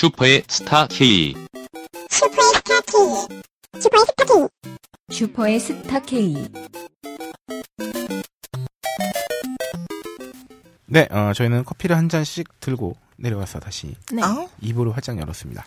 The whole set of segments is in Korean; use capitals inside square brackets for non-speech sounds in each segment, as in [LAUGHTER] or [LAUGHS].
슈퍼의 스타 K. 슈퍼의 스타 K. 슈퍼의 스타 K. 슈퍼의 스타 K. 네, 어, 저희는 커피를 한 잔씩 들고 내려와서 다시 네. 어? 2부를 활짝 열었습니다.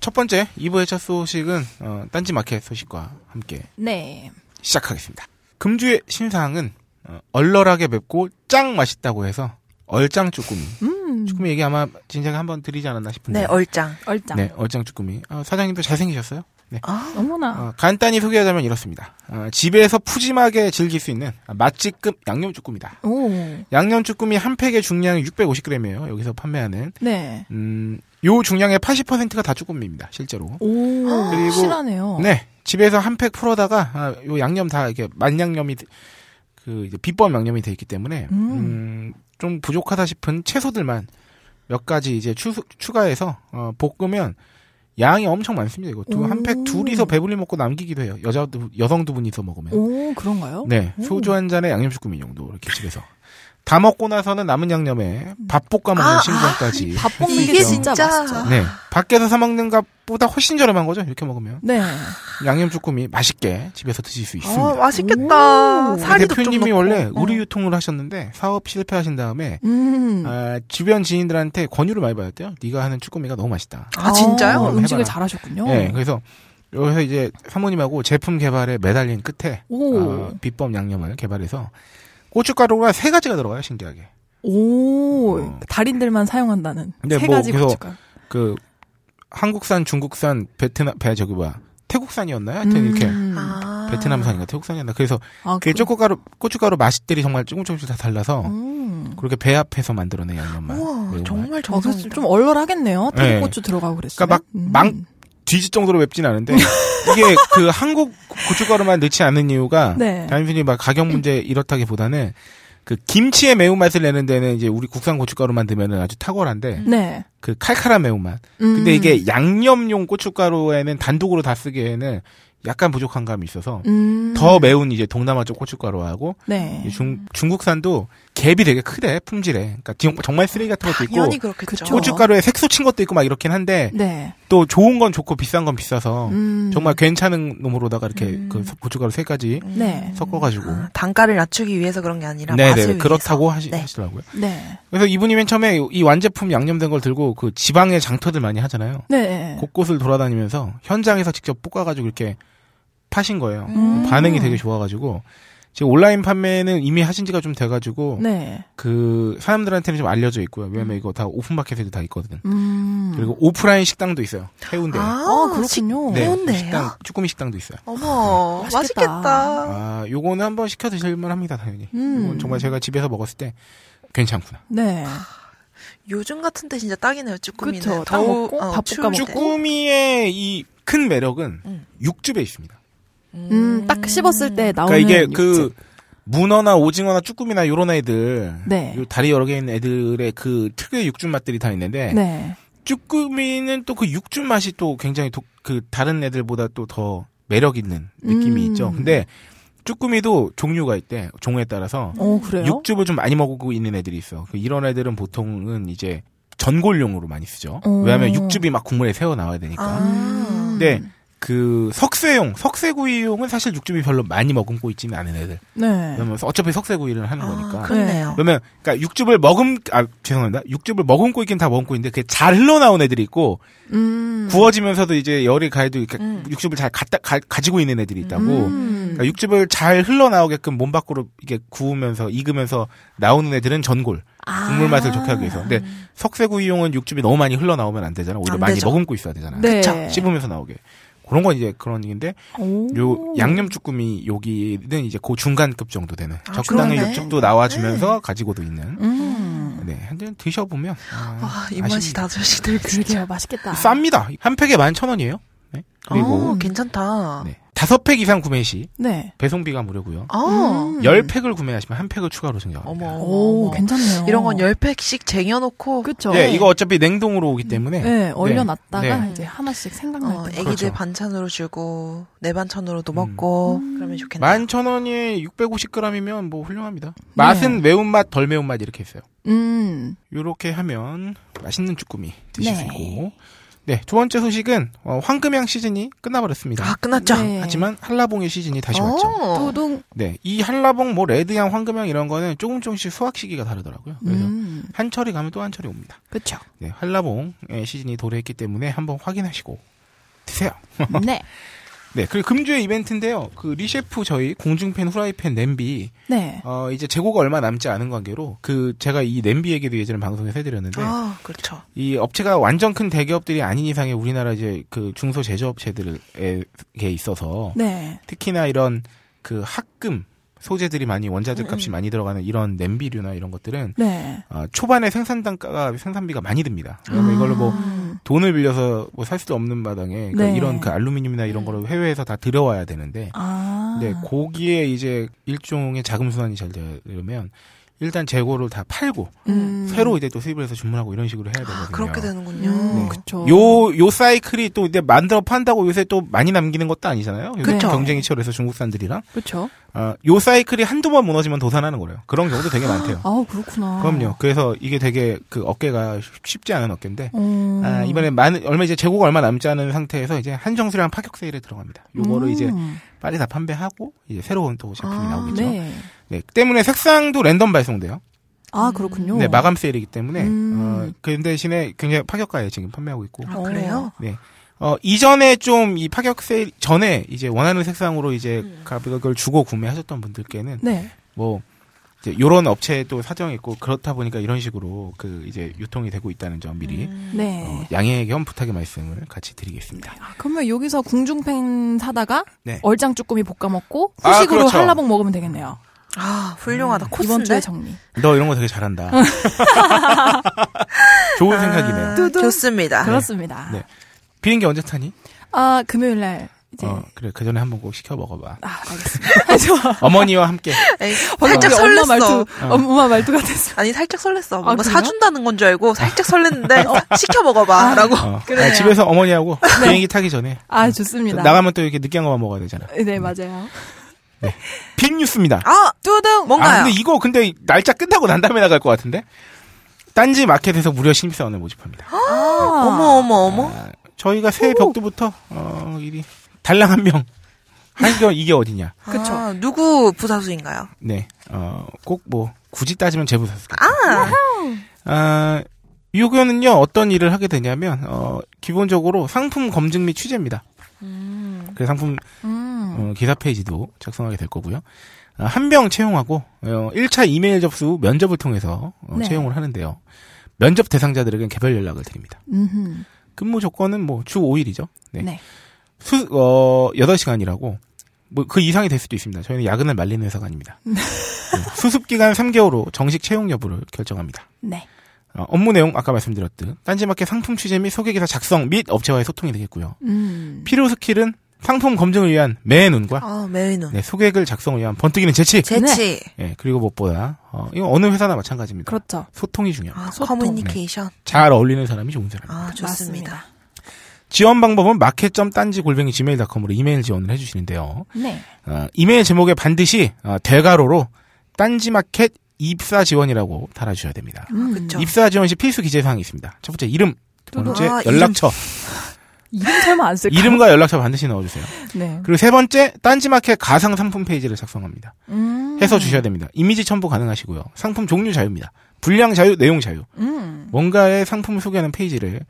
첫 번째 2부의 첫 소식은 어, 딴지 마켓 소식과 함께 네. 시작하겠습니다. 금주의 신상은 어, 얼얼하게 맵고 짱 맛있다고 해서 얼짱 쭈꾸미. 음. 쭈꾸미 얘기 아마 진작에 한번 드리지 않았나 싶은데. 네, 얼짱. 얼짱. 네, 얼짱 쭈꾸미. 어, 사장님도 잘생기셨어요. 네. 아, 어머나. 어, 간단히 소개하자면 이렇습니다. 어, 집에서 푸짐하게 즐길 수 있는 맛집급 양념 쭈꾸미다. 오. 양념 쭈꾸미 한 팩의 중량이 650g이에요. 여기서 판매하는 네. 음, 요 중량의 80%가 다 쭈꾸미입니다. 실제로. 오. 그리고- 실하네요. 네, 집에서 한 팩 풀어다가 아, 요 양념 다 이렇게 만양념이 그 이제 비법 양념이 돼 있기 때문에 음. 음, 좀 부족하다 싶은 채소들만 몇 가지 이제 추, 추가해서 어, 볶으면 양이 엄청 많습니다. 이거 오. 한팩 둘이서 배불리 먹고 남기기도 해요. 여자도 여성 두 분이서 먹으면. 오, 그런가요? 네, 오. 소주 한 잔에 양념 쭈꾸미 정도 이렇게 집에서 다 먹고 나서는 남은 양념에 밥 볶아 먹는 아, 신경까지. 밥 할수 볶는 게 이게. 진짜, 진짜. 맛있죠. 네, 밖에서 사 먹는 것보다 훨씬 저렴한 거죠. 이렇게 먹으면 네. 양념 쭈꾸미 맛있게 집에서 드실 수 있습니다. 어, 맛있겠다. 좀 대표님이. 원래 어. 우리 유통을 하셨는데 사업 실패하신 다음에 음. 아, 주변 지인들한테 권유를 많이 받았대요. 네가 하는 쭈꾸미가 너무 맛있다. 아, 진짜요? 어, 음식을. 잘하셨군요. 네, 그래서 여기서 이제 사모님하고 제품 개발에 매달린 끝에 오. 어, 비법 양념을 개발해서 고춧가루가 세 가지가 들어가요. 신기하게. 오. 어. 달인들만 사용한다는 근데 세뭐 가지 그래서 고춧가루. 그 한국산, 중국산, 베트남, 배 저기 뭐야 태국산이었나요? 하여튼 음. 이렇게 아. 베트남산인가 태국산이었나. 그래서 아, 그 고춧가루 고춧가루 맛들이 정말 조금 조금씩 다 달라서 음. 그렇게 배합해서 만들어낸 양념만. 우와. 정말 어, 그래서 정성이다. 좀 얼얼하겠네요. 네. 태국 고추 들어가고 그랬어요. 그러니까 막 음. 망- 뒤질 정도로 맵진 않은데 이게 그 한국 고춧가루만 넣지 않는 이유가 [LAUGHS] 네. 단순히 막 가격 문제 이렇다기보다는 그 김치의 매운맛을 내는 데는 이제 우리 국산 고춧가루만 넣으면 아주 탁월한데 네. 그 칼칼한 매운맛. 음. 근데 이게 양념용 고춧가루에는 단독으로 다 쓰기에는 약간 부족한 감이 있어서 음. 더 매운 이제 동남아 쪽 고춧가루하고 네. 이 중, 중국산도 갭이 되게 크대 품질에. 그러니까 정- 정말 쓰레기 같은 것도 있고 당연히 그렇겠죠. 고춧가루에 색소 친 것도 있고 막 이렇긴 한데 네. 또 좋은 건 좋고 비싼 건 비싸서 음. 정말 괜찮은 놈으로다가 이렇게 음. 그 고춧가루 세 가지 음. 네. 섞어가지고 아, 단가를 낮추기 위해서 그런 게 아니라 네네 맛을 그렇다고 위해서. 하시, 네. 하시더라고요. 네. 그래서 이분이 맨 처음에 이 완제품 양념된 걸 들고 그 지방의 장터들 많이 하잖아요. 네. 곳곳을 돌아다니면서 현장에서 직접 볶아가지고 이렇게 파신 거예요. 음. 반응이 되게 좋아가지고 지금 온라인 판매는 이미 하신 지가 좀 돼가지고 네. 그 사람들한테는 좀 알려져 있고요. 왜냐면 이거 다 오픈마켓에도 다 있거든. 음. 그리고 오프라인 식당도 있어요. 해운대. 아, 아, 그렇군요. 네, 해운대요? 식당 쭈꾸미 식당도 있어요. 어머, 맛있겠다. 맛있겠다. 아, 요거는 한번 시켜 드실만 합니다, 당연히. 음. 이건 정말 제가 집에서 먹었을 때 괜찮구나. 네. 요즘 같은데 진짜 딱이네요, 쭈꾸미는. 그쵸, 딱 더우- 먹고 어, 밥. 쭈꾸미의 이 큰 매력은 음. 육즙에 있습니다. 음, 딱 씹었을 때 나오는 그러니까 이게 육즙. 그 문어나 오징어나 쭈꾸미나 요런 애들, 네. 요 다리 여러 개 있는 애들의 그 특유의 육즙 맛들이 다 있는데 네. 쭈꾸미는 또 그 육즙 맛이 또 굉장히 독- 그 다른 애들보다 또 더 매력 있는 느낌이 음. 있죠. 근데 쭈꾸미도 종류가 있대. 종에 따라서 어, 그래요? 육즙을 좀 많이 먹고 있는 애들이 있어. 그 이런 애들은 보통은 이제 전골용으로 많이 쓰죠. 어. 왜냐하면 육즙이 막 국물에 새어 나와야 되니까. 아. 음. 근데 그 석쇠용, 석쇠구이용은 사실 육즙이 별로 많이 머금고 있지는 않은 애들. 네. 왜냐면 어차피 석쇠구이를 하는 아, 거니까. 그렇네요. 그러면 그러니까 육즙을 머금 아 죄송합니다. 육즙을 머금고 있긴 다 머금고 있는데 그게 잘 흘러나온 애들이 있고 음. 구워지면서도 이제 열이 가해도 이렇게 음. 육즙을 잘 갖다 가, 가지고 있는 애들이 있다고. 음. 그러니까 육즙을 잘 흘러나오게끔 몸 밖으로 이게 구우면서 익으면서 나오는 애들은 전골 아. 국물 맛을 좋게 하기 위해서. 근데 석쇠구이용은 육즙이 너무 많이 흘러나오면 안 되잖아. 오히려 안 많이 되죠. 머금고 있어야 되잖아. 네. 그쵸. 씹으면서 나오게. 그런 건 이제 그런 얘기인데 오. 요 양념 쭈꾸미 여기는 이제 그 중간급 정도 되는 아, 적당히 그러네. 육즙도 나와주면서 가지고도 있는. 음. 네, 한잔 드셔보면 아, 와, 입맛이 진짜. 그러게요. 맛있겠다. 쌉니다. 한 팩에 11,000원이에요. 네. 그리고 어, 괜찮다. 네. 다섯 팩 이상 구매 시 네. 배송비가 무료고요. 어. 음. 열 팩을 구매하시면 한 팩을 추가로 증정합니다. 어머. 오, 어머. 괜찮네요. 이런 건 10팩씩 쟁여 놓고. 그쵸. 네, 이거 어차피 냉동으로 오기 때문에 네, 얼려 놨다가 네. 이제 하나씩 생각날 어, 때. 애기들 그렇죠. 반찬으로 주고, 내 반찬으로도 먹고, 음. 그러면 좋겠네요. 11,000원에 650g이면 뭐 훌륭합니다. 맛은 매운맛, 덜 매운맛 이렇게 있어요. 음. 이렇게 하면 맛있는 쭈꾸미 드실 수 네. 있고. 네, 두 번째 소식은 어, 황금향 시즌이 끝나버렸습니다. 아, 끝났죠? 네. 하지만 한라봉의 시즌이 다시 어. 왔죠. 두둥. 네, 이 한라봉, 뭐 레드향, 황금향 이런 거는 조금 조금씩 수확 시기가 다르더라고요. 그래서 음. 한 철이 가면 또 한 철이 옵니다. 그쵸. 네, 한라봉의 시즌이 도래했기 때문에 한번 확인하시고 드세요. 네. [LAUGHS] 네, 그리고 금주의 이벤트인데요. 그 리셰프 저희 공중팬 후라이팬 냄비 네. 어 이제 재고가 얼마 남지 않은 관계로 그 제가 이 냄비 얘기도 예전에 방송에서 해드렸는데 아, 그렇죠. 이 업체가 완전 큰 대기업들이 아닌 이상의 우리나라 이제 그 중소 제조업체들에 있어서 네. 특히나 이런 그 합금 소재들이 많이 원자재 값이 음, 음. 많이 들어가는 이런 냄비류나 이런 것들은 네. 어, 초반에 생산 단가가 생산비가 많이 듭니다. 왜냐면 이걸로 뭐 음. 돈을 빌려서 뭐 살 수도 없는 마당에 그러니까 네. 이런 그 알루미늄이나 이런 거를 해외에서 다 들여와야 되는데 아. 네, 고기에 이제 일종의 자금 순환이 잘 되려면 일단 재고를 다 팔고 음. 새로 이제 또 수입을 해서 주문하고 이런 식으로 해야 되거든요. 아, 그렇게 되는군요. 음, 네. 그쵸. 요, 요 사이클이 또 이제 만들어 판다고 요새 또 많이 남기는 것도 아니잖아요. 그쵸. 경쟁이 치열해서 중국산들이랑. 그쵸. 어, 요 사이클이 한두 번 무너지면 도산하는 거래요. 그런 경우도 되게 많대요. 아우, 그렇구나. 그럼요. 그래서 이게 되게 그 어깨가 쉽- 쉽지 않은 어깨인데. 음. 아, 이번에 많은, 얼마 이제 재고가 얼마 남지 않은 상태에서 이제 한정수량 파격 세일에 들어갑니다. 요거를 음. 이제 빨리 다 판매하고 이제 새로운 또 제품이 아, 나오겠죠. 네. 네. 때문에 색상도 랜덤 발송돼요. 아, 그렇군요. 네, 마감 세일이기 때문에 음. 어, 그 대신에 굉장히 파격가에 지금 판매하고 있고. 아, 그래요? 네. 어, 이전에 좀 이 파격 세일 전에 이제 원하는 색상으로 이제 음. 가격을 주고 구매하셨던 분들께는 네. 뭐 이제 요런 업체에 또 사정이 있고 그렇다 보니까 이런 식으로 그 이제 유통이 되고 있다는 점 미리 음. 네. 어, 양해 겸 부탁의 말씀을 같이 드리겠습니다. 아, 그러면 여기서 궁중팬 사다가 네. 얼짱 쭈꾸미 볶아 먹고 아, 후식으로 그렇죠. 한라봉 먹으면 되겠네요. 아, 훌륭하다. 음, 이번 코스인데? 주의 정리. 너 이런 거 되게 잘한다. [LAUGHS] 좋은 생각이네요. 아, 뚜둥. 좋습니다. 그렇습니다. 네. 비행기 언제 타니? 아 금요일 날 이제 어, 그래 그 전에 한번 꼭 시켜 먹어봐. 아 알겠습니다. [LAUGHS] 아. 어머니와 함께. 에이, 살짝 엄마 설렜어. 말투, 어. 엄마 말투가 됐어. 아니, 살짝 설렜어. 뭔가 그래요? 사준다는 건 줄 알고 살짝 설렜는데, [LAUGHS] 시켜 먹어봐. 라고. 어. 아, 집에서 어머니하고 비행기 타기 전에 아 좋습니다. 나가면 또 이렇게 느끼한 거만 먹어야 되잖아. 네 맞아요. 빅 뉴스입니다. 아! 뚜둥. 뭔가요? 아, 근데 이거 근데 날짜 끝나고 난 다음에 나갈 것 같은데? 딴지 마켓에서 무료 신입사원을 모집합니다. 아, 어머, 어머, 어머. 아, 저희가 새해 벽두부터, 어, 일이, 달랑 한 명. 한겨 이게 어디냐. 그쵸. 아, 누구 부사수인가요? 네, 어, 꼭 뭐, 굳이 따지면 제 부사수. 아! 아, 이 요거는요, 어떤 일을 하게 되냐면, 어, 기본적으로 상품 검증 및 취재입니다. 음. 그 상품, 음. 어, 기사 페이지도 작성하게 될 거고요. 아, 한명 채용하고, 어, 1차 이메일 접수 후 면접을 통해서 어, 네. 채용을 하는데요. 면접 대상자들에게는 개별 연락을 드립니다. 음흠. 근무 조건은 뭐 주 5일이죠. 네. 네. 수, 어, 8시간이라고, 뭐 그 이상이 될 수도 있습니다. 저희는 야근을 말리는 회사가 아닙니다. [LAUGHS] 네. 수습 기간 3개월 후 정식 채용 여부를 결정합니다. 네. 어, 업무 내용 아까 말씀드렸듯 딴지마켓 상품 취재 및 소개 기사 작성 및 업체와의 소통이 되겠고요. 음. 필요 스킬은 상품 검증을 위한 매눈과 아, 매의 눈. 네, 소개글 작성을 위한 번뜩이는 재치. 재치. 예, 그리고 무엇보다 어, 이거 어느 회사나 마찬가지입니다. 그렇죠. 소통이 중요합니다. 아, 소통. 커뮤니케이션. 잘 어울리는 사람이 좋은 사람. 아, 좋습니다. 맞습니다. 지원 방법은 마켓.딴지 골뱅이 gmail.com으로 이메일 지원을 해주시는데요. 네. 어, 이메일 제목에 반드시 어, 대가로로 딴지마켓 입사 지원이라고 달아주셔야 됩니다. 음. 그쵸. 입사 지원 시 필수 기재 사항이 있습니다. 첫 번째 이름, 두 번째 아, 연락처, 이름 설마 안 쓸까? 이름과 연락처 반드시 넣어주세요. 네. 그리고 세 번째 딴지마켓 가상 상품 페이지를 작성합니다. 음. 해서 주셔야 됩니다. 이미지 첨부 가능하시고요. 상품 종류 자유입니다. 분량 자유, 내용 자유. 음. 뭔가의 상품을 소개하는 페이지를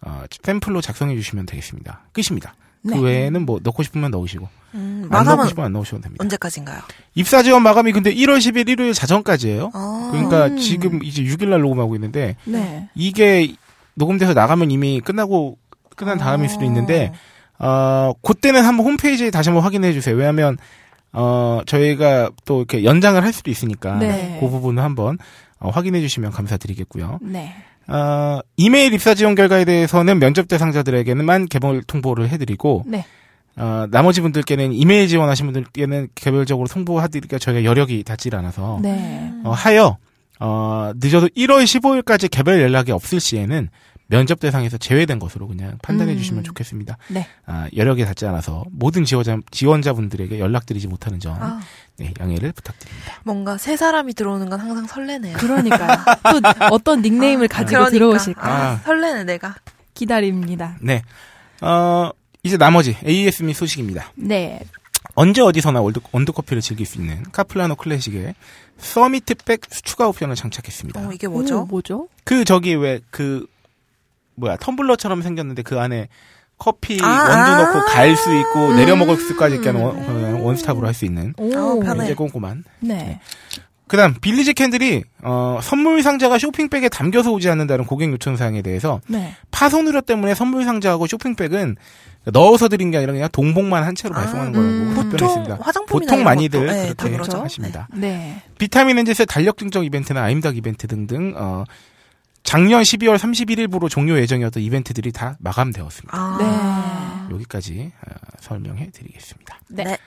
어, 샘플로 작성해 주시면 되겠습니다. 끝입니다. 네. 그 외에는 뭐 넣고 싶으면 넣으시고 음, 안 넣고 싶으면 안 넣으셔도 됩니다. 언제까지인가요? 입사 지원 마감이 근데 1월 10일 일요일 자정까지예요. 아, 그러니까 음. 지금 이제 6일 날 녹음하고 있는데 네. 이게 녹음돼서 나가면 이미 끝나고 끝난 다음일 수도 있는데 어 그때는 한번 홈페이지에 다시 한번 확인해 주세요. 왜냐하면 어 저희가 또 이렇게 연장을 할 수도 있으니까 네. 그 부분을 한번 어, 확인해 주시면 감사드리겠고요. 네. 어, 이메일 입사 지원 결과에 대해서는 면접 대상자들에게는만 개별 통보를 해드리고 네. 어, 나머지 분들께는 이메일 지원하신 분들께는 개별적으로 송부해드리기가 저희가 여력이 닿질 않아서 네. 어, 하여 어, 늦어도 1월 15일까지 개별 연락이 없을 시에는 면접 대상에서 제외된 것으로 그냥 판단해 음. 주시면 좋겠습니다. 네. 아, 여력이 닿지 않아서 모든 지원자, 지원자분들에게 연락드리지 못하는 점 아, 네, 양해를 부탁드립니다. 뭔가 새 사람이 들어오는 건 항상 설레네요. 그러니까요. [LAUGHS] 또 어떤 닉네임을 가지고 그러니까. 들어오실까 아. 설레네 내가. 기다립니다. 네. 어, 이제 나머지 AS 및 소식입니다. 네. 언제 어디서나 월드, 원두커피를 즐길 수 있는 카플라노 클래식에 Summit백 추가 옵션을 장착했습니다. 어 이게 뭐죠? 오, 뭐죠? 그 저기 왜 그 뭐야 텀블러처럼 생겼는데 그 안에 커피 아, 원두 아. 넣고 갈 수 있고 음. 내려 먹을 수까지 있게 하는 원, 원스톱으로 할 수 있는 오. 어, 편해. 굉장히 꼼꼼한. 네. 그다음 빌리지 캔들이 어, 선물 상자가 쇼핑백에 담겨서 오지 않는다는 고객 요청 사항에 대해서 네. 파손 우려 때문에 선물 상자하고 쇼핑백은 넣어서 드린 게 아니라 그냥 동봉만 한 채로 아, 발송하는 거라고 음. 보통 답변했습니다. 보통 이런 많이들 네, 그렇게 다 그렇죠. 하십니다. 네. 비타민 엔젯의 달력 증정 이벤트나 아임닭 이벤트 등등 어, 작년 12월 31일부로 종료 예정이었던 이벤트들이 다 마감되었습니다. 아. 네. 여기까지 어, 설명해 드리겠습니다. 네. 네.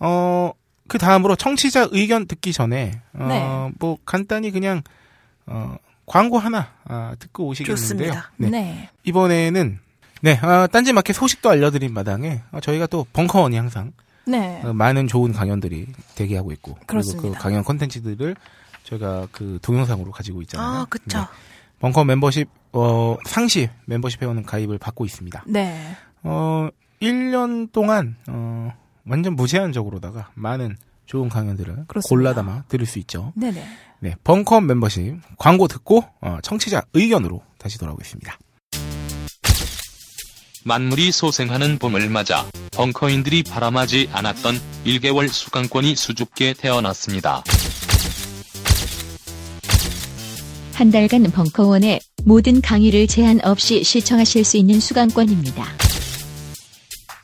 어, 그 다음으로 청취자 의견 듣기 전에 어, 네. 뭐 간단히 그냥 어, 광고 하나 아, 듣고 오시겠는데요. 좋습니다. 네. 네. 이번에는 네, 어, 딴지 마켓 소식도 알려드린 마당에 어, 저희가 또 벙커원이 항상 네. 어, 많은 좋은 강연들이 대기하고 있고 그리고 그 그렇습니다. 강연 콘텐츠들을 저희가 그 동영상으로 가지고 있잖아요. 아 그쵸. 네. 벙커 멤버십 어, 상시 멤버십 회원은 가입을 받고 있습니다. 네. 어, 1년 동안 어, 완전 무제한적으로다가 많은 좋은 강연들을 그렇습니다. 골라 담아 들을 수 있죠. 네네. 네, 벙커 멤버십 광고 듣고 어, 청취자 의견으로 다시 돌아오겠습니다. 만물이 소생하는 봄을 맞아 벙커인들이 바람하지 않았던 1개월 수강권이 수줍게 태어났습니다. 한 달간 벙커원의 모든 강의를 제한 없이 시청하실 수 있는 수강권입니다.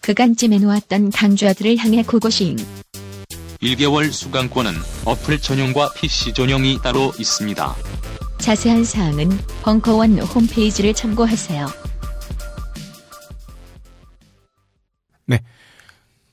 그간 찜해놓았던 강좌들을 향해 고고싱. 1개월 수강권은 어플 전용과 PC 전용이 따로 있습니다. 자세한 사항은 벙커원 홈페이지를 참고하세요.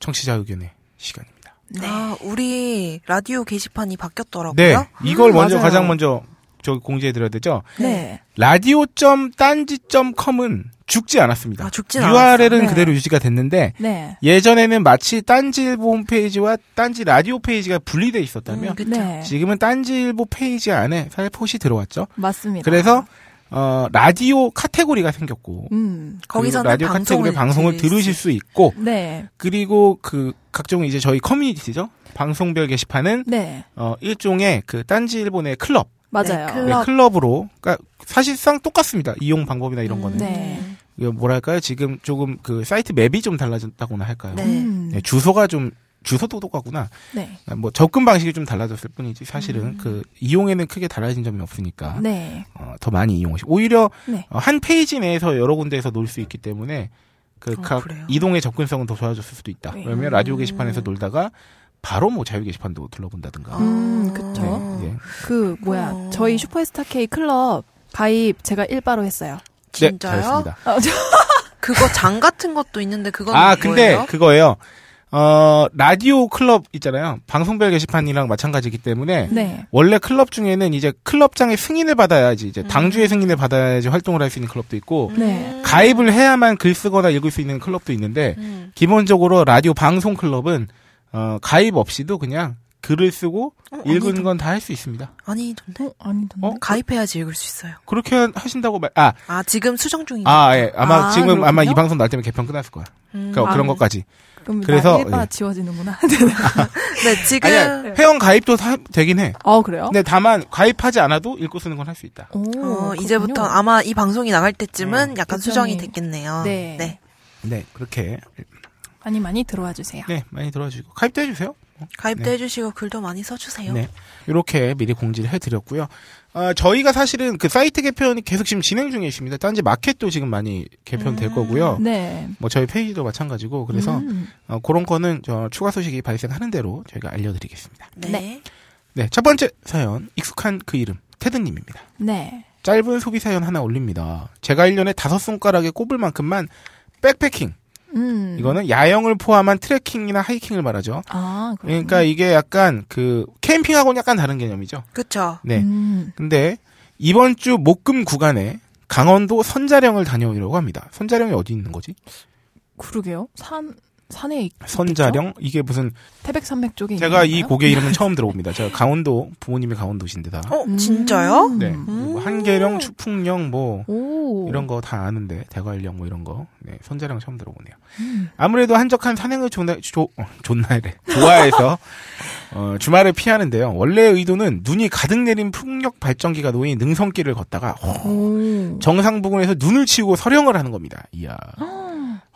청취자 의견의 시간입니다. 네. 아 우리 라디오 게시판이 바뀌었더라고요. 네, 이걸 음, 먼저 맞아요. 가장 먼저 저 공지해 드려야 되죠. 네. 라디오.딴지.com은 죽지 않았습니다. 아, 죽진 URL은 않았어요. 그대로 유지가 됐는데 네. 예전에는 마치 딴지일보 홈페이지와 딴지 라디오 페이지가 분리돼 있었다면 음. 네. 지금은 딴지일보 페이지 안에 살포시 들어왔죠. 맞습니다. 그래서 어, 라디오 카테고리가 생겼고 음. 거기서는 라디오 카테고리 방송을 들으실 수수 있고 네. 그리고 그 각종 이제 저희 커뮤니티죠. 방송별 게시판은 네. 어, 일종의 그 딴지일보 내 클럽, 맞아요. 네, 네, 클럽. 클럽으로 그러니까 사실상 똑같습니다. 이용 방법이나 이런 거는 네. 뭐랄까요? 지금 조금 그 site map이 좀 달라졌다고나 할까요? 네. 음. 네, 주소가 좀 주소도 똑같구나. 네. 뭐 접근 방식이 좀 달라졌을 뿐이지 사실은 그 이용에는 크게 달라진 점이 없으니까 음. 네. 어, 더 많이 이용하시고 오히려 네. 어, 한 페이지 내에서 여러 군데에서 놀 수 있기 때문에 그 어, 각 그래요? 이동의 접근성은 더 좋아졌을 수도 있다. 네. 왜냐면 라디오 게시판에서 놀다가 바로 뭐 자유 게시판도 둘러본다든가. 음, 아. 그쵸. 네, 네. 그 뭐야 어. 저희 슈퍼스타 K 클럽 가입 제가 1빠로 했어요. 네, 진짜요? 잘했습니다. 어, 저- [LAUGHS] 그거 장 같은 것도 있는데 그건 아, 근데 뭐예요? 그거예요. 어, 라디오 클럽 있잖아요. 방송별 게시판이랑 마찬가지이기 때문에 네. 원래 클럽 중에는 이제 클럽장의 승인을 받아야지 이제 음. 당주의 승인을 받아야지 활동을 할 수 있는 클럽도 있고 네. 음. 가입을 해야만 글 쓰거나 읽을 수 있는 클럽도 있는데 음. 기본적으로 라디오 방송 클럽은 어, 가입 없이도 그냥 글을 쓰고 어, 읽은 건 다 할 수 있습니다. 아니던데. 어, 아니던데. 어? 가입해야지 읽을 수 있어요. 그렇게 하- 하신다고 말, 아, 아 지금 수정 중인데. 아, 예. 아마 아, 지금 아마 이 그렇군요. 방송 날 때면 개편 끝났을 거야. 음. 그러니까 아, 그런 네. 것까지. 그럼 그래서, 나 일바 예. 지워지는구나. [LAUGHS] 네 지금 아니야, 회원 가입도 다 되긴 해. 어 그래요? 근데 다만 가입하지 않아도 읽고 쓰는 건 할 수 있다. 오, 어, 그렇군요. 이제부터 아마 이 방송이 나갈 때쯤은 네. 약간 수정이 됐겠네요. 네. 네. 네, 그렇게 많이 많이 들어와 주세요. 네 많이 들어주시고 가입도 해주세요. 가입도 네. 해주시고 글도 많이 써주세요. 네, 이렇게 미리 공지를 해드렸고요. 어, 저희가 사실은 그 사이트 개편이 계속 지금 진행 중에 있습니다. 딴지 마켓도 지금 많이 개편될 음. 거고요. 네. 뭐 저희 페이지도 마찬가지고 그래서 음. 어, 그런 거는 저 추가 소식이 발생하는 대로 저희가 알려드리겠습니다. 네. 네. 네, 첫 번째 사연 익숙한 그 이름 테드님입니다. 네. 짧은 소비 사연 하나 올립니다. 제가 1년에 다섯 손가락에 꼽을 만큼만 백패킹 음. 이거는 야영을 포함한 트레킹이나 하이킹을 말하죠. 아. 그러니까 이게 약간 그 캠핑하고는 약간 다른 개념이죠. 그쵸. 네. 음. 근데 이번 주 목금 구간에 강원도 선자령을 다녀오려고 합니다. 선자령이 어디 있는 거지? 그러게요. 산 산에 있, 선자령 이게 무슨 태백 산맥 쪽에 제가 이? 곡의 이름은 처음 들어봅니다. 제가 강원도 부모님이 강원도신데 다. 어, 음. 진짜요? 네. 음. 뭐 한계령, 축풍령 뭐 오. 이런 거 다 아는데 대관령 뭐 이런 거. 네, 선자령 처음 들어보네요. 음. 아무래도 한적한 산행을 좋나 조, 어, 좋나래 좋아해서 어, 주말을 피하는데요. 원래 의도는 눈이 가득 내린 풍력 발전기가 놓인 능선길을 걷다가 오. 정상 부근에서 눈을 치우고 서령을 하는 겁니다. 이야.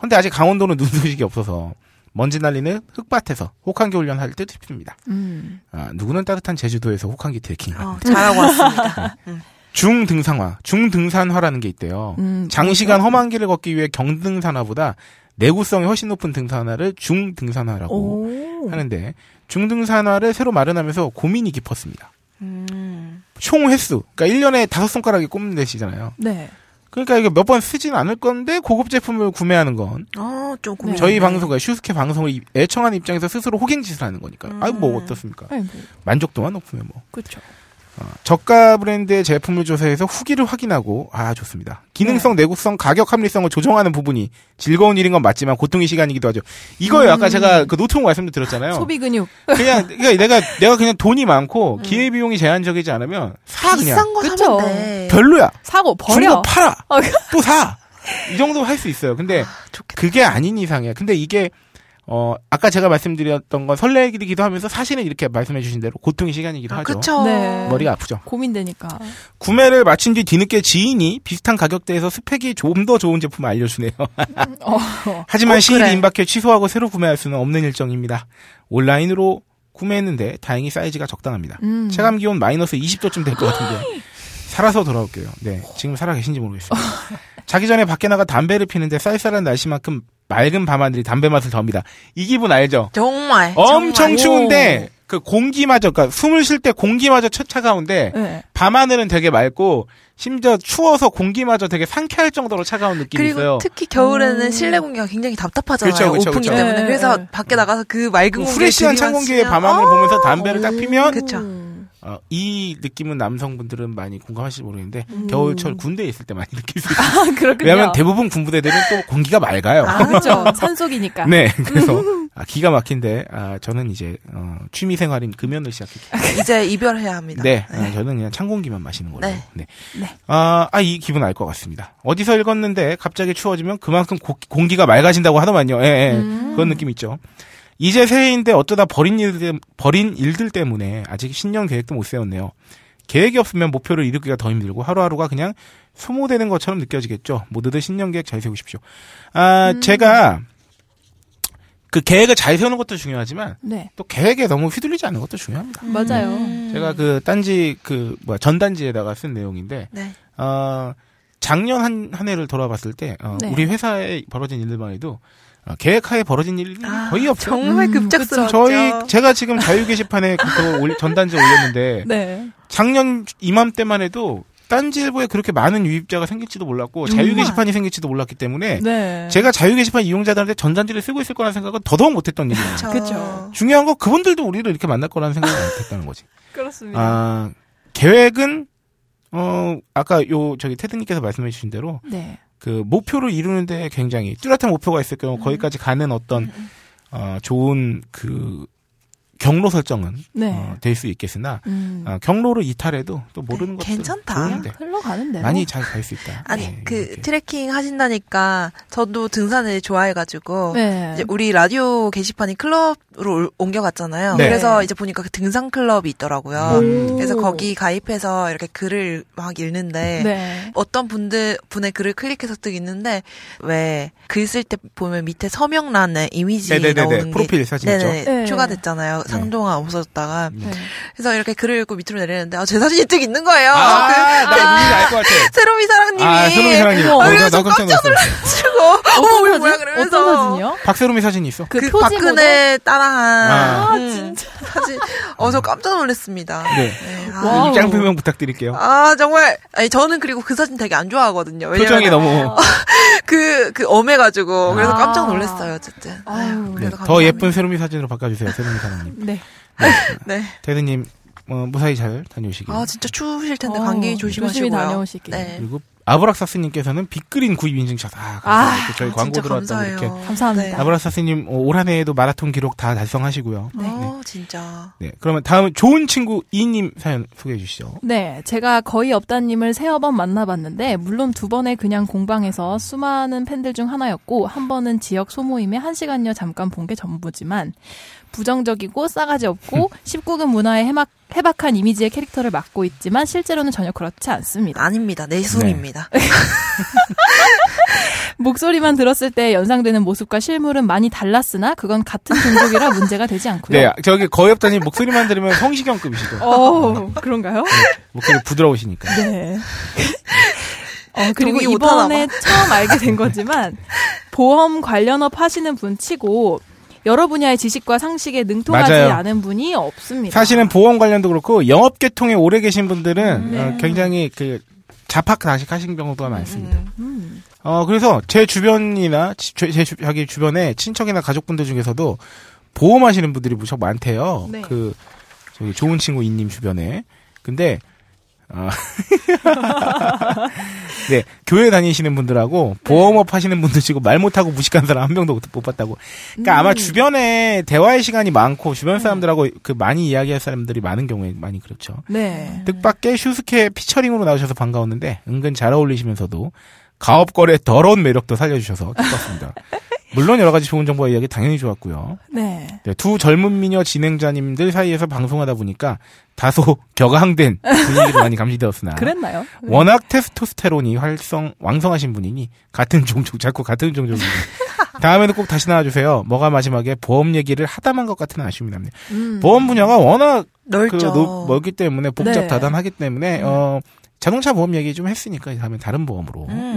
근데 아직 강원도는 눈 소식이 없어서 먼지 날리는 흙밭에서 혹한기 훈련 할 때 tip입니다. 음. 아, 누구는 따뜻한 제주도에서 혹한기 트레킹. 어, 잘하고 왔습니다. 음. [LAUGHS] 중등산화, 중등산화라는 게 있대요. 음, 장시간 그렇죠. 험한 길을 걷기 위해 경등산화보다 내구성이 훨씬 높은 등산화를 중등산화라고 오. 하는데 중등산화를 새로 마련하면서 고민이 깊었습니다. 음. 총 횟수, 그러니까 1년에 다섯 손가락이 꼽는 대시잖아요. 네. 그러니까 이게 몇 번 쓰진 않을 건데 고급 제품을 구매하는 건 고민. 네. 저희 방송과 슈스케 방송을 이- 애청하는 입장에서 스스로 호갱짓을 하는 거니까. 음. 아유 뭐 어떻습니까? 뭐 만족도만 높으면 뭐. 그렇죠. 어, 저가 브랜드의 제품을 조사해서 후기를 확인하고 아 좋습니다. 기능성, 내구성, 가격 합리성을 조정하는 부분이 즐거운 일인 건 맞지만 고통의 시간이기도 하죠. 이거예요. 아까 제가 그 노트북 말씀도 드렸잖아요. 소비 근육. 그냥 [LAUGHS] 그러니까 내가 내가 그냥 돈이 많고 기회 비용이 제한적이지 않으면 사 그냥 비싼 거 그쵸. 사면 돼. 별로야. 사고 중고 버려. 팔아. 어, 또 사. 이 정도 할 수 있어요. 근데 좋겠다. 그게 아닌 이상이야. 근데 이게 어 아까 제가 말씀드렸던 건 설레기도 하면서 사실은 이렇게 말씀해 주신 대로 고통의 시간이기도 아, 하죠. 그쵸. 네. 머리가 아프죠. 고민되니까. 구매를 마친 뒤 뒤늦게 지인이 비슷한 가격대에서 스펙이 좀 더 좋은 제품을 알려주네요. [LAUGHS] 어. 하지만 어, 시일이 그래. 임박해 취소하고 새로 구매할 수는 없는 일정입니다. 온라인으로 구매했는데 다행히 사이즈가 적당합니다. 음. 체감 기온 마이너스 20도쯤 될 것 같은데 [GASPS] 살아서 돌아올게요. 네, 지금 살아 계신지 모르겠어요. [LAUGHS] 자기 전에 밖에 나가 담배를 피는데 쌀쌀한 날씨만큼 맑은 밤하늘이 담배 맛을 더합니다. 이 기분 알죠? 정말. 엄청 정말. 추운데 그 공기마저 그러니까 숨을 쉴 때 공기마저 차- 차가운데 네. 밤하늘은 되게 맑고 심지어 추워서 공기마저 되게 상쾌할 정도로 차가운 느낌이 그리고 있어요. 특히 겨울에는 음. 실내 공기가 굉장히 답답하잖아요. 그렇죠, 그렇죠, 오픈기 그렇죠. 때문에. 네, 그래서 네. 밖에 나가서 그 맑은 그 공기를 프레시한 찬 들이마시면- 밤하늘 아, 보면서 담배를 딱 피면 그쵸. 음. 어, 이 느낌은 남성분들은 많이 공감하실지 모르겠는데 음. 겨울철 군대에 있을 때 많이 느낄 수 [LAUGHS] 있어요. 아, 그렇군요. 왜냐하면 대부분 군부대들은 또 공기가 맑아요. 아, 그렇죠. [LAUGHS] 산속이니까. 네, 그래서 [LAUGHS] 아, 기가 막힌데 아, 저는 이제 어, 취미 생활인 금연을 시작했기 이제 이별해야 합니다. 네, 아, 저는 그냥 찬 공기만 마시는 걸로. 네. 네. 네. 아, 아, 이 기분 알 것 같습니다. 어디서 읽었는데 갑자기 추워지면 그만큼 고- 공기가 맑아진다고 하더만요. 예, 예. 음. 그런 느낌 있죠. 이제 새해인데 어쩌다 버린 일들, 버린 일들 때문에 아직 신년 계획도 못 세웠네요. 계획이 없으면 목표를 이루기가 더 힘들고 하루하루가 그냥 소모되는 것처럼 느껴지겠죠. 모두들 신년 계획 잘 세우십시오. 아, 음. 제가 그 계획을 잘 세우는 것도 중요하지만 네. 또 계획에 너무 휘둘리지 않는 것도 중요합니다. 맞아요. 음. 제가 그 딴지 그 뭐야 전단지에다가 쓴 내용인데 네. 어 작년 한, 한 해를 돌아봤을 때 어, 네. 우리 회사에 벌어진 일들만 해도 어, 계획하에 벌어진 일이 아, 거의 없어요. 정말 음, 급작스럽죠. 저희 제가 지금 자유 게시판에 그거 [LAUGHS] 올- 전단지 올렸는데 [LAUGHS] 네. 작년 이맘때만 해도 딴지일보에 그렇게 많은 유입자가 생길지도 몰랐고 자유 정말. 게시판이 생길지도 몰랐기 때문에 네. 제가 자유 게시판 이용자들한테 전단지를 쓰고 있을 거라는 생각은 더더욱 못했던 일이에요. 그쵸. 중요한 건 그분들도 우리를 이렇게 만날 거라는 생각을 못했다는 거지. [LAUGHS] 그렇습니다. 아, 계획은, 어, 아까 요, 저기 테드님께서 말씀해 주신 대로, 네. 그, 목표를 이루는데 굉장히 뚜렷한 목표가 있을 경우 거기까지 가는 어떤, 어, 좋은 그, 경로 설정은, 네. 어, 될수 있겠으나, 음. 어, 경로를 이탈해도 또 모르는 네, 것도 괜찮다. 흘러가는 대로. 많이 잘 갈 수 있다. 아니 네, 그 이렇게. 트레킹 하신다니까 저도 등산을 좋아해가지고 네. 이제 우리 라디오 게시판이 클럽으로 올- 옮겨갔잖아요. 네. 그래서 이제 보니까 그 등산 클럽이 있더라고요. 음. 그래서 거기 가입해서 이렇게 글을 막 읽는데 네. 어떤 분들 분의 글을 클릭해서 뜨 있는데 왜 글 쓸 때 보면 밑에 서명란에 이미지 네네네네. 나오는 게 프로필 사진 네. 추가됐잖아요. 상동안 없어졌다가 네. 네. 그래서 이렇게 글을 읽고 밑으로 내리는데 아, 제 사진이 뜩 있는 거예요. 아, 그나 누군지 알것 같아. [LAUGHS] 새로미 사랑님이 아, 손흥민 사랑님. 어, 나, 그래서 나 깜짝 놀랐어. 치고 어머, 사진? 뭐야, 그러면서. 어떤 사진이요? 박세롬이 사진이 있어. 그, 그? 박근혜 따라한 아, 음, 진짜. 사진. 어, 저 깜짝 놀랐습니다. 네. 네, 와. 아. 입장 표명 부탁드릴게요. 아, 정말. 아니, 저는 그리고 그 사진 되게 안 좋아하거든요. 표정이 너무 [LAUGHS] 그, 그, 엄해가지고. 그래서 아. 깜짝 놀랐어요, 어쨌든. 아유. 네, 그래도 더. 예쁜 세롬이 사진으로 바꿔주세요, 세롬이 사장님. 네. 네. [LAUGHS] 테드님 어, 무사히 잘 다녀오시길. 아, 진짜 추우실 텐데, 어, 감기 조심하시고요. 조심히 다녀오시길. 네. 그리고 아브락사스님께서는 빅그린 구입 인증샷 아, 감사합니다. 아, 또 저희 아, 광고 감사해요. 이렇게. 감사합니다. 아브락사스님 어, 올 한해에도 마라톤 기록 다 달성하시고요. 네. 어, 진짜. 네, 그러면 다음 좋은 친구 이님 사연 소개해 주시죠. 네, 제가 거의 없다님을 세어 번 만나봤는데, 물론 두 번에 그냥 공방에서 수많은 팬들 중 하나였고, 한 번은 지역 소모임에 한 시간여 잠깐 본 게 전부지만, 부정적이고 싸가지 없고 [LAUGHS] 19금 문화에 해박, 해박한 이미지의 캐릭터를 맡고 있지만 실제로는 전혀 그렇지 않습니다. 아닙니다. 내숭입니다. [LAUGHS] 목소리만 들었을 때 연상되는 모습과 실물은 많이 달랐으나 그건 같은 종족이라 문제가 되지 않고요. 네, 저기 거의 없다님 목소리만 들으면 성시경급이시죠. 어, 그런가요? 목소리 부드러우시니까. 네. 어, 그리고 동의 못하나 이번에 처음 알게 된 거지만, 보험 관련업 하시는 분 치고, 여러 분야의 지식과 상식에 능통하지 맞아요. 않은 분이 없습니다. 사실은 보험 관련도 그렇고 영업 계통에 오래 계신 분들은 네. 어, 굉장히 그 자팍 다식 하신 경우가 많습니다. 음, 어 그래서 제 주변이나 지- 제, 제 주, 자기 주변에 친척이나 가족분들 중에서도 보험하시는 분들이 무척 많대요. 네. 그 저기 좋은 친구 이님 주변에. 근데 어, [LAUGHS] 네 교회 다니시는 분들하고 보험업 하시는 분들 치고 말 못하고 무식한 사람 한 명도 못 봤다고. 그러니까 아마 음. 주변에 대화의 시간이 많고 주변 사람들하고 그 많이 이야기할 사람들이 많은 경우에 많이 그렇죠. 네. 뜻밖의 슈스케 피처링으로 나오셔서 반가웠는데 은근 잘 어울리시면서도 가업거래 더러운 매력도 살려주셔서 기뻤습니다. [LAUGHS] 물론 여러 가지 좋은 정보와 이야기 당연히 좋았고요. 네. 네, 두 젊은 미녀 진행자님들 사이에서 방송하다 보니까 다소 [LAUGHS] 격앙된 분위기도 많이 감지되었으나 그랬나요? 네. 워낙 테스토스테론이 활성 왕성하신 분이니 같은 종족 자꾸 같은 종족이니 [LAUGHS] 다음에는 꼭 다시 나와주세요. 뭐가 마지막에 보험 얘기를 하다만 것 같은 아쉬움이 납니다. 음. 보험 분야가 워낙 그 넓죠. 노- 멀기 때문에 복잡 네. 다단하기 때문에 어 자동차 보험 얘기 좀 했으니까 다음에 다른 보험으로 음.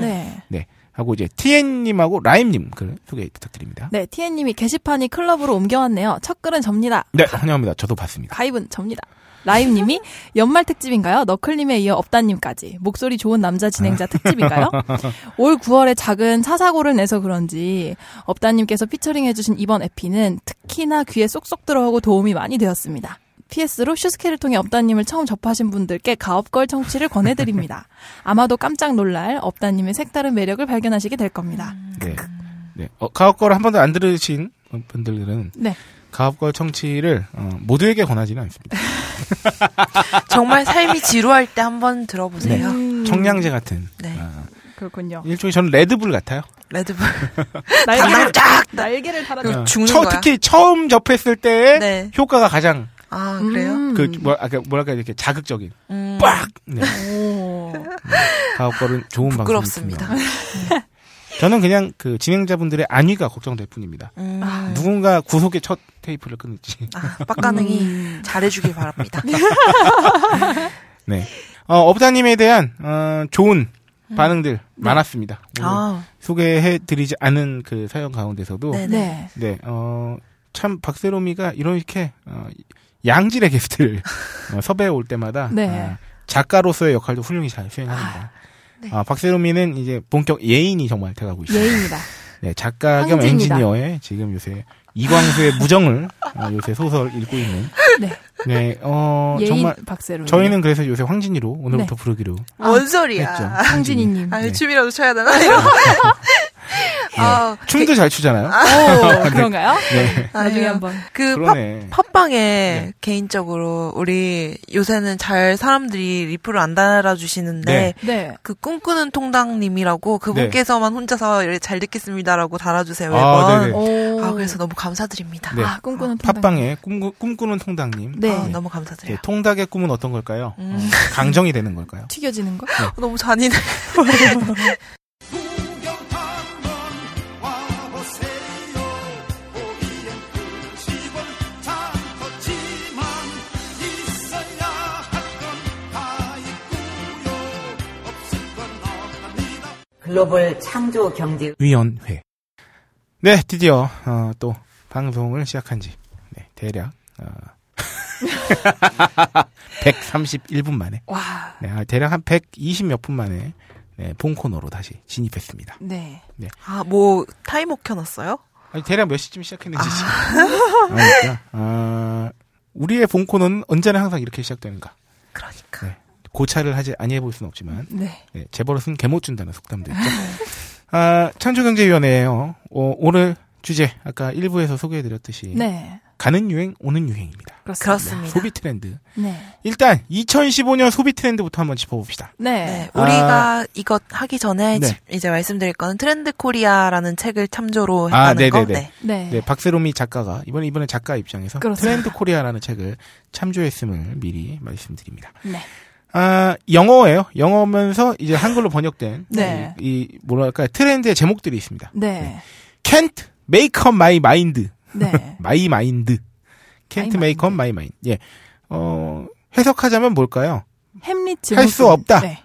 네. 하고 이제 TN님하고 라임님 글 소개 부탁드립니다. 네, TN님이 게시판이 클럽으로 옮겨왔네요. 첫 글은 접니다. 네 환영합니다. 저도 봤습니다. 가입은 접니다. 라임님이 [LAUGHS] 연말 특집인가요? 너클님에 이어 업다님까지 목소리 좋은 남자 진행자 특집인가요? [LAUGHS] 올 9월에 작은 차사고를 내서 그런지 업다님께서 피처링 해주신 이번 에피는 특히나 귀에 쏙쏙 들어오고 도움이 많이 되었습니다. PS로 슈스케를 통해 업다님을 처음 접하신 분들께 가업걸 청취를 권해드립니다. [LAUGHS] 아마도 깜짝 놀랄 업다님의 색다른 매력을 발견하시게 될 겁니다. 네. 네. 어, 가업걸 한 번도 안 들으신 분들은 네. 가업걸 청취를 어, 모두에게 권하지는 않습니다. [LAUGHS] 정말 삶이 지루할 때 한번 들어보세요. 음, 청량제 같은 네. 아, 그렇군요. 일종의 저는 레드불 같아요. 레드불. [LAUGHS] 날개를 날개를 달아. 그 어, 죽는 처- 거야. 특히 처음 접했을 때 네. 효과가 가장 아, 그래요? 음. 그 뭐, 아, 그 뭐랄까 이렇게 자극적인 음. 빡. 네. 오. 가업걸은 좋은 부끄럽습니다. 방송입니다. 저는 그냥 그 진행자분들의 안위가 걱정될 뿐입니다. 음. 누군가 구속의 첫 테이프를 끊을지. 아, 빡가능이 음. 잘해주길 바랍니다. [LAUGHS] 네. 어, 업다님에 대한 어, 좋은 반응들 많았습니다. 오늘 아, 소개해드리지 않은 그 사연 가운데서도 네, 네네. 네. 어, 참 박세롬이가 이렇게 어, 양질의 게스트를 [LAUGHS] 어, 섭외해 올 때마다 네. 어, 작가로서의 역할도 훌륭히 잘 수행합니다. 네. 아, 박세롬이는 이제 본격 예인이 정말 돼가고 있어요. 예입니다. [LAUGHS] 네, 작가 겸 황제입니다. 엔지니어의 지금 요새 이광수의 무정을 어, 요새 소설 읽고 있는. [LAUGHS] 네. 네, 어, 예인 정말 박세로. 저희는 그래서 요새 황진이로 오늘부터 부르기로 뭔 소리야. 황진이님. 아, 네. 춤이라도 춰야 되나? 이런. 아, 춤도 잘 추잖아요. 오, [LAUGHS] 그런가요? 네, 나중에 아유, 한번. 그 팝, 그러네. 팟빵에 네. 개인적으로 우리 요새는 잘 사람들이 리플을 안 달아주시는데 네. 그 꿈꾸는 통당님이라고 그분께서만 혼자서 이렇게 잘 듣겠습니다라고 달아주세요 네. 아, 매번. 네네. 오. 아, 그래서 너무 감사드립니다. 네. 아, 꿈꾸는 통닭. 팟빵에 꿈, 꿈꾸는 통닭님. 네. 아, 너무 네, 감사드려요. 통닭의 꿈은 어떤 걸까요? 음. 어, 강정이 되는 걸까요? 튀겨지는 거? 너무 잔인해. [LAUGHS] 글로벌 창조 경제 위원회. 네, 드디어 어, 또 방송을 시작한 지 네, 대략 어, [LAUGHS] 131분 만에 와. 네, 아, 대략 한 120 몇 분 만에 네, 본 코너로 다시 진입했습니다. 네. 아, 뭐, 타이머 켜놨어요? 아니, 대략 몇 시쯤 시작했는지 지금. 그러니까 어, 우리의 본 코너는 언제나 항상 이렇게 시작되는가. 그러니까. 네. 고찰을 하지 아니해볼 수는 없지만 네. 네, 재벌은 개 못 준다는 속담도 있죠. 아, 창조경제위원회예요. 어, 오늘 주제 아까 1부에서 소개해드렸듯이 네. 가는 유행 오는 유행입니다. 그렇습니다. 그렇습니다. 소비 트렌드. 네. 일단 2015년 소비 트렌드부터 한번 짚어봅시다. 네. 네, 우리가 이것 하기 전에 네. 지- 이제 말씀드릴 거는 트렌드 코리아라는 책을 참조로 아, 했다는 거. 네네네. 네. 네. 네, 박세롬이 작가가 이번에 이번에 작가 입장에서 그렇습니다. 트렌드 코리아라는 책을 참조했음을 미리 말씀드립니다. 네. 아, 영어예요. 영어면서 이제 한글로 번역된 네. 이, 이 뭐랄까 트렌드의 제목들이 있습니다. 네. Can't make up my mind. 네. [LAUGHS] my mind. Can't My make up my mind. 예. 어, 해석하자면 뭘까요? 햄릿 할수 없다. 네.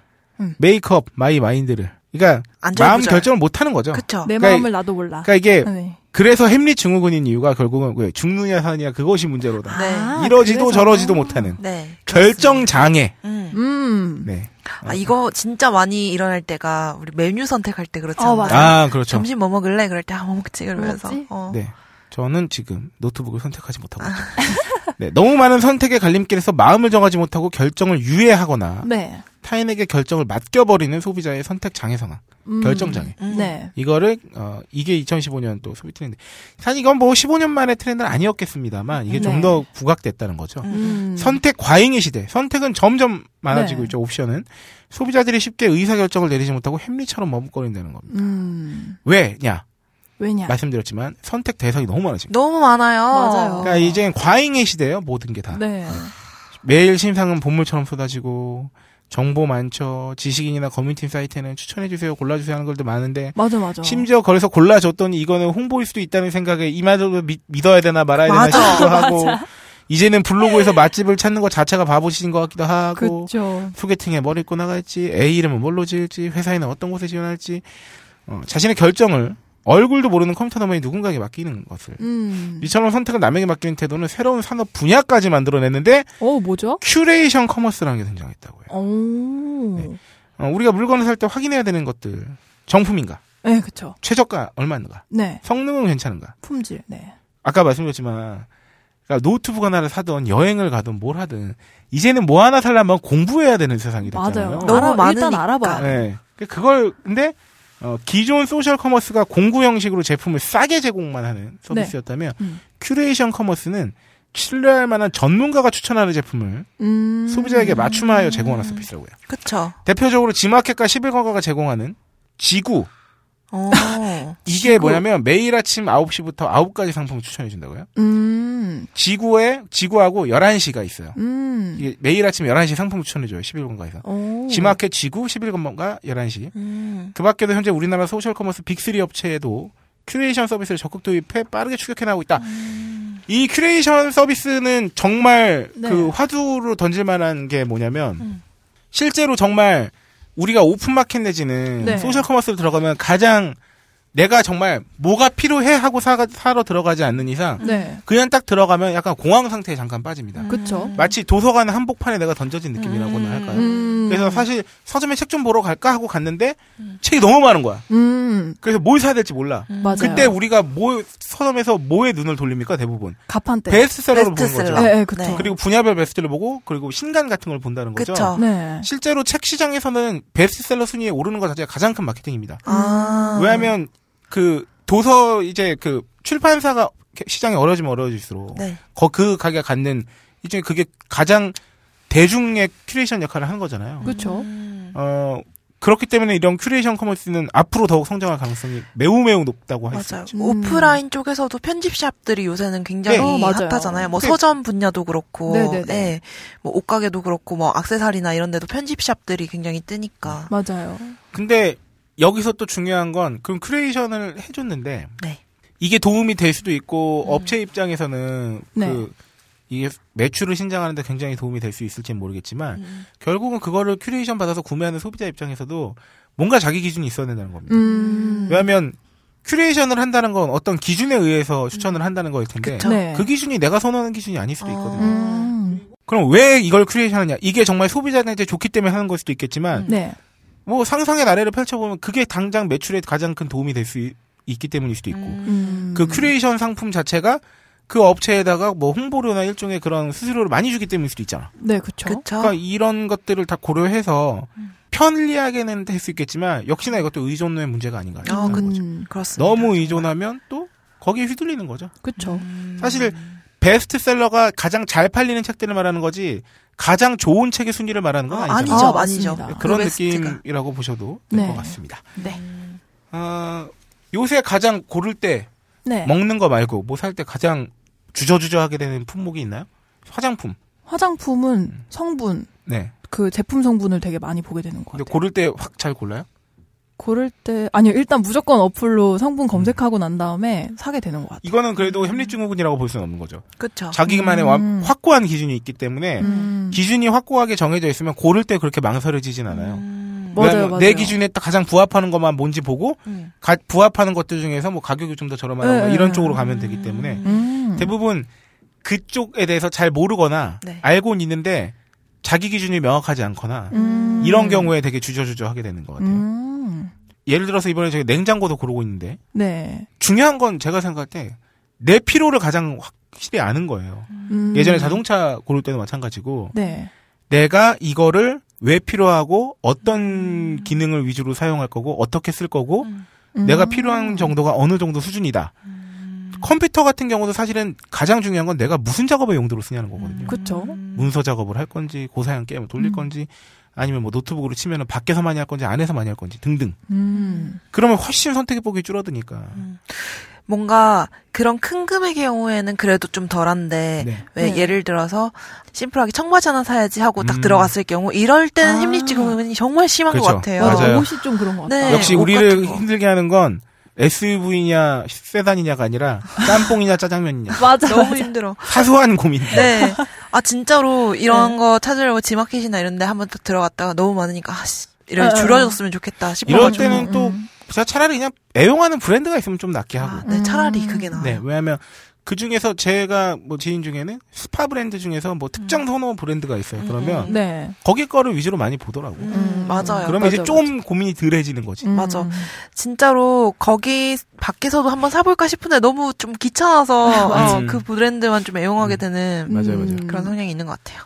make up my mind를. 그러니까. 마음 결정을 못 하는 거죠. 그쵸. 내 그러니까 마음을 나도 몰라. 그러니까 이게 네. 그래서 햄릿 증후군인 이유가 결국은 왜 죽느냐 사느냐 그것이 문제로다. 네. 아, 이러지도 그래서. 저러지도 못하는 네. 결정 장애. 음. 음. 네. 아, 이거 진짜 많이 일어날 때가 우리 메뉴 선택할 때 그렇지 어. 아, 그렇죠. 점심 뭐 먹을래? 그럴 때 아, 뭐 먹지? 그러면서. 먹지? 어. 네. 저는 지금 노트북을 선택하지 못하고 있죠. 네, 너무 많은 선택의 갈림길에서 마음을 정하지 못하고 결정을 유예하거나 네. 타인에게 결정을 맡겨버리는 소비자의 선택 장애 상황, 음. 결정 장애. 음. 네. 이거를 어 이게 2015년 또 소비 트렌드. 사실 이건 뭐 15년 만의 트렌드는 아니었겠습니다만 이게 좀 네. 더 부각됐다는 거죠. 음. 선택 과잉의 시대. 선택은 점점 많아지고 네. 있죠. 옵션은 소비자들이 쉽게 의사 결정을 내리지 못하고 햄릿처럼 머뭇거린다는 겁니다. 음. 왜냐? 왜냐? 말씀드렸지만 선택 대상이 너무 많아집니다. 너무 많아요. 맞아요. 그러니까 이제 과잉의 시대예요. 모든 게 다. 네. 매일 신상은 봇물처럼 쏟아지고 정보 많죠. 지식인이나 커뮤니티 사이트에는 추천해주세요, 골라주세요 하는 글도 많은데 맞아, 맞아. 심지어 거기서 골라줬더니 이거는 홍보일 수도 있다는 생각에 이마저도 믿, 믿어야 되나 말아야 되나 맞아. 싶기도 하고 [LAUGHS] 이제는 블로그에서 맛집을 찾는 것 자체가 바보짓인 것 같기도 하고 그쵸. 소개팅에 뭘 입고 나갈지 애 이름은 뭘로 지을지 회사에는 어떤 곳에 지원할지 어, 자신의 결정을 얼굴도 모르는 컴퓨터 너머에 누군가에게 맡기는 것을 음. 이처럼 선택을 남에게 맡기는 태도는 새로운 산업 분야까지 만들어냈는데 어, 뭐죠? curation commerce라는 게 등장했다고요. 오. 네. 어, 우리가 물건을 살 때 확인해야 되는 것들 정품인가 네, 그쵸. 최저가 얼마인가 네. 성능은 괜찮은가 품질. 네. 아까 말씀드렸지만 그러니까 노트북 하나를 사든 여행을 가든 뭘 하든 이제는 뭐 하나 살려면 공부해야 되는 세상이 됐잖아요. 맞아요. 너무 알아, 일단 많으니까. 알아봐야 돼. 네. 그러니까 그걸 근데 어, 기존 social commerce가 공구 형식으로 제품을 싸게 제공만 하는 서비스였다면 음. curation commerce는 신뢰할 만한 전문가가 추천하는 제품을 음. 소비자에게 맞춤하여 제공하는 서비스라고요. 그쵸. 대표적으로 지마켓과 11번가가 제공하는 지구. 어. [LAUGHS] 이게 뭐냐면 매일 아침 9시부터 9가지 상품을 추천해 준다고요. 음. 지구에 지구하고 11시가 있어요. 음. 이게 매일 아침 11시 상품 추천해 줘요. 11번가에서. 오. 지마켓 지구 11번가 11시. 음. 그 밖에도 현재 우리나라 social commerce Big3 업체에도 큐레이션 서비스를 적극 도입해 빠르게 추격해 나가고 있다. 이 큐레이션 서비스는 정말 네. 그 화두로 던질 만한 게 뭐냐면 음. 실제로 정말 우리가 open market 내지는 네. social commerce로 들어가면 가장 내가 정말 뭐가 필요해 하고 사, 사러 들어가지 않는 이상 네. 그냥 딱 들어가면 약간 공황 상태에 잠깐 빠집니다. 그쵸. 마치 도서관 한복판에 내가 던져진 느낌이라고나 음. 할까요? 음. 그래서 사실 서점에 책 좀 보러 갈까 하고 갔는데 책이 너무 많은 거야. 음. 그래서 뭘 사야 될지 몰라. 맞아요. 그때 우리가 뭐 서점에서 뭐에 눈을 돌립니까 대부분 가판대. 베스트셀러로 보는 베스트셀러. 거죠. 네, 네, 그쵸. 네. 그리고 분야별 베스트를 보고 그리고 신간 같은 걸 본다는 거죠. 그쵸. 네. 실제로 책 시장에서는 베스트셀러 순위에 오르는 것 자체가 가장 큰 마케팅입니다. 아. 왜냐하면 그 도서 이제 그 출판사가 시장이 어려지면 어려질수록 네. 거 그 가게가 갖는 이제 그게 가장 대중의 큐레이션 역할을 하는 거잖아요. 그쵸. 음. 어 그렇기 때문에 이런 curation commerce는 앞으로 더욱 성장할 가능성이 매우 매우 높다고 할 수. 있죠. 음. 오프라인 쪽에서도 편집샵들이 요새는 굉장히 네. 어, 맞아요. 핫하잖아요. 뭐 네. 서점 분야도 그렇고, 네네네. 네. 뭐 옷가게도 그렇고, 뭐 악세사리나 이런 데도 편집샵들이 굉장히 뜨니까. 맞아요. 근데 여기서 또 중요한 건 그럼 curation을 해줬는데 네. 이게 도움이 될 수도 있고 음. 업체 입장에서는 네. 그 이게 매출을 신장하는데 굉장히 도움이 될 수 있을지는 모르겠지만 음. 결국은 그거를 큐레이션 받아서 구매하는 소비자 입장에서도 뭔가 자기 기준이 있어야 된다는 겁니다. 음. 왜냐하면 curation을 한다는 건 어떤 기준에 의해서 추천을 한다는 거일 텐데. 네. 그 기준이 내가 선호하는 기준이 아닐 수도 있거든요. 음. 그럼 왜 이걸 큐레이션 하냐? 이게 정말 소비자한테 좋기 때문에 하는 걸 수도 있겠지만 네. 뭐 상상의 나래를 펼쳐보면 그게 당장 매출에 가장 큰 도움이 될 수 있기 때문일 수도 있고 음. 그 큐레이션 상품 자체가 그 업체에다가 뭐 홍보료나 일종의 그런 수수료를 많이 주기 때문일 수도 있잖아. 네, 그쵸. 그쵸. 그러니까 이런 것들을 다 고려해서 편리하게는 할수 있겠지만 역시나 이것도 의존의 문제가 아닌가 어, 싶다는 그-. 음, 그렇습니다. 너무 의존하면 또 거기에 휘둘리는 거죠. 그쵸. 사실 베스트셀러가 가장 잘 팔리는 책들을 말하는 거지 가장 좋은 책의 순위를 말하는 건 어, 아니죠. 아니죠, 아, 아니죠. 그런 그 베스트가. 느낌이라고 보셔도 될것 네. 같습니다. 네. 어, 요새 가장 고를 때 네. 먹는 거 말고 뭐 살 때 가장 주저주저하게 되는 품목이 있나요? 화장품. 화장품은 성분, 네. 그 제품 성분을 되게 많이 보게 되는 것 같아요. 고를 때 확 잘 골라요? 고를 때 아니요 일단 무조건 어플로 성분 검색하고 난 다음에 사게 되는 것 같아요. 이거는 그래도 협리증후군이라고 볼 수는 없는 거죠. 그쵸. 자기만의 음. 완- 확고한 기준이 있기 때문에 음. 기준이 확고하게 정해져 있으면 고를 때 그렇게 망설여지진 않아요. 음. 맞아요, 맞아요. 내 기준에 딱 가장 부합하는 것만 뭔지 보고 음. 가- 부합하는 것들 중에서 뭐 가격이 좀 더 저렴하거나 네. 이런 쪽으로 가면 되기 때문에 음. 대부분 그쪽에 대해서 잘 모르거나 네. 알고는 있는데 자기 기준이 명확하지 않거나 음. 이런 경우에 되게 주저주저하게 되는 것 같아요. 음. 예를 들어서 이번에 저희 냉장고도 고르고 있는데 네. 중요한 건 제가 생각할 때내 필요를 가장 확실히 아는 거예요. 음. 예전에 자동차 고를 때도 마찬가지고 네. 내가 이거를 왜 필요하고 어떤 기능을 위주로 사용할 거고 어떻게 쓸 거고 음. 내가 음. 필요한 정도가 어느 정도 수준이다. 컴퓨터 같은 경우도 사실은 가장 중요한 건 내가 무슨 작업의 용도로 쓰냐는 거거든요. 그쵸. 문서 작업을 할 건지 고사양 게임을 돌릴 음. 건지 아니면 뭐 노트북으로 치면은 밖에서 많이 할 건지 안에서 많이 할 건지 등등. 음. 그러면 훨씬 선택의 폭이 줄어드니까. 뭔가 그런 큰 금액의 경우에는 그래도 좀 덜한데 네. 왜 네. 예를 들어서 심플하게 청바지 하나 사야지 하고 딱 음. 들어갔을 경우 이럴 때는 아. 힘리지금이 정말 심한 그쵸. 것 같아요. 맞아. 맞아요. 옷이 좀 그런 것 같아요. 네. 역시 옷 우리를. 힘들게 하는 건 SUV냐 세단이냐가 아니라 짬뽕이냐 짜장면이냐 [LAUGHS] 맞아. 너무 힘들어. 사소한 고민. 네. [LAUGHS] 아 진짜로 이런 네. 거 찾으려고 지마켓이나 이런 데 한번 딱 들어갔다가 너무 많으니까 아씨 이런 네. 줄어졌으면 좋겠다 이럴 싶어가지고 때는 또 음. 제가 차라리 그냥 애용하는 브랜드가 있으면 좀 낫게 하고. 아, 네, 차라리 음. 그게 나아요. 네, 왜냐하면 그 중에서 제가 뭐 지인 중에는 스파 브랜드 중에서 뭐 특정 선호 브랜드가 있어요. 그러면 음. 네. 거기 거를 위주로 많이 보더라고. 음, 음. 맞아요. 그러면 이제 맞아, 좀 고민이 덜해지는 거지. 음. 맞아. 진짜로 거기 밖에서도 한번 사볼까 싶은데 너무 좀 귀찮아서 [LAUGHS] 맞아. 어, 그 브랜드만 좀 애용하게 음. 되는 맞아요, 맞아요. 그런 성향이 있는 것 같아요.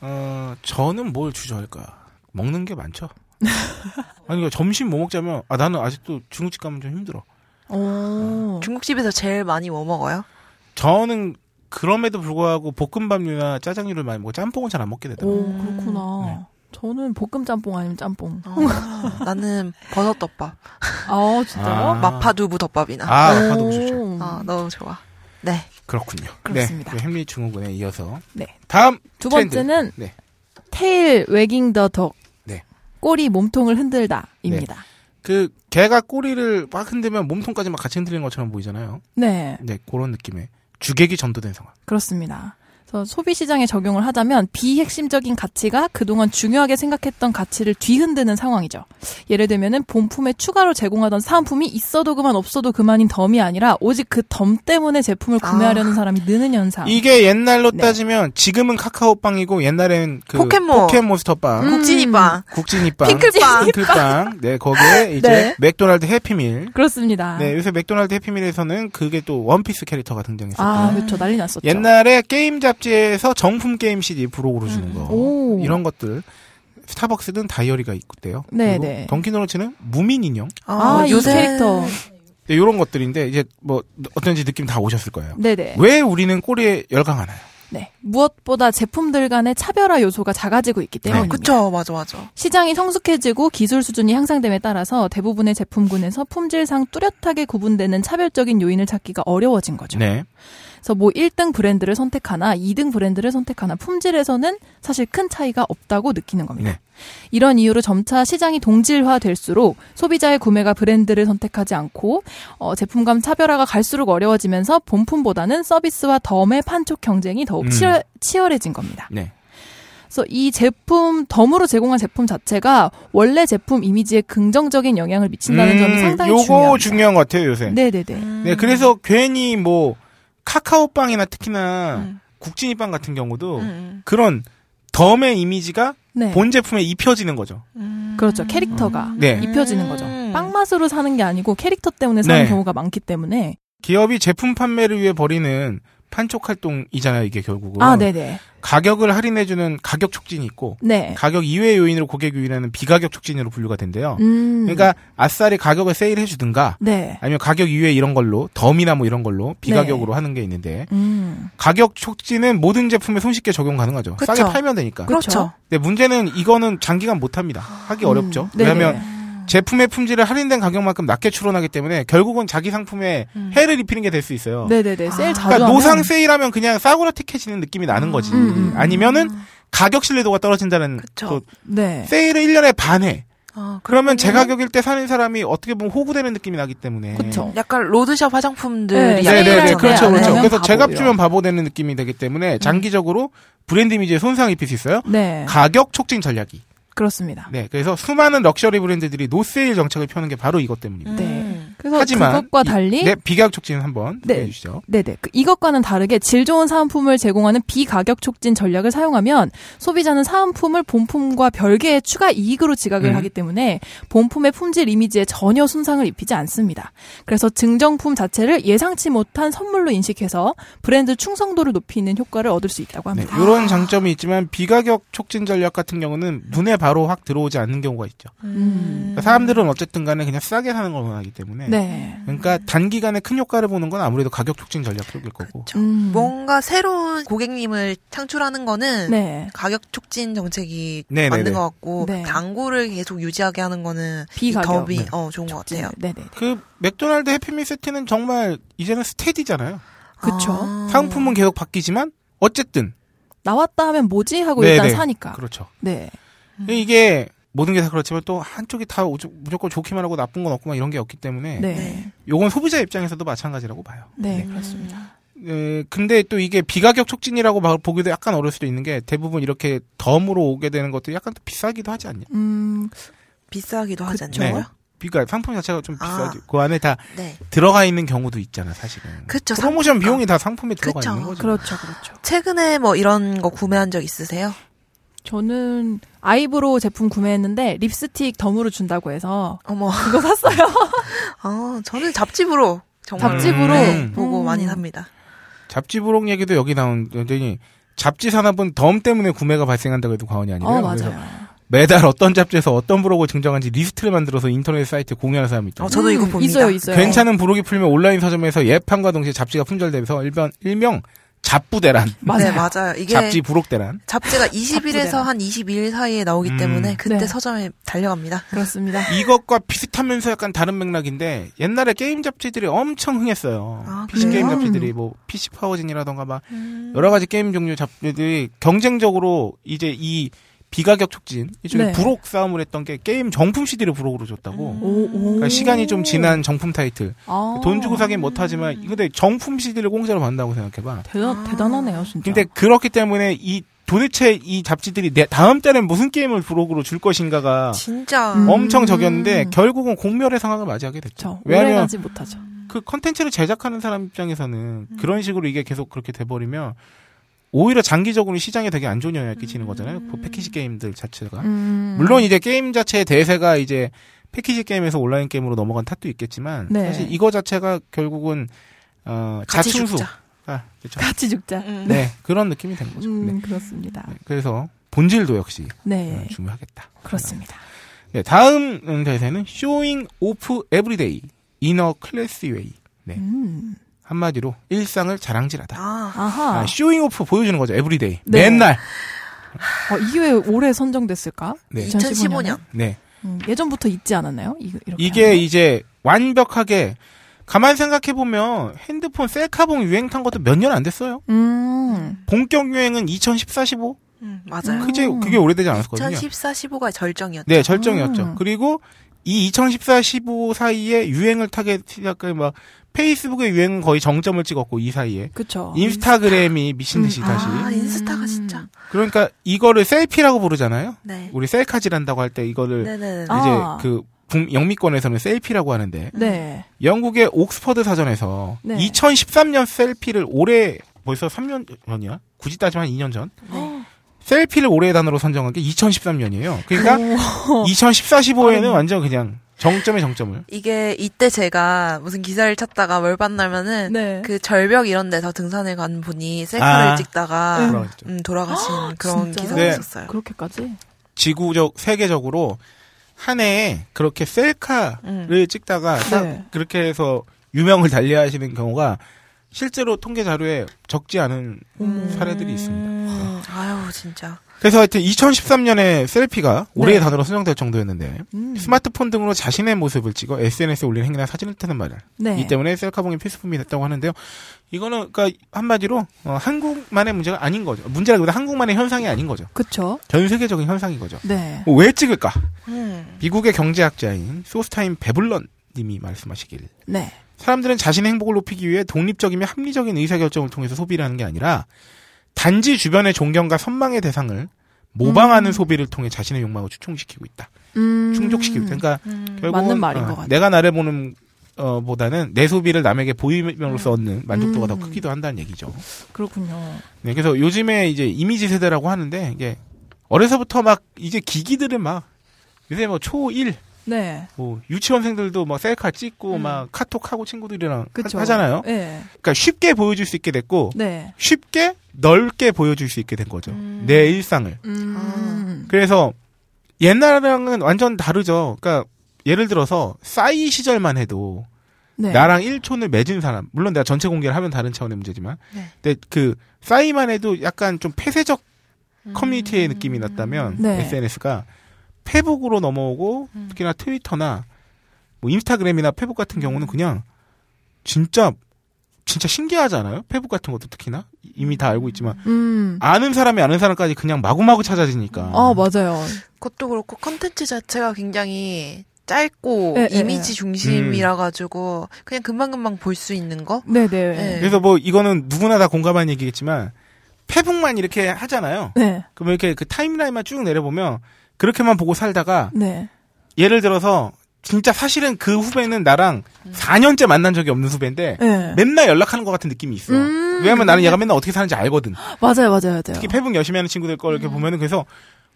어, 저는 뭘 주저할까? 먹는 게 많죠. [LAUGHS] 아니, 그러니까 점심 뭐 먹자면, 아, 나는 아직도 중국집 가면 좀 힘들어. 오. 중국집에서 제일 많이 뭐 먹어요? 저는 그럼에도 불구하고 볶음밥류나 짜장류를 많이 먹고 짬뽕은 잘 안 먹게 되더라고요. 오, 그렇구나. 네. 저는 볶음 짬뽕 아니면 짬뽕. 아, 나는 버섯 덮밥, 아, 진짜요? 아. 마파두부 덮밥이나. 아, 오. 파도 좋죠. 아, 너무 좋아. 네. 그렇군요. 그렇습니다. 네. 햄리 증후군에 이어서. 네. 다음 두 트렌드. 번째는 네. 테일 웨깅 더 덕. 네. 꼬리 몸통을 흔들다입니다. 그 개가 꼬리를 막 흔들면 몸통까지 막 같이 흔들리는 것처럼 보이잖아요. 네. 네, 그런 느낌의 주객이 전도된 상황. 그렇습니다. 그래서 소비 시장에 적용을 하자면 비핵심적인 가치가 그동안 중요하게 생각했던 가치를 뒤흔드는 상황이죠. 예를 들면은 본품에 추가로 제공하던 사은품이 있어도 그만 없어도 그만인 덤이 아니라 오직 그 덤 때문에 제품을 구매하려는 사람이 느는 현상. 이게 옛날로 네. 따지면 지금은 카카오빵이고 옛날엔 그 포켓몬. 포켓몬스터빵, 음. 국진이빵, 국진이빵, 핑클빵. 핑클빵. 네, 거기에 [LAUGHS] 이제 네. 맥도날드 해피밀. 그렇습니다. 네, 요새 맥도날드 해피밀에서는 그게 또 원피스 캐릭터가 등장했었고. 아, 그렇죠. 난리 났었죠. 옛날에 게임 잡지 에서 정품 게임 CD 부록으로 주는 거. 음. 오. 이런 것들. 스타벅스는 다이어리가 있대요. 네, 그리고 네. 던킨도너츠는 무민 인형. 아, 이 요새 캐릭터. 네, 이런 것들인데 이제 뭐 어떤지 느낌 다 오셨을 거예요. 네네. 왜 우리는 꼬리에 열광하나요? 네. 무엇보다 제품들 간의 차별화 요소가 작아지고 있기 네. 때문입니다. 그쵸, 맞아, 맞아. 시장이 성숙해지고 기술 수준이 향상됨에 따라서 대부분의 제품군에서 품질상 뚜렷하게 구분되는 차별적인 요인을 찾기가 어려워진 거죠. 네. 그래서 뭐 1등 브랜드를 선택하나 2등 브랜드를 선택하나 품질에서는 사실 큰 차이가 없다고 느끼는 겁니다. 네. 이런 이유로 점차 시장이 동질화될수록 소비자의 구매가 브랜드를 선택하지 않고 어, 제품 간 차별화가 갈수록 어려워지면서 본품보다는 서비스와 덤의 판촉 경쟁이 더욱 음. 치열, 치열해진 겁니다. 네. 그래서 이 제품 덤으로 제공한 제품 자체가 원래 제품 이미지에 긍정적인 영향을 미친다는 점이 상당히 음, 요거 중요합니다. 중요한 것 같아요 요새. 네네네. 음. 네, 그래서 괜히 뭐 카카오빵이나 특히나 음. 국진이빵 같은 경우도 음. 그런 덤의 이미지가 네. 본 제품에 입혀지는 거죠. 음. 그렇죠. 캐릭터가 네. 입혀지는 거죠. 음. 빵 맛으로 사는 게 아니고 캐릭터 때문에 사는 네. 경우가 많기 때문에. 기업이 제품 판매를 위해 벌이는 판촉 활동이잖아요, 이게 결국은. 아, 네네. 가격을 할인해주는 가격 촉진이 있고, 네. 가격 이외의 요인으로 고객 유인하는 비가격 촉진으로 분류가 된대요. 음. 그러니까 아싸리 가격을 세일해주든가, 네. 아니면 가격 이외 이런 걸로 덤이나 뭐 이런 걸로 비가격으로 하는 게 있는데 음. 가격 촉진은 모든 제품에 손쉽게 적용 가능하죠. 그쵸. 싸게 팔면 되니까. 그렇죠. 근데 문제는 이거는 장기간 못 합니다. 하기 어렵죠. 네네. 왜냐하면 제품의 품질을 할인된 가격만큼 낮게 추론하기 때문에 결국은 자기 상품에 음. 해를 입히는 게 될 수 있어요. 네네네. 세일 자주 그러니까 하면 노상 세일하면 그냥 싸구려틱해지는 느낌이 나는 거지. 음, 음. 아니면은 가격 신뢰도가 떨어진다는 그쵸. 또 네. 세일을 1년에 반해. 아, 그러면 제 가격일 때 사는 사람이 어떻게 보면 호구되는 느낌이 나기 때문에. 그쵸. 약간 로드샵 화장품들이 네, 네네네. 세일할 그렇죠, 때 그렇죠. 그래서 제값. 주면 바보 되는 느낌이 되기 때문에 장기적으로 브랜드 이미지에 손상을 입힐 수 있어요. 네. 가격 촉진 전략이. 그렇습니다. 네. 그래서 수많은 럭셔리 브랜드들이 no sale 정책을 펴는 게 바로 이것 때문입니다. 네. 음. 그래서 하지만 그것과 이- 달리 네, 비가격 촉진 한번 네. 해 주시죠. 네네. 그 이것과는 다르게 질 좋은 사은품을 제공하는 비가격 촉진 전략을 사용하면 소비자는 사은품을 본품과 별개의 추가 이익으로 지각을 음. 하기 때문에 본품의 품질 이미지에 전혀 손상을 입히지 않습니다. 그래서 증정품 자체를 예상치 못한 선물로 인식해서 브랜드 충성도를 높이는 효과를 얻을 수 있다고 네, 합니다. 이런 장점이 있지만 비가격 촉진 전략 같은 경우는 눈에 바로 확 들어오지 않는 경우가 있죠. 음. 그러니까 사람들은 어쨌든 간에 그냥 싸게 사는 걸 원하기 때문에 네. 그러니까 단기간에 큰 효과를 보는 건 아무래도 가격 촉진 전략 쪽일 거고. 음. 뭔가 새로운 고객님을 창출하는 거는 네. 가격 촉진 정책이 네네네. 맞는 것 같고 네. 당구를 계속 유지하게 하는 거는 비가격. 이 덥이 네. 어, 좋은 것 같아요. 네네. 그 맥도날드 해피밀 세트는 정말 이제는 스테디잖아요. 그쵸. 아. 상품은 계속 바뀌지만 어쨌든 나왔다 하면 뭐지 하고 네네. 일단 사니까. 그렇죠. 네. 이게 모든 게 다 그렇지만 또 한쪽이 다 무조건 좋기만 하고 나쁜 건 없고 막 이런 게 없기 때문에 네. 네. 요건 소비자 입장에서도 마찬가지라고 봐요. 네, 음. 그렇습니다. 에, 근데 또 이게 비가격 촉진이라고 막 보기도 약간 어려울 수도 있는 게 대부분 이렇게 덤으로 오게 되는 것도 약간 또 비싸기도 하지 않냐? 음, 비싸기도 하지 그쵸. 않나요? 비가 상품 자체가 좀 아. 비싸지. 그 안에 다 네. 들어가 있는 경우도 있잖아, 사실은. 그쵸. 프로모션 상품가. 비용이 다 상품에 들어가 그쵸. 있는 거죠. 그렇죠, 그렇죠. 최근에 뭐 이런 거 구매한 적 있으세요? 저는 eyebrow 제품 구매했는데 립스틱 덤으로 준다고 해서 어머. 그거 샀어요. [LAUGHS] 아, 저는 잡지 부록 정말 잡지 부록? 네, 보고 음. 많이 삽니다. 잡지 부록 얘기도 여기 나오더니 잡지 산업은 덤 때문에 구매가 발생한다고 해도 과언이 아니에요. 어, 그래서 맞아요. 매달 어떤 잡지에서 어떤 부록을 증정한지 리스트를 만들어서 인터넷 사이트에 공유하는 사람이 있죠. 어, 저도 이거 음, 봅니다. 있어요, 있어요. 괜찮은 부록이 풀면 온라인 서점에서 예판과 동시에 잡지가 품절되면서 일명, 일명 잡부대란. [LAUGHS] 맞아요. 네, 맞아요. 이게 잡지 부록대란. 잡지가 20일에서 잡지대란. 한 22일 사이에 나오기 음. 때문에 그때 네. 서점에 달려갑니다. 그렇습니다. [LAUGHS] 이것과 비슷하면서 약간 다른 맥락인데 옛날에 게임 잡지들이 엄청 흥했어요. 아, PC 게임 그래요? 잡지들이 뭐 PC 파워진이라던가 막 음. 여러 가지 게임 종류 잡지들이 경쟁적으로 이제 이 비가격 촉진 이쪽에 네. 부록 싸움을 했던 게 게임 정품 CD를 부록으로 줬다고. 음. 오, 오. 그러니까 시간이 좀 지난 정품 타이틀. 아. 돈 주고 사긴 못하지만 근데 정품 CD를 공짜로 받는다고 생각해봐. 대단, 대단하네요, 진짜. 근데 그렇기 때문에 이 도대체 이 잡지들이 내 다음 달엔 무슨 게임을 부록으로 줄 것인가가 진짜 음. 엄청 적였는데 결국은 공멸의 상황을 맞이하게 됐죠. 왜냐하면. 그 컨텐츠를 제작하는 사람 입장에서는 음. 그런 식으로 이게 계속 그렇게 돼버리면 오히려 장기적으로 시장에 되게 안 좋은 영향을 끼치는 거잖아요. 그 패키지 게임들 자체가. 음. 물론 이제 게임 자체의 대세가 이제 패키지 게임에서 온라인 게임으로 넘어간 탓도 있겠지만 네. 사실 이거 자체가 결국은 어 같이 자충수. 죽자. 아, 그렇죠. 같이 죽자. 음. 네, 그런 느낌이 된 거죠. 음, 네. 그렇습니다. 네, 그래서 본질도 역시 네, 어, 중요하겠다. 그렇습니다. 네, 다음 음, 대세는 showing off everyday in a classy way. 네. 음. 한마디로 일상을 자랑질하다. 아, 아하. 아, showing off 보여주는 거죠. everyday. 네. 맨날. 어, 이게 왜 올해 선정됐을까? 네. 2015년. 네. 음, 예전부터 있지 않았나요? 이, 이렇게 이게 거? 이제 완벽하게 가만 생각해 보면 핸드폰 셀카봉 유행 탄 것도 몇 년 안 됐어요. 음. 본격 유행은 2014, 15. 음, 맞아요. 음. 그게 그게 오래되지 않았거든요. 2014, 15가 절정이었죠. 네, 절정이었죠. 음. 그리고 이 2014, 15 사이에 유행을 타게 시작한 막 페이스북의 유행은 거의 정점을 찍었고 이 사이에 그쵸. 인스타그램이 미친 듯이 음. 다시 아, 인스타가 음. 진짜. 그러니까 이거를 셀피라고 부르잖아요. 네. 우리 셀카질한다고 할 때 이거를 네네. 아. 이제 그 북- 영미권에서는 셀피라고 하는데 네. 영국의 옥스퍼드 사전에서 네. 2013년 셀피를 올해 벌써 3년 전이야? 굳이 따지면 한 2년 전. 네. 셀피를 올해의 단어로 선정한 게 2013년이에요. 그러니까 오. 2014, 15에는 완전 그냥 정점의 정점을. 이게 이때 제가 무슨 기사를 찾다가 뭘 봤냐면은 네. 그 절벽 이런 데서 등산을 간 분이 셀카를 아. 찍다가 돌아가셨죠. 음, 돌아가신 그런 진짜요? 기사가 네. 있었어요. 그렇게까지? 지구적 세계적으로 한 해에 그렇게 셀카를 음. 찍다가 딱 네. 그렇게 해서 유명을 달리하시는 경우가 실제로 통계 자료에 적지 않은 음. 사례들이 있습니다. 음, 아유 진짜. 그래서 하여튼 2013년에 셀피가 올해의 네. 단어로 선정될 정도였는데 음. 스마트폰 등으로 자신의 모습을 찍어 SNS에 올리는 행위나 사진을 뜨는 말을 네. 이 때문에 셀카봉이 필수품이 됐다고 하는데요. 이거는 그러니까 한마디로 어, 한국만의 문제가 아닌 거죠. 문제라기보다 한국만의 현상이 아닌 거죠. 그쵸. 전 세계적인 현상인 거죠. 네. 왜 찍을까? 음. 미국의 경제학자인 소스타임 베블런 님이 말씀하시길 네. 사람들은 자신의 행복을 높이기 위해 독립적이며 합리적인 의사결정을 통해서 소비를 하는 게 아니라 단지 주변의 존경과 선망의 대상을 모방하는 음. 소비를 통해 자신의 욕망을 충족시키고 있다. 음. 충족시키고 있다. 그러니까 음. 결국은 어. 내가 나를 보는 어, 보다는 내 소비를 남에게 보임으로써 얻는 만족도가 더 음. 크기도 한다는 얘기죠. 그렇군요. 네, 그래서 요즘에 이제 이미지 세대라고 하는데 이게 어려서부터 막 이제 기기들은 막 요새 뭐 초1 네. 뭐 유치원생들도 막 셀카 찍고 음. 막 카톡하고 친구들이랑 그쵸. 하, 잖아요 네. 그러니까 쉽게 보여줄 수 있게 됐고 네. 쉽게 넓게 보여줄 수 있게 된 거죠. 음. 내 일상을. 음. 그래서 옛날랑은 완전 다르죠. 그러니까 예를 들어서 싸이 시절만 해도 네. 나랑 1촌을 맺은 사람 물론 내가 전체 공개를 하면 다른 차원의 문제지만 네. 근데 그 싸이만 해도 약간 좀 폐쇄적 커뮤니티의 느낌이 났다면 네. SNS가 페북으로 넘어오고 음. 특히나 트위터나 뭐 인스타그램이나 페북 같은 경우는 그냥 진짜 진짜 신기하잖아요. 페북 같은 것도 특히나 이미 다 알고 있지만 음. 아는 사람이 아는 사람까지 그냥 마구마구 찾아지니까. 아, 맞아요. 그것도 그렇고 컨텐츠 자체가 굉장히 짧고 네, 네, 이미지 음. 중심이라 가지고 그냥 금방금방 볼 수 있는 거. 네네. 네. 그래서 뭐 이거는 누구나 다 공감하는 얘기겠지만 페북만 이렇게 하잖아요. 네. 그러면 이렇게 그 타임라인만 쭉 내려보면 그렇게만 보고 살다가 네. 예를 들어서 진짜 사실은 그 후배는 나랑 4년째 만난 적이 없는 후배인데 네. 맨날 연락하는 것 같은 느낌이 있어. 음. 왜냐면 나는 얘가 맨날 어떻게 사는지 알거든. 맞아요, 맞아요, 맞아요. 특히 페북 열심히 하는 친구들 걸 이렇게 보면은 그래서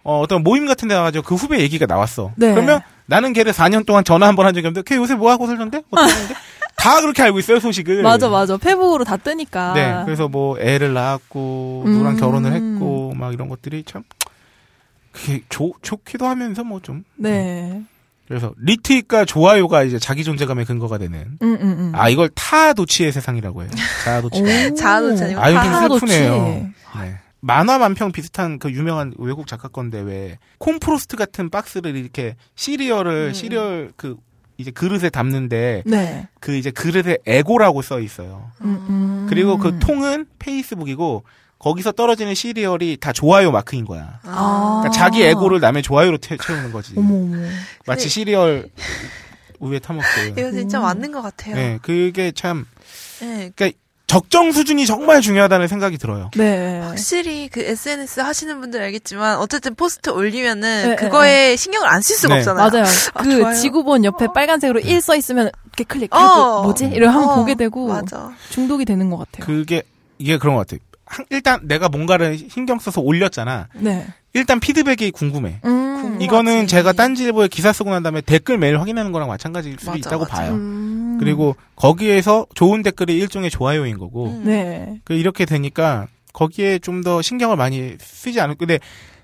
어, 어떤 모임 같은 데 가가지고 그 후배 얘기가 나왔어. 네. 그러면 나는 걔를 4년 동안 전화 한 번 한 적이 없는데 걔 요새 뭐 하고 살던데? 어떻게 하는데? 다 그렇게 알고 있어요, 소식을. 맞아, 맞아. 페북으로 다 뜨니까. 네. 그래서 뭐 애를 낳았고 음. 누구랑 결혼을 했고 막 이런 것들이 참 좋, 좋기도 하면서 뭐 좀 네. 그래서 리트윗과 좋아요가 이제 자기 존재감의 근거가 되는 음, 음, 음. 아 이걸 타도취의 세상이라고 해요. 자아도취. 자아도취 아니고 아유 좀 타도취. 슬프네요. 네. 만화 만평 비슷한 그 유명한 외국 작가 건데 왜 콘푸로스트 같은 박스를 이렇게 시리얼을 음. 시리얼 그 이제 그릇에 담는데 네. 그 이제 그릇에 에고라고 써 있어요. 음, 음. 그리고 그 통은 페이스북이고 거기서 떨어지는 시리얼이 다 좋아요 마크인 거야. 아. 그러니까 자기 에고를 남의 좋아요로 태, 채우는 거지. 어머, 어머. 마치 시리얼 우유에 타먹듯. 이거 진짜 음. 맞는 것 같아요. 네, 그게 참 네. 적정 수준이 정말 중요하다는 생각이 들어요. 네. 확실히 그 SNS 하시는 분들 알겠지만 어쨌든 포스트 올리면은 네, 그거에 신경을 안 쓸 수가 네. 없잖아요. 맞아요. 아, 그 좋아요. 지구본 옆에 빨간색으로 1 써 있으면 이렇게 클릭. 어. 어. 뭐지? 이러면 한번 어, 보게 되고 맞아. 중독이 되는 것 같아요. 그게 이게 그런 것 같아요. 한- 일단 내가 뭔가를 신경 써서 올렸잖아. 네. 일단 피드백이 궁금해. 음. 이거는 제가 딴지일보에 기사 쓰고 난 다음에 댓글 매일 확인하는 거랑 마찬가지일 수도 맞아, 있다고 맞아. 봐요. 음. 그리고 거기에서 좋은 댓글이 일종의 좋아요인 거고 음. 네. 그 이렇게 되니까 거기에 좀 더 신경을 많이 쓰지 않을 근데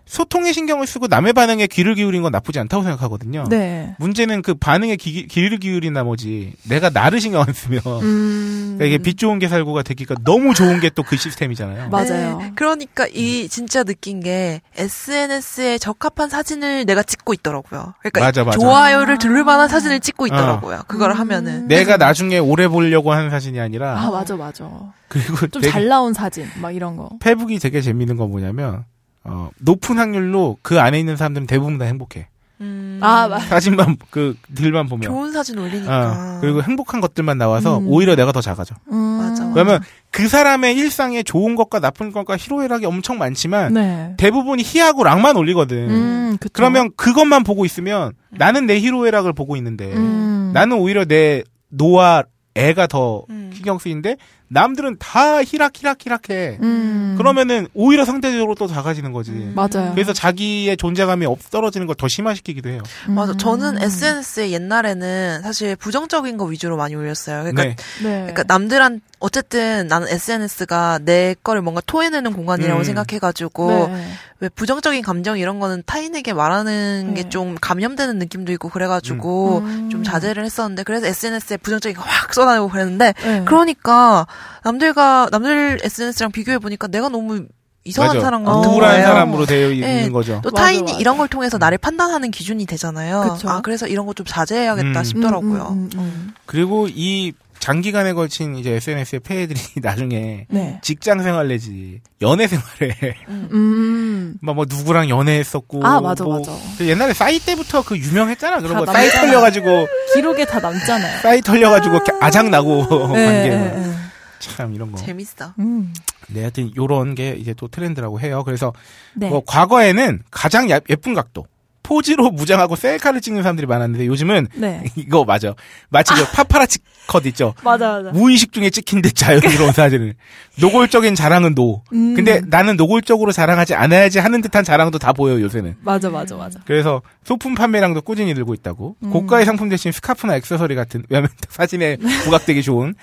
소통에 신경을 쓰고 남의 반응에 귀를 기울인 건 나쁘지 않다고 생각하거든요. 네. 문제는 그 반응에 귀, 귀를 기울인 나머지 내가 나를 신경 안 쓰면 음. 그러니까 이게 빛 좋은 게 살고가 되기가 너무 좋은 게 또 그 시스템이잖아요. 맞아요. 네, 그러니까 이 진짜 느낀 게 SNS에 적합한 사진을 내가 찍고 있더라고요. 그러니까 맞아, 맞아. 좋아요를 들을 만한 사진을 찍고 있더라고요. 그걸 음. 하면은 내가 나중에 오래 보려고 하는 사진이 아니라 아, 맞아, 맞아. 그리고 좀 잘 나온 사진, 막 이런 거. 페북이 되게 재밌는 건 뭐냐면 어, 높은 확률로 그 안에 있는 사람들은 대부분 다 행복해. 음, 아, 맞- 사진만 그 들만 보면. 좋은 사진 올리니까. 어, 그리고 행복한 것들만 나와서 음. 오히려 내가 더 작아져. 음. 맞아, 맞아. 그러면 그 사람의 일상에 좋은 것과 나쁜 것과 희로애락이 엄청 많지만 네. 대부분이 희하고 락만 올리거든. 음, 그쵸. 그러면 그것만 보고 있으면 나는 내 희로애락을 보고 있는데 음. 나는 오히려 내 노와 애가 더 음. 신경 쓰이는데 남들은 다 희락희락희락해. 음. 그러면은 오히려 상대적으로 또 작아지는 거지. 맞아요. 그래서 자기의 존재감이 없 떨어지는 걸 더 심화시키기도 해요. 맞아. 음. 저는 SNS에 옛날에는 사실 부정적인 거 위주로 많이 올렸어요. 그러니까, 네. 네. 그러니까 남들한 어쨌든 나는 SNS가 내 거를 뭔가 토해내는 공간이라고 음. 생각해가지고 네. 왜 부정적인 감정 이런 거는 타인에게 말하는 네. 게좀 감염되는 느낌도 있고 그래가지고 음. 좀 자제를 했었는데 그래서 SNS에 부정적인 거 확 쏟아내고 그랬는데 네. 그러니까 남들과 남들 SNS랑 비교해 보니까 내가 너무 이상한 맞아. 사람 어. 같은 우울한 거예요. 사람으로 되어 있는 네. 거죠. 또 맞아, 타인이 맞아. 이런 걸 통해서 나를 판단하는 기준이 되잖아요. 그쵸. 아 그래서 이런 거 좀 자제해야겠다 음. 싶더라고요. 음, 음, 음, 그리고 이 장기간에 걸친 이제 SNS의 폐해들이 [LAUGHS] 나중에 네. 직장 생활 내지 연애 생활에 음. 막뭐 누구랑 연애했었고 아, 맞아, 뭐 맞아. 그 옛날에 싸이 때부터 그 유명했잖아. 그런 다거 싸이. 털려가지고 기록에 다 남잖아요. 싸이 털려가지고 이렇게 아작 나고 [LAUGHS] 네, 관계 네, 네. 참 이런 거. 재밌어. 음. 네, 하여튼 요런 게 이제 또 트렌드라고 해요. 그래서 네. 뭐 과거에는 가장 야- 예쁜 각도 포즈로 무장하고 셀카를 찍는 사람들이 많았는데 요즘은 네. [LAUGHS] 이거 맞아. 마치 그 파파라치 컷 있죠. [LAUGHS] 맞아, 맞아. 무의식 중에 찍힌 듯 자연스러운 [LAUGHS] 사진을. 노골적인 자랑은 no. 음. 근데 나는 노골적으로 자랑하지 않아야지 하는 듯한 자랑도 다 보여 요새는. 맞아, 맞아, 맞아. 그래서 소품 판매량도 꾸준히 늘고 있다고. 음. 고가의 상품 대신 스카프나 액세서리 같은 왜냐면 사진에 부각되기 좋은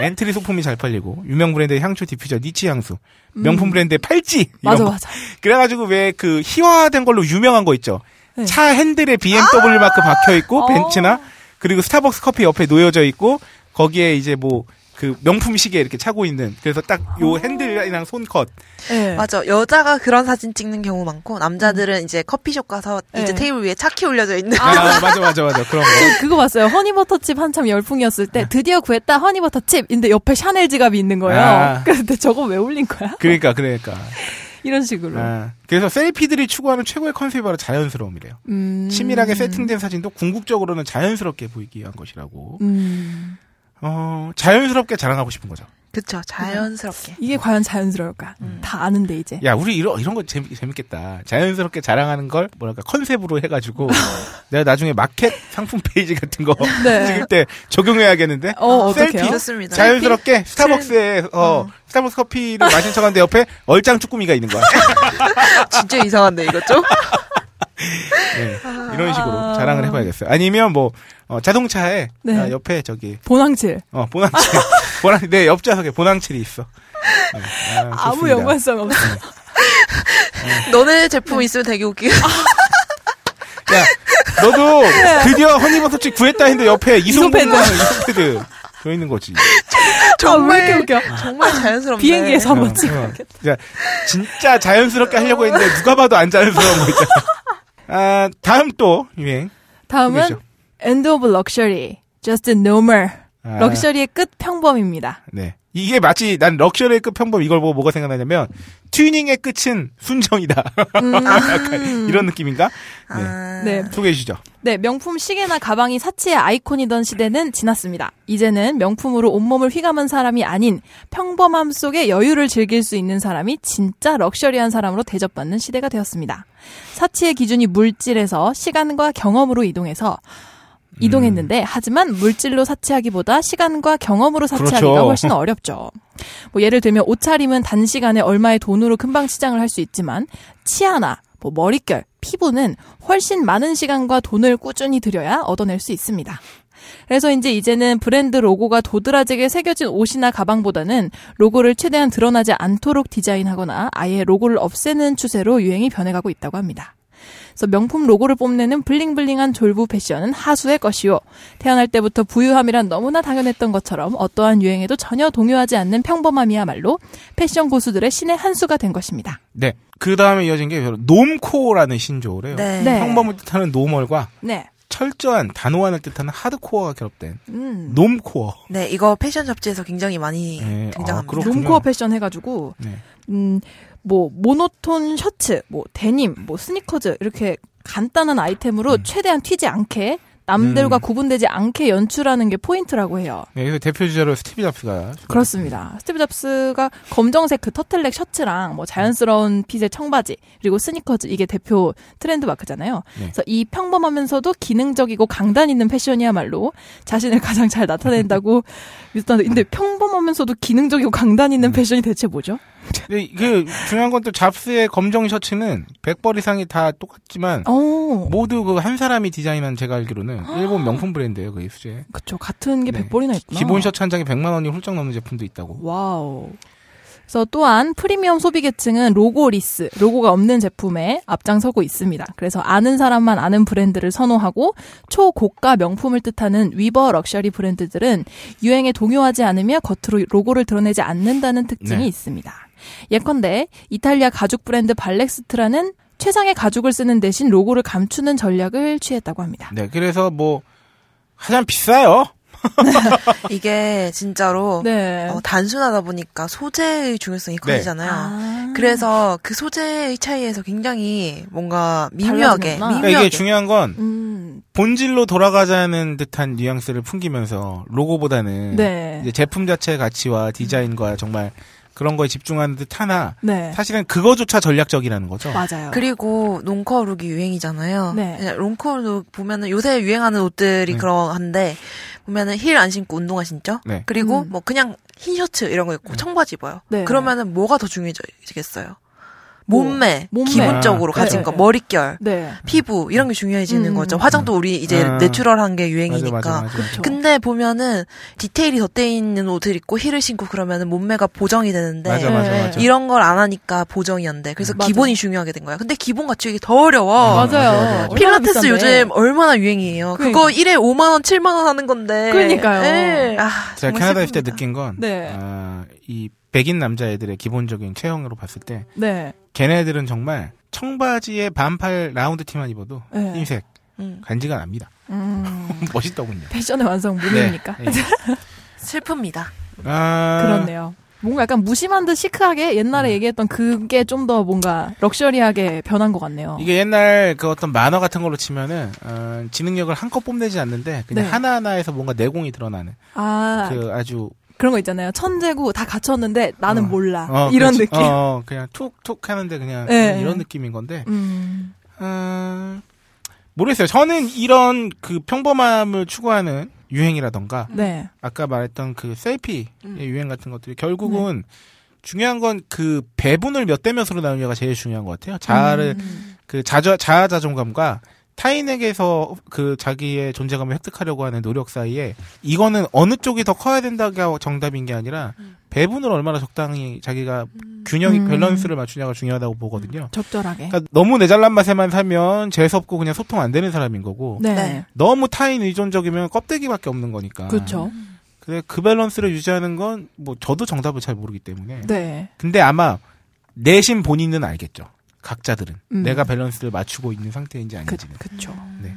엔트리 소품이 잘 팔리고 유명 브랜드의 향초 디퓨저 niche 향수, 명품 브랜드의 팔찌 이런 맞아, 거. 맞아. 그래가지고 왜 그 희화화된 걸로 유명한 거 있죠. 네. 차 핸들에 BMW 마크 박혀 있고 어. 벤츠나 그리고 스타벅스 커피 옆에 놓여져 있고 거기에 이제 뭐 그 명품 시계 이렇게 차고 있는 그래서 딱 요 핸들이랑 손컷 네. 맞아. 여자가 그런 사진 찍는 경우 많고 남자들은 이제 커피숍 가서 이제 네. 테이블 위에 차키 올려져 있는. 아, 맞아 맞아 맞아 그런 거죠 그거 봤어요. 허니버터칩 한참 열풍이었을 때 드디어 구했다 허니버터칩. 근데 옆에 샤넬 지갑이 있는 거예요. 아. [LAUGHS] 근데 저거 왜 올린 거야? 그러니까 그러니까 [LAUGHS] 이런 식으로. 아, 그래서 selfie들이 추구하는 최고의 컨셉이 바로 자연스러움이래요 음. 치밀하게 세팅된 사진도 궁극적으로는 자연스럽게 보이기 위한 것이라고 음. 어 자연스럽게 자랑하고 싶은 거죠 그쵸. 자연스럽게. 이게 과연 자연스러울까? 다 아는데 이제. 야, 우리 이런, 이런 거 재밌, 재밌겠다. 자연스럽게 자랑하는 걸, 뭐랄까, 컨셉으로 해가지고, [LAUGHS] 내가 나중에 마켓 상품 페이지 같은 거 [LAUGHS] 네. 찍을 때 적용해야겠는데, 어, selfie? 좋습니다. 자연스럽게 스타벅스에, 어, 스타벅스 커피를 마신 척 하는데 옆에 얼짱 쭈꾸미가 있는 거야. [LAUGHS] 진짜 이상한데 이거 좀. 네, 이런 식으로 자랑을 해봐야겠어요. 아니면 뭐, 어, 자동차에, 네. 아, 옆에 저기, 보낭칠. 어, 보낭칠, 보낭, 내 옆좌석에 보낭칠이 있어. 네, 아, 아무 좋습니다. 연관성 없어. 너네 제품 있으면 되게 웃기게. 야, 너도 드디어 허니버터 칩 구했다 했는데 옆에 이송패드, 이송패드 저 있는 거지. 정말 아, 왜 이렇게 웃겨? 정말 자연스럽네. 비행기에서 한번 어, 찍어. 어. 야, 진짜 자연스럽게 하려고 했는데 누가 봐도 안 자연스러운 거 있잖아. 아, 다음 또 유행. 다음은 그죠? End of Luxury. Just normal. 아. 럭셔리의 끝 평범입니다. 네. 이게 마치 난 럭셔리의 끝 평범 이걸 보고 뭐가 생각나냐면 튜닝의 끝은 순정이다. 약간 [LAUGHS] 이런 느낌인가? 네. 아, 네. 소개해 주시죠. 네, 명품 시계나 가방이 사치의 아이콘이던 시대는 지났습니다. 이제는 명품으로 온몸을 휘감은 사람이 아닌 평범함 속에 여유를 즐길 수 있는 사람이 진짜 럭셔리한 사람으로 대접받는 시대가 되었습니다. 사치의 기준이 물질에서 시간과 경험으로 이동해서 이동했는데 하지만 물질로 사치하기보다 시간과 경험으로 사치하기가 그렇죠. 훨씬 어렵죠. 뭐 예를 들면 옷차림은 단시간에 얼마의 돈으로 금방 치장을 할 수 있지만 치아나 뭐 머릿결, 피부는 훨씬 많은 시간과 돈을 꾸준히 들여야 얻어낼 수 있습니다. 그래서 이제 이제는 브랜드 로고가 도드라지게 새겨진 옷이나 가방보다는 로고를 최대한 드러나지 않도록 디자인하거나 아예 로고를 없애는 추세로 유행이 변해가고 있다고 합니다. 그래서 명품 로고를 뽐내는 bling bling한 졸부 패션은 하수의 것이요. 태어날 때부터 부유함이란 너무나 당연했던 것처럼 어떠한 유행에도 전혀 동요하지 않는 평범함이야말로 패션 고수들의 신의 한 수가 된 것입니다. 네. 그 다음에 이어진 게 바로 normcore라는 신조어래요. 네. 네. 평범을 뜻하는 normal과 네. 철저한 단호함을 뜻하는 하드코어가 결합된 음. normcore. 네, 이거 패션 잡지에서 굉장히 많이 네, 등장합니다. 아. normcore 패션 해가지고 네. 음, 뭐 모노톤 셔츠, 뭐 데님, 뭐 스니커즈 이렇게 간단한 아이템으로 음. 최대한 튀지 않게 남들과 음. 구분되지 않게 연출하는 게 포인트라고 해요. 네, 그래서 대표 주자로 스티브 잡스가 그렇습니다. 스티브 잡스가 검정색 그 터틀넥 셔츠랑 뭐 자연스러운 핏의 청바지 그리고 스니커즈 이게 대표 트레이드마크잖아요. 네. 그래서 이 평범하면서도 기능적이고 강단 있는 패션이야말로 자신을 [LAUGHS] 가장 잘 나타낸다고 [LAUGHS] 믿었는데 근데 평범하면서도 기능적이고 강단 있는 음. 패션이 대체 뭐죠? 근데 그 중요한 건 또 잡스의 검정 셔츠는 100벌 이상이 다 똑같지만 어, 모두 그 한 사람이 디자인한 제가 알기로는 일본 명품 브랜드예요, 그 수제. 그쵸 같은 게 네. 100벌이나 있구나. 기본 셔츠 한 장에 100만 원이 훌쩍 넘는 제품도 있다고. wow. 그래서 또한 프리미엄 소비계층은 logoless, 로고가 없는 제품에 앞장서고 있습니다. 그래서 아는 사람만 아는 브랜드를 선호하고 초고가 명품을 뜻하는 uber luxury 브랜드들은 유행에 동요하지 않으며 겉으로 로고를 드러내지 않는다는 특징이 네. 있습니다. 예컨대 이탈리아 가죽 브랜드 발렉스트라는 최상의 가죽을 쓰는 대신 로고를 감추는 전략을 취했다고 합니다. 네, 그래서 뭐 하여간 비싸요. [LAUGHS] 이게 진짜로 네. 어, 단순하다 보니까 소재의 중요성이 네. 커지잖아요. 아. 그래서 그 소재의 차이에서 굉장히 뭔가 미묘하게. 미묘하게 그러니까 이게 중요한 건 음, 본질로 돌아가자는 듯한 뉘앙스를 풍기면서 로고보다는 네. 이제 제품 자체의 가치와 디자인과 정말 그런 거에 집중하는 듯 하나 네. 사실은 그거조차 전략적이라는 거죠. 맞아요. 그리고 normcore look이 유행이잖아요. 네. 그냥 normcore look 보면은 요새 유행하는 옷들이 네. 그러한데 보면은 힐 안 신고 운동화 신죠. 네. 그리고 음. 뭐 그냥 흰 셔츠 이런 거 입고 청바지 입어요. 네. 그러면은 뭐가 더 중요해지겠어요? 뭐, 몸매, 몸매. 기본적으로 아, 가진 네. 거, 머릿결, 네. 피부 이런 게 중요해지는 음. 거죠. 화장도 우리 이제 음. 내추럴한 게 맞아, 유행이니까. 맞아, 맞아. 그쵸. 근데 보면은 디테일이 덧대 있는 옷을 입고 힐을 신고 그러면은 몸매가 보정이 되는데 맞아, 맞아, 네. 맞아. 이런 걸 안 하니까 보정이 안 돼. 그래서 맞아. 기본이 중요하게 된 거야. 근데 기본 갖추기 더 어려워. 어, 맞아요. 맞아, 맞아. 필라테스. 요즘 얼마나 유행이에요. 그 그러니까. 거 1회 5만 원, 7만 원 하는 건데. 그러니까요. 예. 아, 제가 캐나다 있을 때. 느낀 건, 네. 아, 이 백인 남자애들의 기본적인 체형으로 봤을 때, 네. 걔네들은 정말 청바지에 반팔 라운드 티만 입어도 네. 흰색 음, 간지가 납니다. 음, [LAUGHS] 멋있더군요. 패션의 완성 무능이니까. 네. 예. [LAUGHS] 슬픕니다. 아, 그렇네요. 뭔가 약간 무심한 듯 시크하게 옛날에 얘기했던 그게 좀 더 뭔가 럭셔리하게 변한 것 같네요. 이게 옛날 그 어떤 만화 같은 걸로 치면은 어, 지능력을 한껏 뽐내지 않는데 그냥 네. 하나하나에서 뭔가 내공이 드러나는 아, 그 아주 그런 거 있잖아요. 천재고 다 갖췄는데 나는 어. 몰라. 어, 이런 그렇지. 느낌. 어, 그냥 툭툭 하는데 그냥 네. 이런 느낌인 건데 음, 어, 모르겠어요. 저는 이런 그 평범함을 추구하는 유행이라던가 네. 아까 말했던 그 셀피의 음. 유행 같은 것들이 결국은 네. 중요한 건 그 배분을 몇 대 몇으로 나누냐가 제일 중요한 것 같아요. 자아를 음, 그 자자 자아 자존감과 타인에게서 그 자기의 존재감을 획득하려고 하는 노력 사이에 이거는 어느 쪽이 더 커야 된다가 정답인 게 아니라 배분을 얼마나 적당히 자기가 균형이 음. 밸런스를 맞추냐가 중요하다고 보거든요. 적절하게. 그러니까 너무 내 잘난 맛에만 살면 재수 없고 그냥 소통 안 되는 사람인 거고 네. 네. 너무 타인 의존적이면 껍데기밖에 없는 거니까. 그렇죠. 그래 그 밸런스를 유지하는 건 뭐 저도 정답을 잘 모르기 때문에. 네. 근데 아마 내심 본인은 알겠죠. 각자들은 음. 내가 밸런스를 맞추고 있는 상태인지 그, 아닌지는 그쵸. 네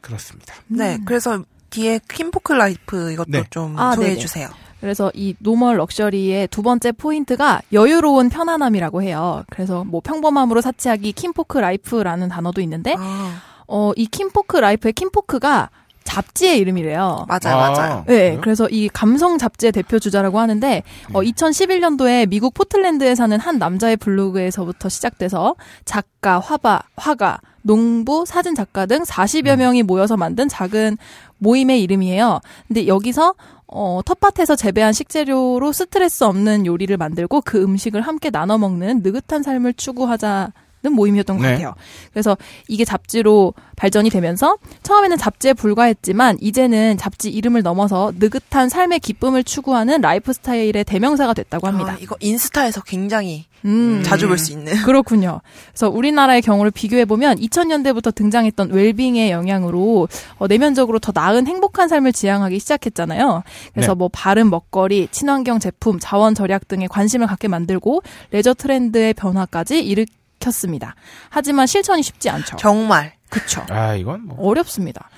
그렇습니다. 네. 음. 그래서 뒤에 Kinfolk life 이것도 네. 좀 아, 소개해 네네. 주세요. 그래서 이 normal luxury의 두 번째 포인트가 여유로운 편안함이라고 해요. 그래서 뭐 평범함으로 사치하기 Kinfolk life라는 단어도 있는데 아, 어 이 Kinfolk life의 Kinfolk가 잡지의 이름이래요. 맞아요, 아, 맞아요. 네, 그래요? 그래서 이 감성 잡지의 대표 주자라고 하는데 어, 2011년도에 미국 포틀랜드에 사는 한 남자의 블로그에서부터 시작돼서 작가, 화바, 화가, 농부, 사진 작가 등 40여 명이 모여서 만든 작은 모임의 이름이에요. 근데 여기서 어, 텃밭에서 재배한 식재료로 스트레스 없는 요리를 만들고 그 음식을 함께 나눠 먹는 느긋한 삶을 추구하자. 는 모임이었던 것 네. 같아요. 그래서 이게 잡지로 발전이 되면서 처음에는 잡지에 불과했지만 이제는 잡지 이름을 넘어서 느긋한 삶의 기쁨을 추구하는 라이프 스타일의 대명사가 됐다고 합니다. 아, 이거 인스타에서 굉장히 음. 자주 볼 수 있는. 그렇군요. 그래서 우리나라의 경우를 비교해 보면 2000년대부터 등장했던 웰빙의 영향으로 어, 내면적으로 더 나은 행복한 삶을 지향하기 시작했잖아요. 그래서 네. 뭐 바른 먹거리, 친환경 제품, 자원 절약 등에 관심을 갖게 만들고 레저 트렌드의 변화까지 일으 켰습니다. 하지만 실천이 쉽지 않죠. 정말. 그렇죠. 아 이건 뭐 어렵습니다.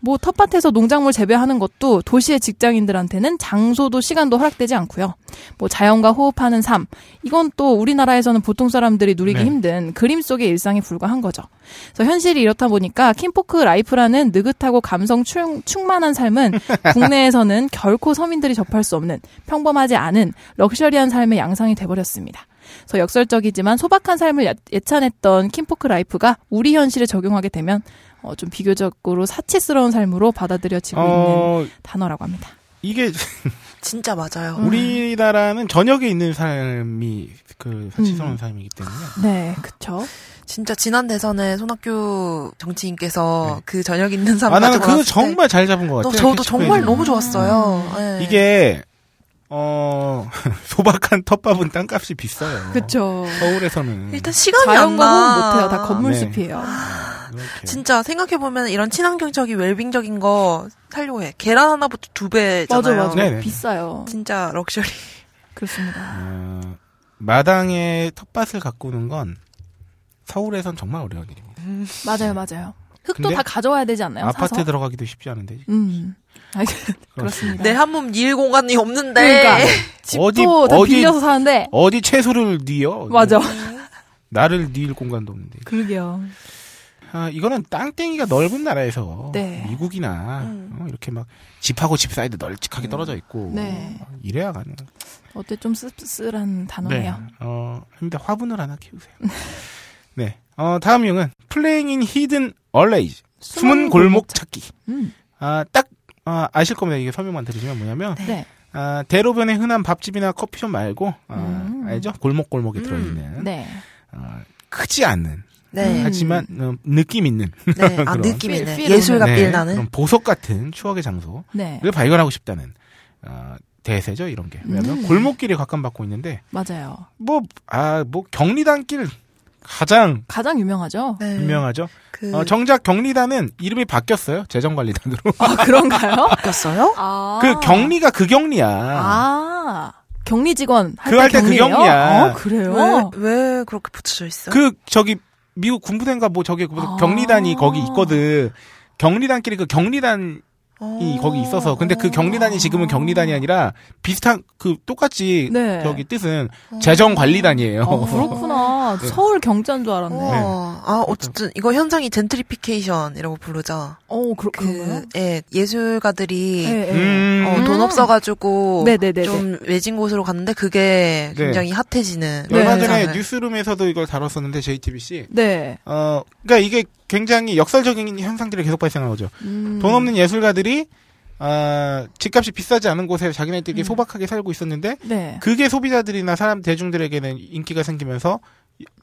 뭐 텃밭에서 농작물 재배하는 것도 도시의 직장인들한테는 장소도 시간도 허락되지 않고요. 뭐 자연과 호흡하는 삶 이건 또 우리나라에서는 보통 사람들이 누리기 네. 힘든 그림 속의 일상에 불과한 거죠. 그래서 현실이 이렇다 보니까 Kinfolk life라는 느긋하고 감성 충, 충만한 삶은 [LAUGHS] 국내에서는 결코 서민들이 접할 수 없는 평범하지 않은 럭셔리한 삶의 양상이 돼버렸습니다. 그래서 역설적이지만 소박한 삶을 야- 예찬했던 Kinfolk life가 우리 현실에 적용하게 되면 어, 좀 비교적으로 사치스러운 삶으로 받아들여지고 있는 어, 단어라고 합니다. 이게 [LAUGHS] 진짜 맞아요. 음. 우리나라는 저녁이 있는 삶이 그 사치스러운 음. 삶이기 때문에 네, 그쵸. 진짜 지난 대선에 손학규 정치인께서 네. 그 저녁 있는 삶아 나는 그거 정말 잘 잡은 것 같아요. 너, 저도 캐치프레이즈. 정말 너무 좋았어요. 네. 이게 어 [LAUGHS] 소박한 텃밭은 땅값이 비싸요. 그쵸. 서울에서는 일단 시간이 안 나. 못해요. 다 네. 건물숲이에요. 이렇게. 진짜 생각해 보면 이런 친환경적인 웰빙적인 거 살려고 해. 계란 하나부터 두 배잖아요. 맞아, 맞아. 네네. 비싸요. 진짜 럭셔리. 그렇습니다. 어, 마당에 텃밭을 가꾸는 건 서울에선 정말 어려운 일입니다. 맞아요, 맞아요. 흙도 다 가져와야 되지 않나요? 아파트 사서? 들어가기도 쉽지 않은데. 음. 아, 그렇습니다. 내 한 몸 일 공간이 없는데. 그러니까. 집도 어디- 다 어디- 빌려서 사는데. 어디 채소를 뉘어? 맞아. 나를 뉘을 공간도 없는데. 그러게요. 아, 이거는 땅땡이가 넓은 나라에서 네. 미국이나 음. 어, 이렇게 막 집하고 집 사이도 널찍하게 떨어져 있고 네. 어, 이래야 가능. 어때 좀 씁쓸한 단어네요. 어, 근데 화분을 하나 키우세요. [LAUGHS] 네. 어, 다음 용어는 playing in hidden alleys. 숨은 골목 찾기. 음. 아, 딱 아, 아실 겁니다. 이게 설명만 드리면 뭐냐면 네. 아, 대로변의 흔한 밥집이나 커피숍 말고 아, 음. 알죠? 골목골목에 음. 들어있는 네. 어, 크지 않는 네. 하지만 어, 느낌 있는 네. 아. [LAUGHS] 느낌이네. 필- 필 예술가 네, 나는. 보석 같은 추억의 장소를 네. 발견하고 싶다는 어, 대세죠 이런 게 왜냐하면 음. 골목길에 각광받고 있는데 맞아요. 뭐아뭐 경리단길 가장 가장 유명하죠. 네. 유명하죠. 그, 어, 정작 경리단은 이름이 바뀌었어요. 재정관리단으로. 아, [LAUGHS] 그런가요? 바뀌었어요? 아. 그 격리가 그 격리야. 아. 격리 직원 할 그거 때 할때그 격리예요? 격리야. 어, 그래요? 왜, 왜 그렇게 붙여져 있어? 그 저기 미국 군부대인가 뭐 저기 아. 격리단이 거기 있거든. 격리단끼리 그 격리단 이 어. 거기 있어서 근데 그 격리단이 지금은 격리단이 아니라 비슷한 그 똑같이 네. 저기 뜻은 어. 재정 관리단이에요. 아, 그렇구나. [LAUGHS] 네. 서울 경자인 줄 알았네. 어. 어, 아, 어쨌든, 이거 현상이 젠트리피케이션이라고 부르죠. 어, 그렇, 그런가요? 그, 예, 예술가들이, 네, 네. 음. 어, 돈 음. 없어가지고, 네네네네. 좀 외진 곳으로 갔는데, 그게 네. 굉장히 핫해지는. 얼마 네. 전에. 뉴스룸에서도 이걸 다뤘었는데 JTBC. 네. 어, 그러니까 이게 굉장히 역설적인 현상들이 계속 발생하는 거죠. 음. 돈 없는 예술가들이 아, 집값이 비싸지 않은 곳에 자기네들끼리 음. 소박하게 살고 있었는데 네. 그게 소비자들이나 사람 대중들에게는 인기가 생기면서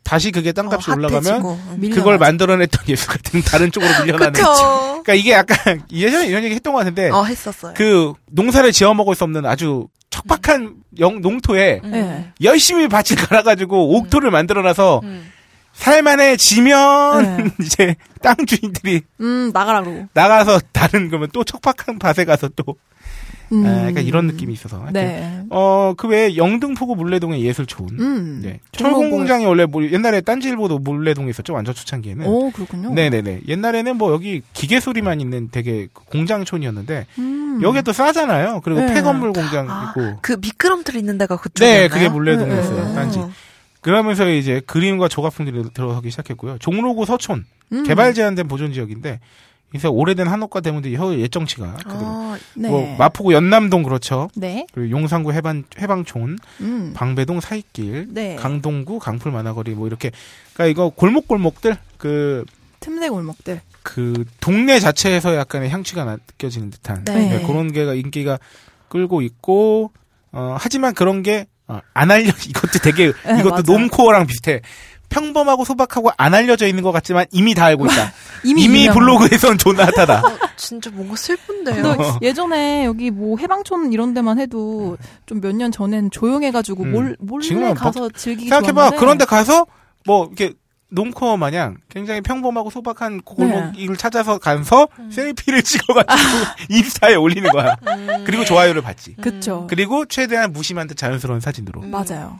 다시 그게 땅값이 어, 올라가면. 음. 그걸 만들어냈던 예술가들은 [LAUGHS] 다른 쪽으로 밀려나는. 그러니까 이게 약간 예전에 이런 얘기 했던 것 같은데 어, 했었어요. 그 농사를 지어 먹을 수 없는 아주 척박한 영, 농토에 음. 네. 열심히 밭을 갈아가지고 옥토를 만들어놔서 음. 살만해지면 네. [LAUGHS] 이제 땅 주인들이 음, 나가라고. 나가서 다른 그러면 또 척박한 밭에 가서 또 음. 아, 약간 이런 느낌이 있어서 네. 어그 외에 영등포구 물레동의 예술촌 음. 네 종로구. 철공 공장이 원래 뭐 옛날에 딴지일보도 물레동에 있었죠 완전 초창기에는 오, 그렇군요. 네네네 옛날에는 뭐 여기 기계 소리만 있는 되게 공장촌이었는데 음. 여기 또 싸잖아요 그리고 네. 폐건물 공장 아, 있고 그 미끄럼틀 있는 데가 그쪽이었나요? 네 그게 물레동이었어요 네, 네. 딴지 그러면서 이제 그림과 조각품들이 들어서기 시작했고요 종로구 서촌 음. 개발 제한된 보존 지역인데 그래서 오래된 한옥과 대문들이 혀 예정치가 그대로 아, 네. 뭐 마포구 연남동 그렇죠 네. 그리고 용산구 해방 해방촌 음. 방배동 사이길 네. 강동구 강풀 만화거리 뭐 이렇게 그러니까 이거 골목 골목들 그 틈새 골목들. 그 동네 자체에서 약간의 향취가 느껴지는 듯한 네. 네, 그런 게가 인기가 끌고 있고 어 하지만 그런 게 안 알려 [LAUGHS] 이것도 되게 [LAUGHS] 네, 이것도. 놈코어랑 비슷해 평범하고 소박하고 안 알려져 있는 것 같지만 이미 다 알고 있다 [LAUGHS] 이미, 이미. 블로그에선 존나 핫하다 진짜 뭔가 슬픈데요. 근데 예전에 여기 뭐 해방촌 이런 데만 해도 좀 몇 년 전엔 조용해가지고 음. 몰, 몰래 가서 즐기기 생각해봐 좋았는데 그런데 가서 뭐 이렇게 놈코어 마냥 굉장히 평범하고 소박한 골목을 찾아서 가서 셀피를 [LAUGHS] 찍어가지고 인스타에 올리는 거야. 그리고 좋아요를 받지. 그쵸. 그리고 최대한 무심한 듯 자연스러운 사진으로. 음. 맞아요.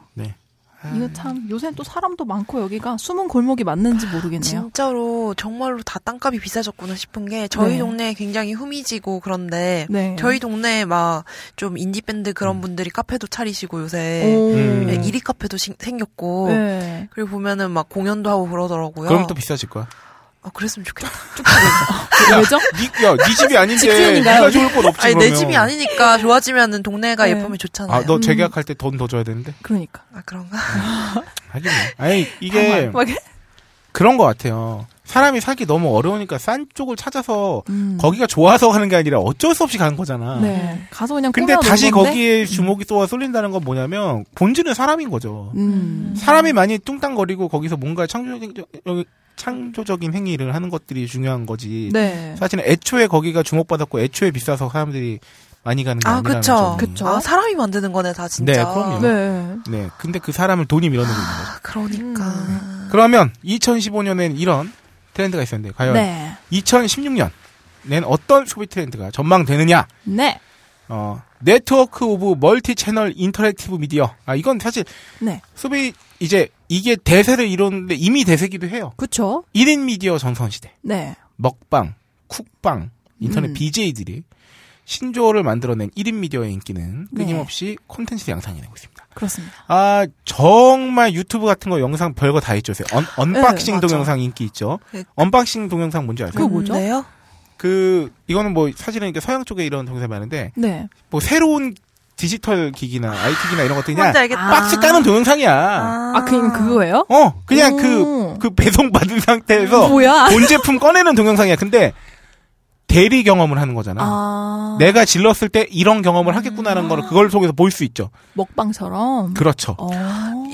이거 참 요새 또 사람도 많고 여기가 숨은 골목이 맞는지 모르겠네요. 진짜로 정말로 다 땅값이 비싸졌구나 싶은 게 저희 네. 동네에 굉장히 후미지고 그런데 네. 저희 동네에 막좀 인디 밴드 음. 그런 분들이 카페도 차리시고 요새 오. 음. 네, 이리 카페도 시- 생겼고 네. 그리고 보면은 막 공연도 하고 그러더라고요. 그럼 또 비싸질 거야. 아, 그랬으면 좋겠다. [LAUGHS] 왜죠? 니, 야, 네 집이 [LAUGHS] 아닌데? 네가 좋을 건 없지 아니 내 그러면. 집이 아니니까 좋아지면은 동네가 네. 예쁘면 좋잖아요. 아, 너 음. 재계약할 때 돈 더 줘야 되는데. 그러니까. 아, 그런가? 하긴. 뭐. 아니 이게 막, 그런 것 같아요. 사람이 살기 너무 어려우니까 싼 쪽을 찾아서 음. 거기가 좋아서 가는 게 아니라 어쩔 수 없이 가는 거잖아. 네. 가서 그냥 근데 다시 건데? 거기에 주목이 쏘아 쏠린다는 건 뭐냐면 본질은 사람인 거죠. 음. 사람이 많이 뚱땅거리고 거기서 뭔가 창조적, 창조적인 행위를 하는 것들이 중요한 거지. 네. 사실은 애초에 거기가 주목받았고 애초에 비싸서 사람들이 많이 가는 게 아, 아니라는 그쵸. 점이. 그쵸. 아, 사람이 만드는 거네, 다 진짜. 네, 그럼요. 네. 네. 근데 그 사람을 돈이 밀어내고 있는 거죠. 아, 그러니까. 음. 그러면 2015년엔 이런 트렌드가 있었는데 과연 네. 2016년엔 어떤 소비 트렌드가 전망되느냐? 네. 어, network of multi channel interactive media. 아, 이건 사실 네. 소비 이제 이게 대세를 이루는데 이미 대세기도 해요. 그쵸? 1인 미디어 전성시대. 네. 먹방, 쿡방, 인터넷 음. BJ들이 신조어를 만들어낸 1인 미디어의 인기는 네. 끊임없이 콘텐츠 양산이 되고 있습니다. 그렇습니다. 아, 정말 유튜브 같은 거 영상 별거 다 있죠. un, unboxing 네. 동영상 인기 있죠. 네. unboxing 동영상 뭔지 아세요? 그거 뭐죠? 그, 이거는 뭐 사실은 이게 서양 쪽에 이런 동영상이 많은데 네. 뭐 새로운 디지털 기기나 IT기기나 이런 것들 그냥. 박스 까는 동영상이야. 아, 그, 그거예요? 어, 그냥 그, 오. 그 배송 받은 상태에서 뭐야? 본 제품 꺼내는 동영상이야. 근데 대리 경험을 하는 거잖아. 아. 내가 질렀을 때 이런 경험을 하겠구나라는 거를 그걸 속에서 볼 수 있죠. 먹방처럼. 그렇죠. 어.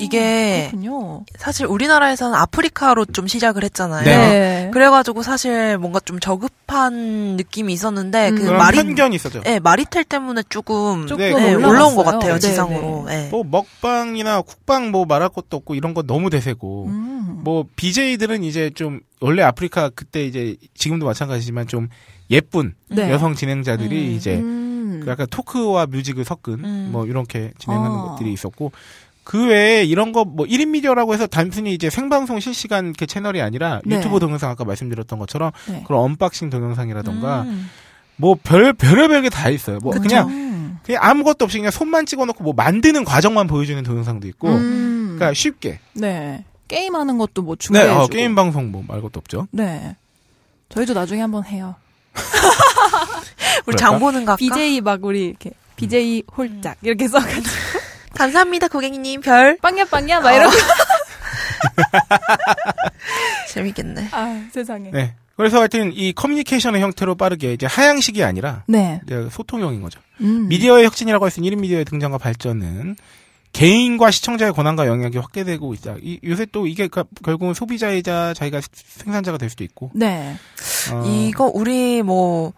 이게 그렇군요. 사실 우리나라에서는 아프리카로 좀 시작을 했잖아요. 네. 그래가지고 사실 뭔가 좀 저급한 느낌이 있었는데 음. 그 그런 마리 편견이 있었죠. 네, 마리텔 때문에 조금 조금 네, 네. 올라온 것 같아요 네, 지상으로. 네. 네. 뭐 먹방이나 쿡방 뭐 말할 것도 없고 이런 거 너무 대세고. 음. 뭐 BJ들은 이제 좀 원래 아프리카 그때 이제 지금도 마찬가지지만 좀 예쁜 네. 여성 진행자들이 음. 이제 음. 그 약간 talk와 music을 섞은 음. 뭐 이렇게 진행하는 어. 것들이 있었고 그 외에 이런 거 뭐 1인 미디어라고 해서 단순히 이제 생방송 실시간 그 채널이 아니라 네. 유튜브 동영상 아까 말씀드렸던 것처럼 네. 그런 unboxing 동영상이라던가 음. 뭐별 별의별 게 다 있어요. 뭐 그쵸. 그냥 음. 그냥 아무것도 없이 그냥 손만 찍어 놓고 뭐 만드는 과정만 보여주는 동영상도 있고 음. 그러니까 쉽게 네. 게임하는 것도 뭐 네, 중계해주고. 어, 게임 방송 뭐 말 것도 없죠. 네. 저희도 나중에 한번 해요. [LAUGHS] 우리? 장 보는 거? BJ 막 우리 이렇게 BJ 홀짝 이렇게 써가지고 [LAUGHS] 감사합니다 고객님 별 빵야 빵야 막 이러고 [LAUGHS] 재밌겠네. 아 세상에. 네. 그래서 하여튼 이 커뮤니케이션의 형태로 빠르게 이제 하향식이 아니라 네. 이제 소통형인 거죠. 음. 미디어의 혁신이라고 할 수 있는 1인 미디어의 등장과 발전은 개인과 시청자의 권한과 영향이 확대되고 있다. 이, 요새 또 이게 가- 결국은 소비자이자 자기가 생산자가 될 수도 있고. 네. 어, 이거 우리 뭐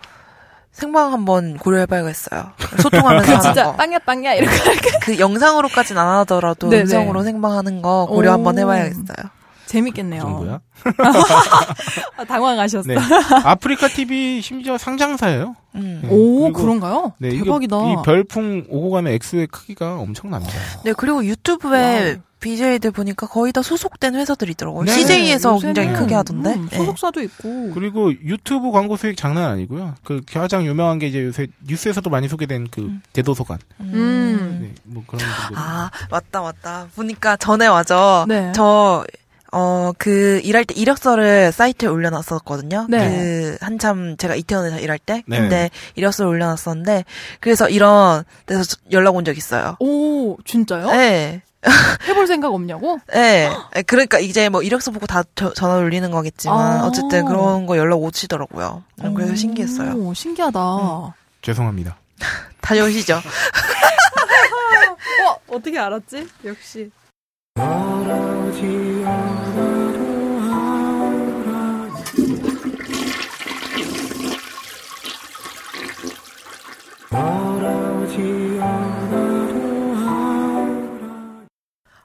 생방 한번 고려해봐야겠어요. 소통하면서 그 진짜 거. 빵야 빵야 이렇게 그 영상으로까진 안 하더라도 네네. 음성으로 생방하는 거 고려 오. 한번 해봐야겠어요. 재밌겠네요. 그 정도야? [LAUGHS] 아, 당황하셨어. 네. 아프리카 TV 심지어 상장사예요. 음. 네. 오 그런가요? 네, 대박이다. 이 별풍 오고 가는 액수의 크기가 엄청납니다. 네 그리고 유튜브에 BJ들 보니까 거의 다 소속된 회사들이더라고요. 네. CJ에서 굉장히 크게 하던데. 음, 네. 소속사도 있고. 그리고 유튜브 광고 수익 장난 아니고요. 그 가장 유명한 게 이제 요새 뉴스에서도 많이 소개된 그 음. 대도서관. 음. 네, 뭐 그런. 아 맞다 맞다. 보니까 전에 와서 네. 저 어, 그, 일할 때 이력서를 사이트에 올려놨었거든요. 네. 그, 한참 제가 이태원에서 일할 때. 네. 근데 이력서를 올려놨었는데, 그래서 이런 데서 저- 연락 온 적 있어요. 오 진짜요? 네. [LAUGHS] 해볼 생각 없냐고? 네. 그러니까 이제 뭐 이력서 보고 다 저- 전화 올리는 거겠지만, 아. 어쨌든 그런 거 연락 오시더라고요. 음, 그래서 오, 신기했어요. 신기하다. 죄송합니다. [LAUGHS] 다녀오시죠. [LAUGHS] 어 어떻게 알았지? 역시.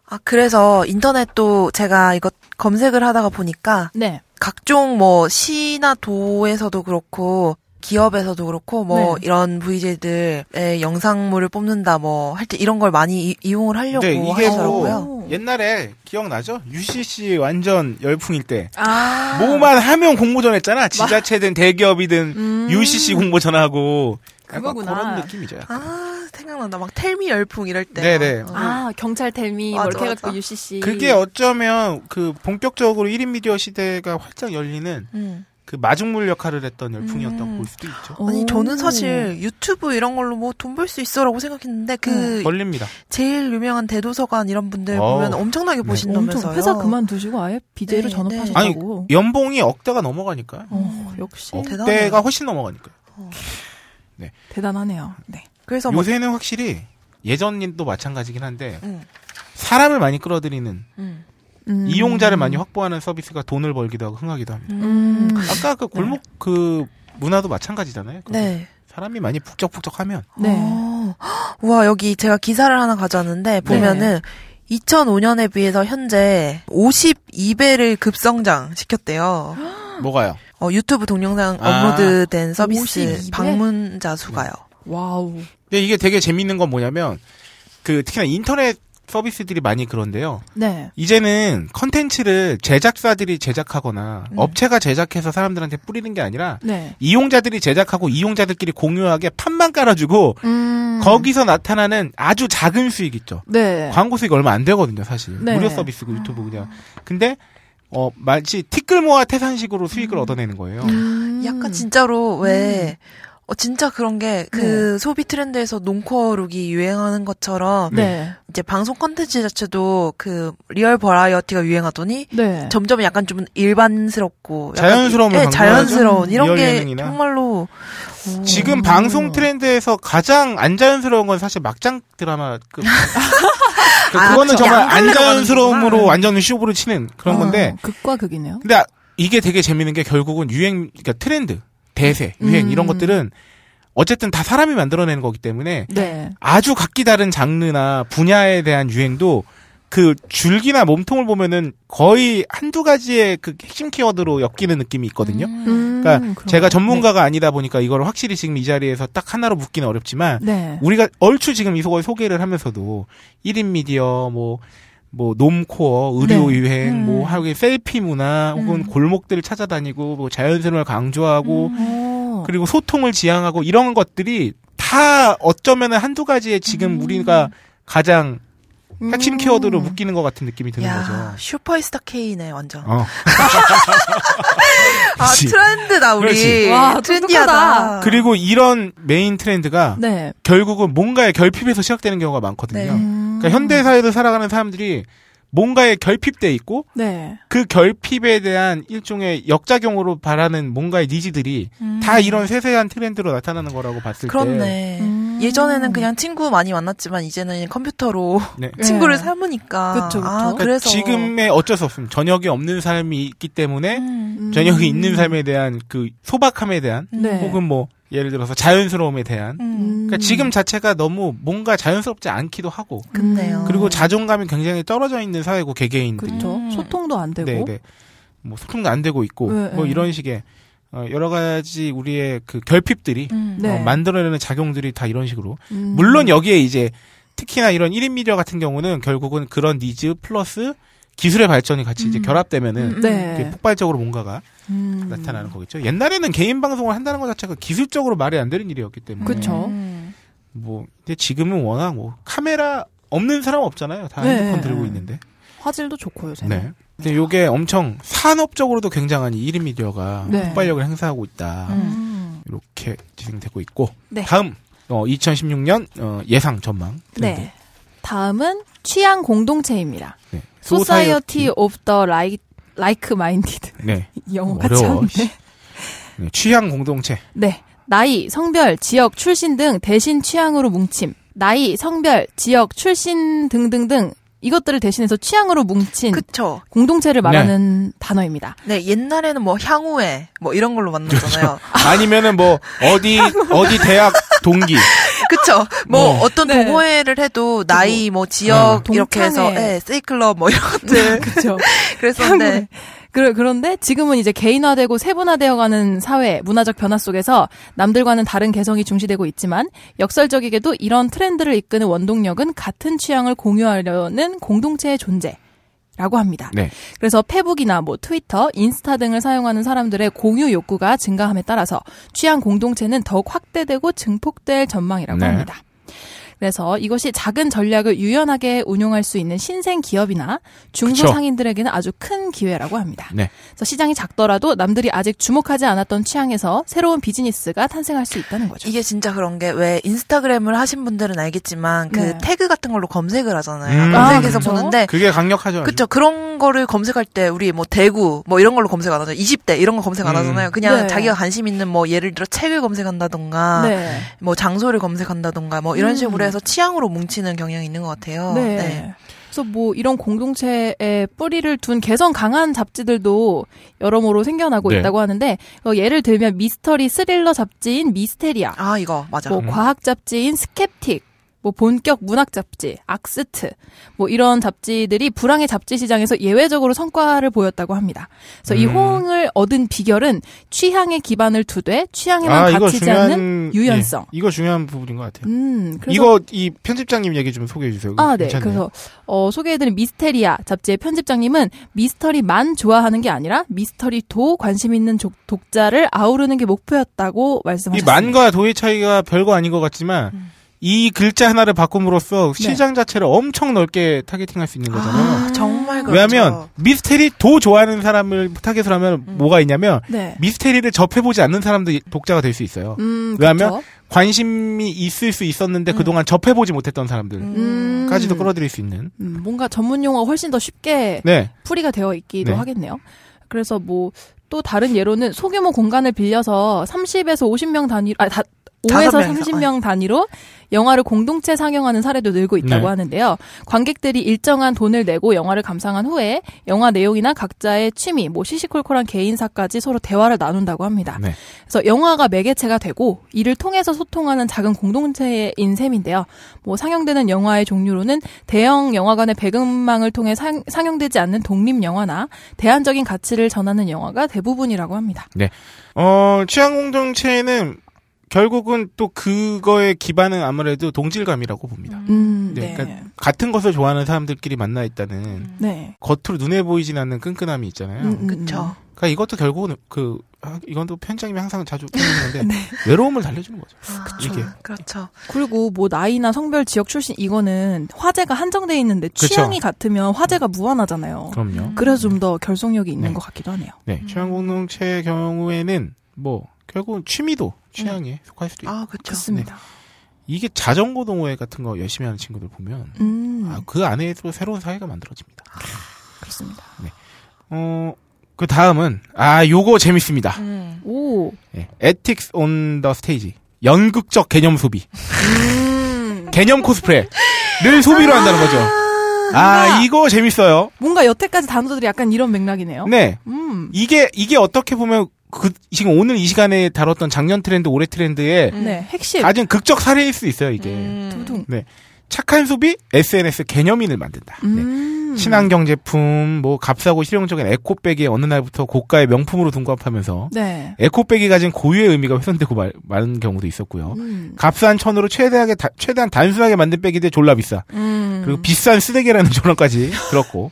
아, 그래서 인터넷도 제가 이거 검색을 하다가 보니까, 네. 각종 뭐 시나 도에서도 그렇고 기업에서도 그렇고 뭐 네. 이런 VJ들의 영상물을 뽑는다 뭐 할 때 이런 걸 많이 이, 용을 하려고 네, 이게 하더라고요. 오. 옛날에 기억나죠? UCC 완전 열풍일 때 아. 뭐만 하면 공모전 했잖아. 지자체든 대기업이든 음. UCC 공모전하고 그거구나. 그런 느낌이죠. 약간. 아 생각난다. 막 텔미 열풍 이럴 때. 네네. 막, 어. 아, 경찰 텔미, 뭐 맞아, 이렇게 해가지고 맞아. UCC. 그게 어쩌면 그 본격적으로 1인 미디어 시대가 활짝 열리는 음. 그 마중물 역할을 했던 열풍이었다고 음. 볼 수도 있죠. 아니 오. 저는 사실 유튜브 이런 걸로 뭐 돈 벌 수 있어라고 생각했는데 그 걸립니다. 제일 유명한 대도서관 이런 분들 어우. 보면 엄청나게 네. 보신다면서요. 엄청 회사 그만두시고 아예 BJ로 네, 전업하셨다고. 연봉이 억대가 넘어가니까요. 어, 역시 대단해요. 억대가 훨씬 넘어가니까요. 대단하네요. 네. 그래서 뭐 요새는 확실히 예전도 마찬가지긴 한데 음, 사람을 많이 끌어들이는 음, 음. 이용자를 많이 확보하는 서비스가 돈을 벌기도 하고 흥하기도 합니다. 음. 아까 그 골목 그 문화도 마찬가지잖아요. 네. 사람이 많이 북적북적하면 네. 어, 와 여기 제가 기사를 하나 가져왔는데 보면은 2005년에 비해서 현재 52배를 급성장 시켰대요. 뭐가요? 어, 유튜브 동영상 아. 업로드된 서비스 52배? 방문자 수가요. wow. 근데 이게 되게 재밌는 건 뭐냐면 그 특히나 인터넷 서비스들이 많이 그런데요. 네. 이제는 컨텐츠를 제작사들이 제작하거나 음. 업체가 제작해서 사람들한테 뿌리는 게 아니라 네. 이용자들이 제작하고 이용자들끼리 공유하게 판만 깔아주고 음. 거기서 나타나는 아주 작은 수익 있죠. 네. 광고 수익 얼마 안 되거든요, 사실. 네. 무료 서비스고 유튜브 그냥. 근데 어 마치 티끌 모아 태산식으로 수익을 얻어내는 거예요. 음. 약간 진짜로 왜 어, 진짜 그런 게그 소비 트렌드에서 normcore look이 유행하는 것처럼 네. 이제 방송 컨텐츠 자체도 그 리얼 버라이어티가 유행하더니 네. 점점 약간 좀 일반스럽고 약간 이- 예. 자연스러운 이런 게 예능이나. 정말로 오. 지금 방송 트렌드에서 가장 안 자연스러운 건 사실 막장 드라마 그, [LAUGHS] 그 아, 그거는 그쵸. 정말 양안 자연스러움으로 가는구나. 완전 쇼부를 치는 그런 어, 건데 극과 극이네요. 근데 아- 이게 되게 재밌는 게 결국은 유행 그러니까 트렌드 대세 유행 음. 이런 것들은 어쨌든 다 사람이 만들어내는 거기 때문에 네. 아주 각기 다른 장르나 분야에 대한 유행도 그 줄기나 몸통을 보면은 거의 한두 가지의 그 핵심 키워드로 엮이는 느낌이 있거든요. 음, 그러니까 그런가요? 제가 전문가가 아니다 보니까 이걸 확실히 지금 이 자리에서 딱 하나로 묶기는 어렵지만 네. 우리가 얼추 지금 이걸 소개를 하면서도 1인 미디어 뭐 뭐 normcore, 의류 네. 유행, 음. 뭐 하긴 selfie 문화, 혹은 음. 골목들을 찾아다니고 뭐 자연스러움을 강조하고 어. 그리고 소통을 지향하고 이런 것들이 다 어쩌면은 한두 가지의 지금 음. 우리가 가장 핵심 음. 키워드로 묶이는 것 같은 느낌이 드는 야 거죠. 슈퍼스타 K네 완전. 어. [LAUGHS] 아. 트렌드다 우리. 그렇지. 와, 트렌디하다. 똑똑하다. 그리고 이런 메인 트렌드가 네. 결국은 뭔가의 결핍에서 시작되는 경우가 많거든요. 네. 음. 그러니까 현대 사회를 살아가는 사람들이 뭔가에 결핍돼 있고 네. 그 결핍에 대한 일종의 역작용으로 바라는 뭔가의 니즈들이 음. 다 이런 세세한 트렌드로 나타나는 거라고 봤을 때 그렇네. 음. 예전에는 그냥 친구 많이 만났지만 이제는 컴퓨터로 네. [LAUGHS] 친구를 네. 삼으니까. 그쵸, 그쵸. 아, 그러니까 그래서 지금의 어쩔 수 없습니다. 저녁이 없는 삶이 있기 때문에 음. 음. 저녁이 있는 삶에 대한 그 소박함에 대한 네. 혹은 뭐 예를 들어서 자연스러움에 대한 음. 그러니까 지금 자체가 너무 뭔가 자연스럽지 않기도 하고 그렇네요. 그리고 자존감이 굉장히 떨어져 있는 사회고 개개인들이 그렇죠. 음. 소통도 안 되고. 네, 네. 뭐 소통도 안 되고 있고 네, 뭐 네. 이런 식의 어, 여러 가지 우리의 그 결핍들이 음. 네. 어, 만들어내는 작용들이 다 이런 식으로 음. 물론 여기에 이제 특히나 이런 1인 미디어 같은 경우는 결국은 그런 니즈 플러스 기술의 발전이 같이 이제 음. 결합되면은 음. 네. 폭발적으로 뭔가가 음. 나타나는 거겠죠. 옛날에는 개인 방송을 한다는 것 자체가 기술적으로 말이 안 되는 일이었기 때문에 그쵸. 음. 뭐 근데 지금은 워낙 뭐 카메라 없는 사람 없잖아요. 다 네. 핸드폰 들고 있는데. 화질도 좋고 요새는. 네. 근데 요게 엄청 산업적으로도 굉장한 이 1인 미디어가 네. 폭발력을 행사하고 있다. 음. 이렇게 진행되고 있고 네. 다음 어, 2016년 어, 예상 전망. 트렌드. 네. 다음은 취향 공동체입니다. 네. Society of the Like, like Minded. 네. [LAUGHS] 영어 같이 어려워. 하는데. 네. 취향 공동체. 네. 나이, 성별, 지역, 출신 등 대신 취향으로 뭉침. 나이, 성별, 지역, 출신 등등등 이것들을 대신해서 취향으로 뭉친 그쵸. 공동체를 말하는 단어입니다. 네, 옛날에는 뭐 향후회 뭐 이런 걸로 만났잖아요. [LAUGHS] 아니면은 뭐 어디 어디 대학 동기. [LAUGHS] 그쵸. 뭐, 뭐. 어떤 네. 동호회를 해도 나이 뭐 어. 지역 이렇게 해서 동창회. 예, 세이클럽 뭐 이런 것들 [LAUGHS] 그렇죠. 그랬었는데 그, 그런데 지금은 이제 개인화되고 세분화되어가는 사회, 문화적 변화 속에서 남들과는 다른 개성이 중시되고 있지만 역설적이게도 이런 트렌드를 이끄는 원동력은 같은 취향을 공유하려는 공동체의 존재. 라고 합니다. 네. 그래서 페북이나 뭐 트위터, 인스타 등을 사용하는 사람들의 공유 욕구가 증가함에 따라서 취향 공동체는 더욱 확대되고 증폭될 전망이라고 네. 합니다. 그래서 이것이 작은 전략을 유연하게 운용할 수 있는 신생 기업이나 중소상인들에게는 아주 큰 기회라고 합니다. 네. 그래서 시장이 작더라도 남들이 아직 주목하지 않았던 취향에서 새로운 비즈니스가 탄생할 수 있다는 거죠. 이게 진짜 그런 게 왜 인스타그램을 하신 분들은 알겠지만 그 네. 태그 같은 걸로 검색을 하잖아요. 음. 검색해서 아. 보는데 그게 강력하죠. 그쵸. 그런 거를 검색할 때 우리 뭐 대구 뭐 이런 걸로 검색 안 하잖아요. 20대 이런 거 검색 안 음. 하잖아요. 그냥 네. 자기가 관심 있는 뭐 예를 들어 책을 검색한다던가 네. 뭐 장소를 검색한다던가 뭐 이런 음. 식으로 해서 취향으로 뭉치는 경향이 있는 것 같아요. 네. 그래서 뭐 이런 공동체에 뿌리를 둔 개성 강한 잡지들도 여러모로 생겨나고 네. 있다고 하는데 어, 예를 들면 미스터리 스릴러 잡지인 미스테리아, 아 이거 맞아. 뭐 음. 과학 잡지인 스캡틱, 뭐 본격 문학 잡지 악스트, 뭐 이런 잡지들이 불황의 잡지 시장에서 예외적으로 성과를 보였다고 합니다. 그래서 이 음. 호응을 얻은 비결은 취향에 기반을 두되 취향에만 아, 갇히지 중요한 않는 유연성. 예, 이거 중요한 부분인 것 같아요. 음, 그래서 이거 이 편집장님 얘기 좀 소개해 주세요. 아, 네. 괜찮네요. 그래서 어, 소개해드린 미스테리아 잡지의 편집장님은 미스터리만 좋아하는 게 아니라 미스터리도 관심 있는 족- 독자를 아우르는 게 목표였다고 이 말씀하셨습니다. 만과 도의 차이가 별거 아닌 것 같지만 음. 이 글자 하나를 바꿈으로써 네. 시장 자체를 엄청 넓게 타겟팅할 수 있는 거잖아요. 아, 정말 그렇죠. 왜냐하면 미스테리 도 좋아하는 사람을 타겟으로 하면 음. 뭐가 있냐면 네. 미스테리를 접해보지 않는 사람도 독자가 될 수 있어요. 음, 왜냐하면 그쵸? 관심이 있을 수 있었는데 음. 그동안 접해보지 못했던 사람들까지도 음. 끌어들일 수 있는. 음, 뭔가 전문 용어가 훨씬 더 쉽게 네. 풀이가 되어 있기도 네. 하겠네요. 그래서 뭐 또 다른 예로는 소규모 공간을 빌려서 30에서 50명 단위로 아, 다, 5에서 다섯 명이서, 30명 단위로 영화를 공동체 상영하는 사례도 늘고 있다고 네. 하는데요. 관객들이 일정한 돈을 내고 영화를 감상한 후에 영화 내용이나 각자의 취미, 뭐 시시콜콜한 개인사까지 서로 대화를 나눈다고 합니다. 네. 그래서 영화가 매개체가 되고 이를 통해서 소통하는 작은 공동체인 셈인데요. 뭐 상영되는 영화의 종류로는 대형 영화관의 배급망을 통해 상, 상영되지 않는 독립 영화나 대안적인 가치를 전하는 영화가 대부분이라고 합니다. 어, 취향 공동체는 결국은 또 그거의 기반은 아무래도 동질감이라고 봅니다. 음, 네, 네. 그러니까 같은 것을 좋아하는 사람들끼리 만나 있다는 네. 겉으로 눈에 보이진 않는 끈끈함이 있잖아요. 음, 음, 그쵸. 그러니까 이것도 결국은 그 아, 이건 또 편장님이 항상 자주 [LAUGHS] 표현하는데 네. 외로움을 달래주는 거죠. 그쵸. 이게. 그렇죠. 그리고 뭐 나이나 성별 지역 출신 이거는 화제가 한정돼 있는데 그쵸. 취향이 같으면 화제가 무한하잖아요. 그럼요. 그래서 좀 더 결속력이 있는 네. 것 같기도 하네요. 네, 취향 공동체의 경우에는 뭐 결국은 취미도 취향에 속할 수도 있고 아 그렇죠. 그렇습니다. 이게 자전거 동호회 같은 거 열심히 하는 친구들 보면 음, 아, 그 안에 또 새로운 사회가 만들어집니다. 그렇습니다. 어, 그 다음은 아 요거 재밌습니다. 음. 오, 예, Ethics on the Stage 연극적 개념 소비 음. 개념 코스프레를 소비로 한다는 거죠. 아 이거 재밌어요. 뭔가 여태까지 단어들이 약간 이런 맥락이네요. 네, 음. 이게 이게 어떻게 보면 그 지금 오늘 이 시간에 다뤘던 작년 트렌드 올해 트렌드의 음. 네, 핵심. 가장 극적 사례일 수 있어요. 이게 음. 두둥. 착한 소비 SNS 개념인을 만든다. 네. 음. 친환경 제품, 뭐 값싸고 실용적인 에코백이 어느 날부터 고가의 명품으로 등급하면서 네. 에코백이 가진 고유의 의미가 훼손되고 말, 많은 경우도 있었고요. 음. 값싼 천으로 최대하게 다- 최대한 단순하게 만든 백인데 졸라 비싸. 음. 그리고 비싼 쓰레기라는 [LAUGHS] 조언까지 들었고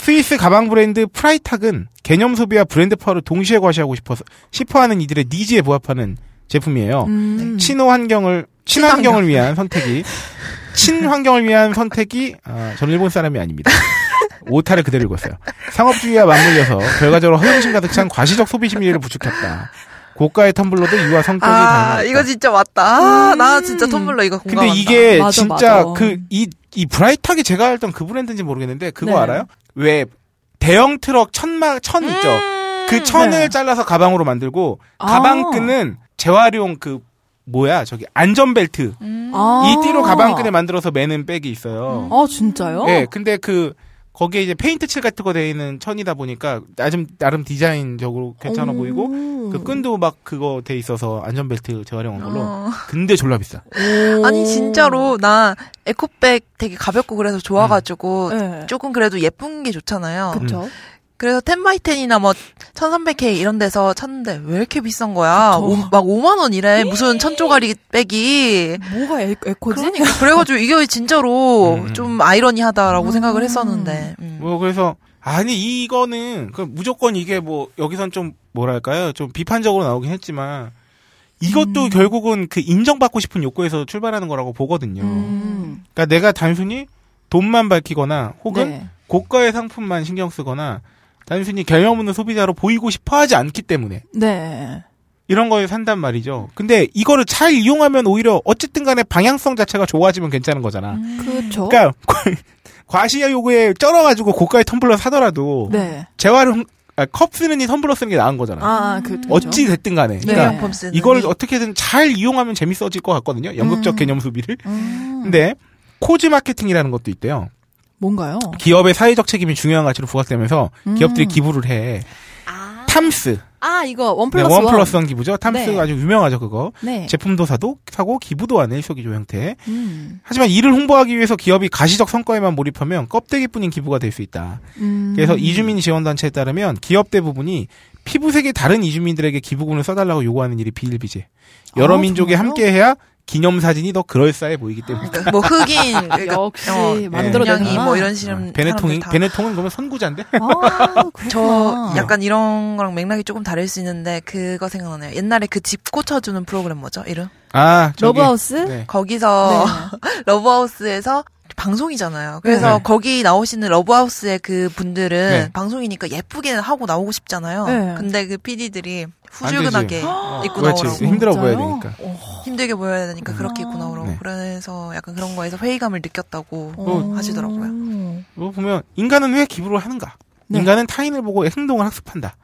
스위스 가방 브랜드 프라이탁은 개념 소비와 브랜드 파워를 동시에 과시하고 싶어서 싶어하는 이들의 needs에 부합하는 제품이에요. 음. 친호 환경을 친환경을 위한 선택이 친환경을 위한 선택이 아, 저는 일본 사람이 아닙니다. 오타를 그대로 읽었어요. 상업주의와 맞물려서 결과적으로 허영심 가득 찬 과시적 소비 심리를 부추겼다. 고가의 텀블러도 이와 성격이 아 닮았다. 이거 진짜 맞다. 아, 음. 나 진짜 텀블러 이거 근데 공감한다. 이게 맞아, 진짜. 그 이이 프라이탁이 제가 알던 그 브랜드인지 모르겠는데 그거 네. 알아요? 왜 대형 트럭 천막 천 있죠. 음. 그 천을 네. 잘라서 가방으로 만들고 아. 가방 끈은 재활용 그 뭐야 저기 안전벨트 음. 아. 이 띠로 가방끈에 만들어서 매는 백이 있어요. 아, 진짜요? 예, 근데 그 거기에 이제 페인트 칠 같은 거돼 있는 천이다 보니까 나름 나름 디자인적으로 괜찮아 오. 보이고 그 끈도 막 그거 돼 있어서 안전벨트 재활용한 걸로. 어. 근데 졸라 비싸. 오. 아니 진짜로 나 에코백 되게 가볍고 그래서 좋아가지고 네. 조금 그래도 예쁜 게 좋잖아요. 그쵸. 그래서 10바이10이나 뭐 1300K 이런 데서 찾는데 왜 이렇게 비싼 거야? 오- 막 5만 원 이래. 무슨 천조가리 백이. 뭐가 에, 에코지? 그러니까 그래가지고 이게 진짜로 음. 좀 아이러니하다라고 음. 생각을 했었는데. 음. 뭐 그래서 아니 이거는 그 무조건 이게 뭐 여기선 좀 뭐랄까요 좀 비판적으로 나오긴 했지만 이것도 음. 결국은 그 인정받고 싶은 욕구에서 출발하는 거라고 보거든요. 음. 그러니까 내가 단순히 돈만 밝히거나 혹은 네. 고가의 상품만 신경 쓰거나 단순히 개념 없는 소비자로 보이고 싶어 하지 않기 때문에 네. 이런 거에 산단 말이죠. 근데 이거를 잘 이용하면 오히려 어쨌든 간에 방향성 자체가 좋아지면 괜찮은 거잖아. 그렇죠. 그러니까 [LAUGHS] 과시야 요구에 쩔어가지고 고가의 텀블러 사더라도 네. 재활용 아, 컵 쓰느니 텀블러 쓰는 게 나은 거잖아. 아, 아, 그, 어찌 됐든 간에. 네. 그러니까 기념품 쓰는 이걸 이- 어떻게든 잘 이용하면 재밌어질 것 같거든요. 연극적 음. 개념 소비를. 음. 근데 cause 마케팅이라는 것도 있대요. 뭔가요? 기업의 사회적 책임이 중요한 가치로 부각되면서 음. 기업들이 기부를 해. 아, 탐스. 아 이거 one 네, plus one plus one 기부죠. 탐스가 네. 아주 유명하죠, 그거. 네. 제품도 사도 사고 기부도 하는 일석이조 형태. 음. 하지만 이를 홍보하기 위해서 기업이 가시적 성과에만 몰입하면 껍데기뿐인 기부가 될 수 있다. 음. 그래서 이주민 지원단체에 따르면 기업 대부분이 피부색이 다른 이주민들에게 기부금을 써달라고 요구하는 일이 비일비재. 여러 아, 민족이? 함께해야 기념사진이 더 그럴싸해 보이기 때문에. 그러니까 뭐 흑인, [LAUGHS] 그러니까 역시 어, 만들어내구나. 분양이 뭐 이런 식으로 베네통이 사람들 다. 베네통은 그러면 선구자인데? 아, 저. 약간 이런 거랑 맥락이 조금 다를 수 있는데 그거 생각나네요. 옛날에 그 집 고쳐주는 프로그램 뭐죠? 이름? 아, 저기, 러브하우스? 네. 거기서 네. [LAUGHS] 러브하우스에서 방송이잖아요. 그래서 네. 거기 나오시는 러브하우스의 그 분들은 네. 방송이니까 예쁘게 하고 나오고 싶잖아요. 네. 근데 그 PD들이 안 후줄근하게 [GASPS] 입고 그렇지. 나오라고. 힘들어 보여야? 되니까. 어. 힘들게 보여야 되니까 그렇게 입고 나오라고. 네. 그래서 약간 그런 거에서 회의감을 느꼈다고 어. 하시더라고요. 뭐 보면 인간은 왜 기부를 하는가? 네. 인간은 타인을 보고 행동을 학습한다.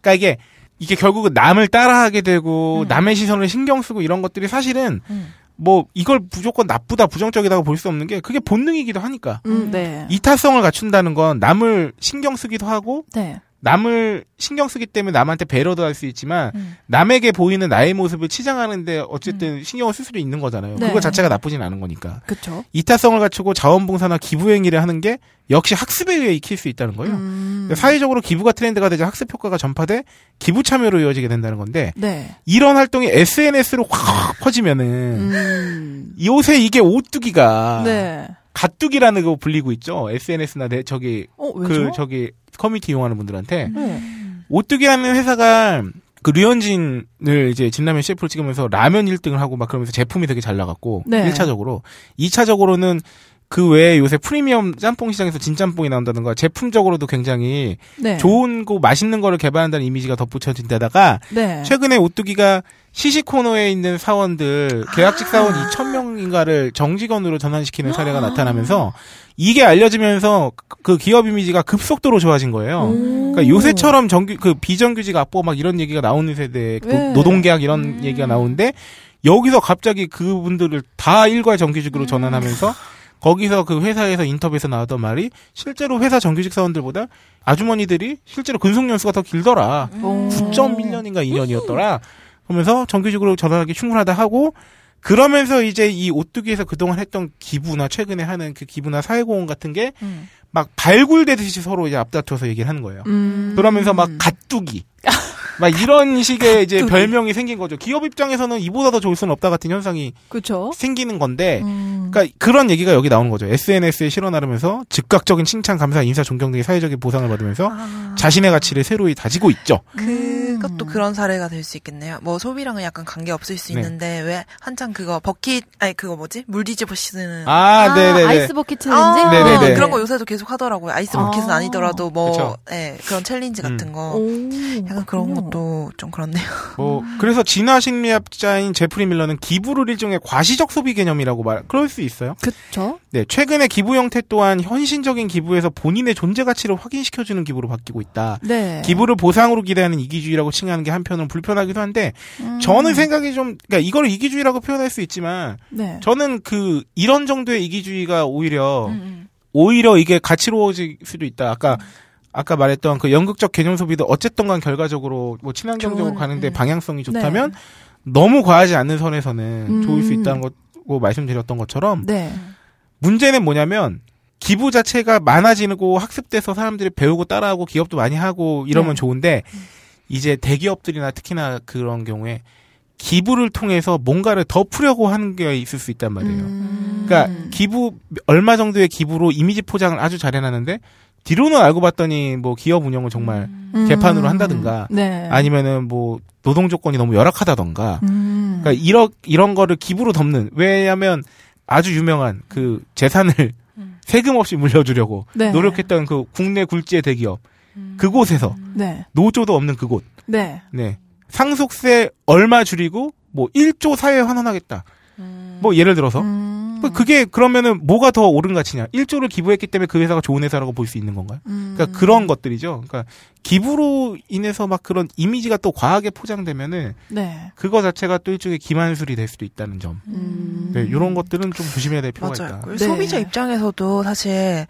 그러니까 이게 이게 결국은 남을 따라하게 되고 음. 남의 시선을 신경 쓰고 이런 것들이 사실은 음. 뭐 이걸 무조건 나쁘다 부정적이다고 볼 수 없는 게 그게 본능이기도 하니까 음, 네. 이타성을 갖춘다는 건 남을 신경 쓰기도 하고 네. 남을 신경 쓰기 때문에 남한테 배려도 할 수 있지만 음. 남에게 보이는 나의 모습을 치장하는데 어쨌든 신경을 쓸 수도 있는 거잖아요. 네. 그거 자체가 나쁘진 않은 거니까. 그쵸. 이타성을 갖추고 자원봉사나 기부 행위를 하는 게 역시 학습에 의해 익힐 수 있다는 거예요. 음. 사회적으로 기부가 트렌드가 되자 학습 효과가 전파돼 기부 참여로 이어지게 된다는 건데 네. 이런 활동이 SNS로 확 퍼지면은 음. 요새 이게 오뚜기가 네. 갓뚜기라는 거 불리고 있죠. SNS나 내 저기 어, 그? 저기 커뮤니티 이용하는 분들한테 네. 오뚜기라는 회사가 그 류현진을 이제 진라면 CF로 찍으면서 라면 1등을 하고 막 그러면서 제품이 되게 잘 나갔고 네. 1차적으로 2차적으로는 그 외에 요새 프리미엄 짬뽕 시장에서 진짬뽕이 나온다든가 제품적으로도 굉장히 네. 좋은 거 맛있는 거를 개발한다는 이미지가 덧붙여진 데다가 네. 최근에 오뚜기가 시시 코너에 있는 사원들 계약직 사원 2,000명인가를 정직원으로 전환시키는 사례가 나타나면서 이게 알려지면서 그 기업 이미지가 급속도로 좋아진 거예요. 그러니까 요새처럼 정규 그 비정규직 압보 막 이런 얘기가 나오는 세대 그 네. 노동계약 이런 음. 얘기가 나오는데 여기서 갑자기 그분들을 다 일괄 정규직으로 전환하면서 거기서 그 회사에서 인터뷰에서 나왔던 말이 실제로 회사 정규직 사원들보다 아주머니들이 실제로 근속 연수가 더 길더라. 오. 9.1년인가 2년이었더라. 그러면서 정규직으로 전환하기 충분하다 하고 그러면서 이제 이 오뚜기에서 그동안 했던 기부나 최근에 하는 그 기부나 사회공헌 같은 게막 음. 발굴되듯이 서로 이제 앞다퉈서 얘기를 하는 거예요. 음. 그러면서 막 갓뚜기. [LAUGHS] 막 이런 식의 이제. 별명이 생긴 거죠. 기업 입장에서는 이보다 더 좋을 수는 없다 같은 현상이 그쵸. 생기는 건데, 음. 그러니까 그런 얘기가 여기 나오는 거죠. SNS에 실어 나르면서 즉각적인 칭찬, 감사, 인사, 존경 등의 사회적인 보상을 받으면서 아. 자신의 가치를 새로이 다지고 있죠. 그것도 음. 그런 사례가 될 수 있겠네요. 뭐 소비랑은 약간 관계 없을 수 네. 있는데 왜 한창 그거 버킷 아니 그거 뭐지 물 뒤집어 씌는 아, 네네네. 아이스 버킷 챌린지? 아, 네네네. 그런 거 요새도 계속 하더라고요. 아이스 아. 버킷은 아니더라도 뭐 그쵸. 예, 그런 챌린지 같은 음. 거 오. 약간 그런 그렇구나. 것도 좀 그렇네요. 뭐 그래서 진화 심리학자인 제프리 밀러는 기부를 일종의 과시적 소비 개념이라고 말 그럴 수 있어요. 그쵸. 네, 최근에 기부 형태 또한 현실적인 기부에서 본인의 존재 가치를 확인시켜 주는 기부로 바뀌고 있다. 네. 기부를 보상으로 기대하는 이기주의라고 칭하는 게 한편으로는 불편하기도 한데 음. 저는 생각이 좀 그러니까 이걸 이기주의라고 표현할 수 있지만 네. 저는 그 이런 정도의 이기주의가 오히려 음, 오히려 이게 가치로워질 수도 있다. 아까 아까 말했던 그 연극적 개념 소비도 어쨌든 간 결과적으로 뭐 친환경적으로 좋은, 가는데 음. 방향성이 좋다면 너무 과하지 않는 선에서는 음. 좋을 수 있다는 거고 말씀드렸던 것처럼 네. 문제는 뭐냐면 기부 자체가 많아지고 학습돼서 사람들이 배우고 따라하고 기업도 많이 하고 이러면 네. 좋은데 이제 대기업들이나 특히나 그런 경우에 기부를 통해서 뭔가를 더 풀려고 하는 게 있을 수 있단 말이에요. 음. 그러니까 기부 얼마 정도의 기부로 이미지 포장을 아주 잘 해놨는데 뒤로는 알고 봤더니 뭐 기업 운영을 정말 음. 개판으로 한다든가 네. 아니면은 뭐 노동 조건이 너무 열악하다던가 음. 그러니까 이런 이런 거를 기부로 덮는 왜냐하면 아주 유명한 그 재산을 음. 세금 없이 물려주려고 네. 노력했던 그 국내 굴지의 대기업 그곳에서 네. 노조도 없는 그곳 네. 네 상속세 얼마 줄이고 뭐 1조 사회에 환원하겠다 뭐 예를 들어서 음. 뭐 그게 그러면은 뭐가 더 옳은 가치냐 1조를 기부했기 때문에 그 회사가 좋은 회사라고 볼 수 있는 건가요? 음. 그러니까 그런 것들이죠. 그러니까 기부로 인해서 막 그런 이미지가 또 과하게 포장되면은 네. 그거 자체가 또 일종의 기만술이 될 수도 있다는 점. 음. 네, 이런 것들은 좀 조심해야 될 필요가 맞아요. 있다. 네. 소비자 입장에서도 사실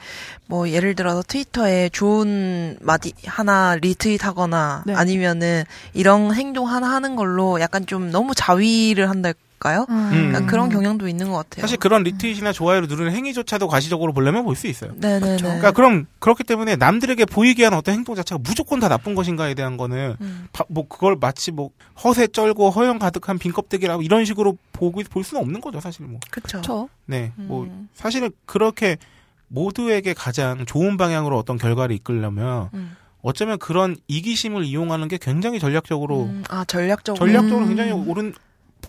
뭐 예를 들어서 트위터에 좋은 말 하나 리트윗하거나 네. 아니면은 이런 행동 하나 하는 걸로 약간 좀 너무 자위를 한 달까요? 음. 약간 그런 경향도 있는 것 같아요. 사실 그런 리트윗이나 좋아요를 누르는 행위조차도 과시적으로 보려면 볼 수 있어요. 네네네. 그러니까 그럼 그렇기 때문에 남들에게 보이게 하는 어떤 행동 자체가 무조건 다 나쁜 것인가에 대한 거는 음. 바- 뭐 그걸 마치 뭐 허세 쩔고 허영 가득한 빈껍데기라고 이런 식으로 보고 볼 수는 없는 거죠 사실 뭐. 그쵸. 그렇죠. 네, 뭐 음. 사실은 그렇게 모두에게 가장 좋은 방향으로 어떤 결과를 이끌려면 음. 어쩌면 그런 이기심을 이용하는 게 굉장히 전략적으로 음, 아 전략적으로. 전략적으로 음. 굉장히 옳은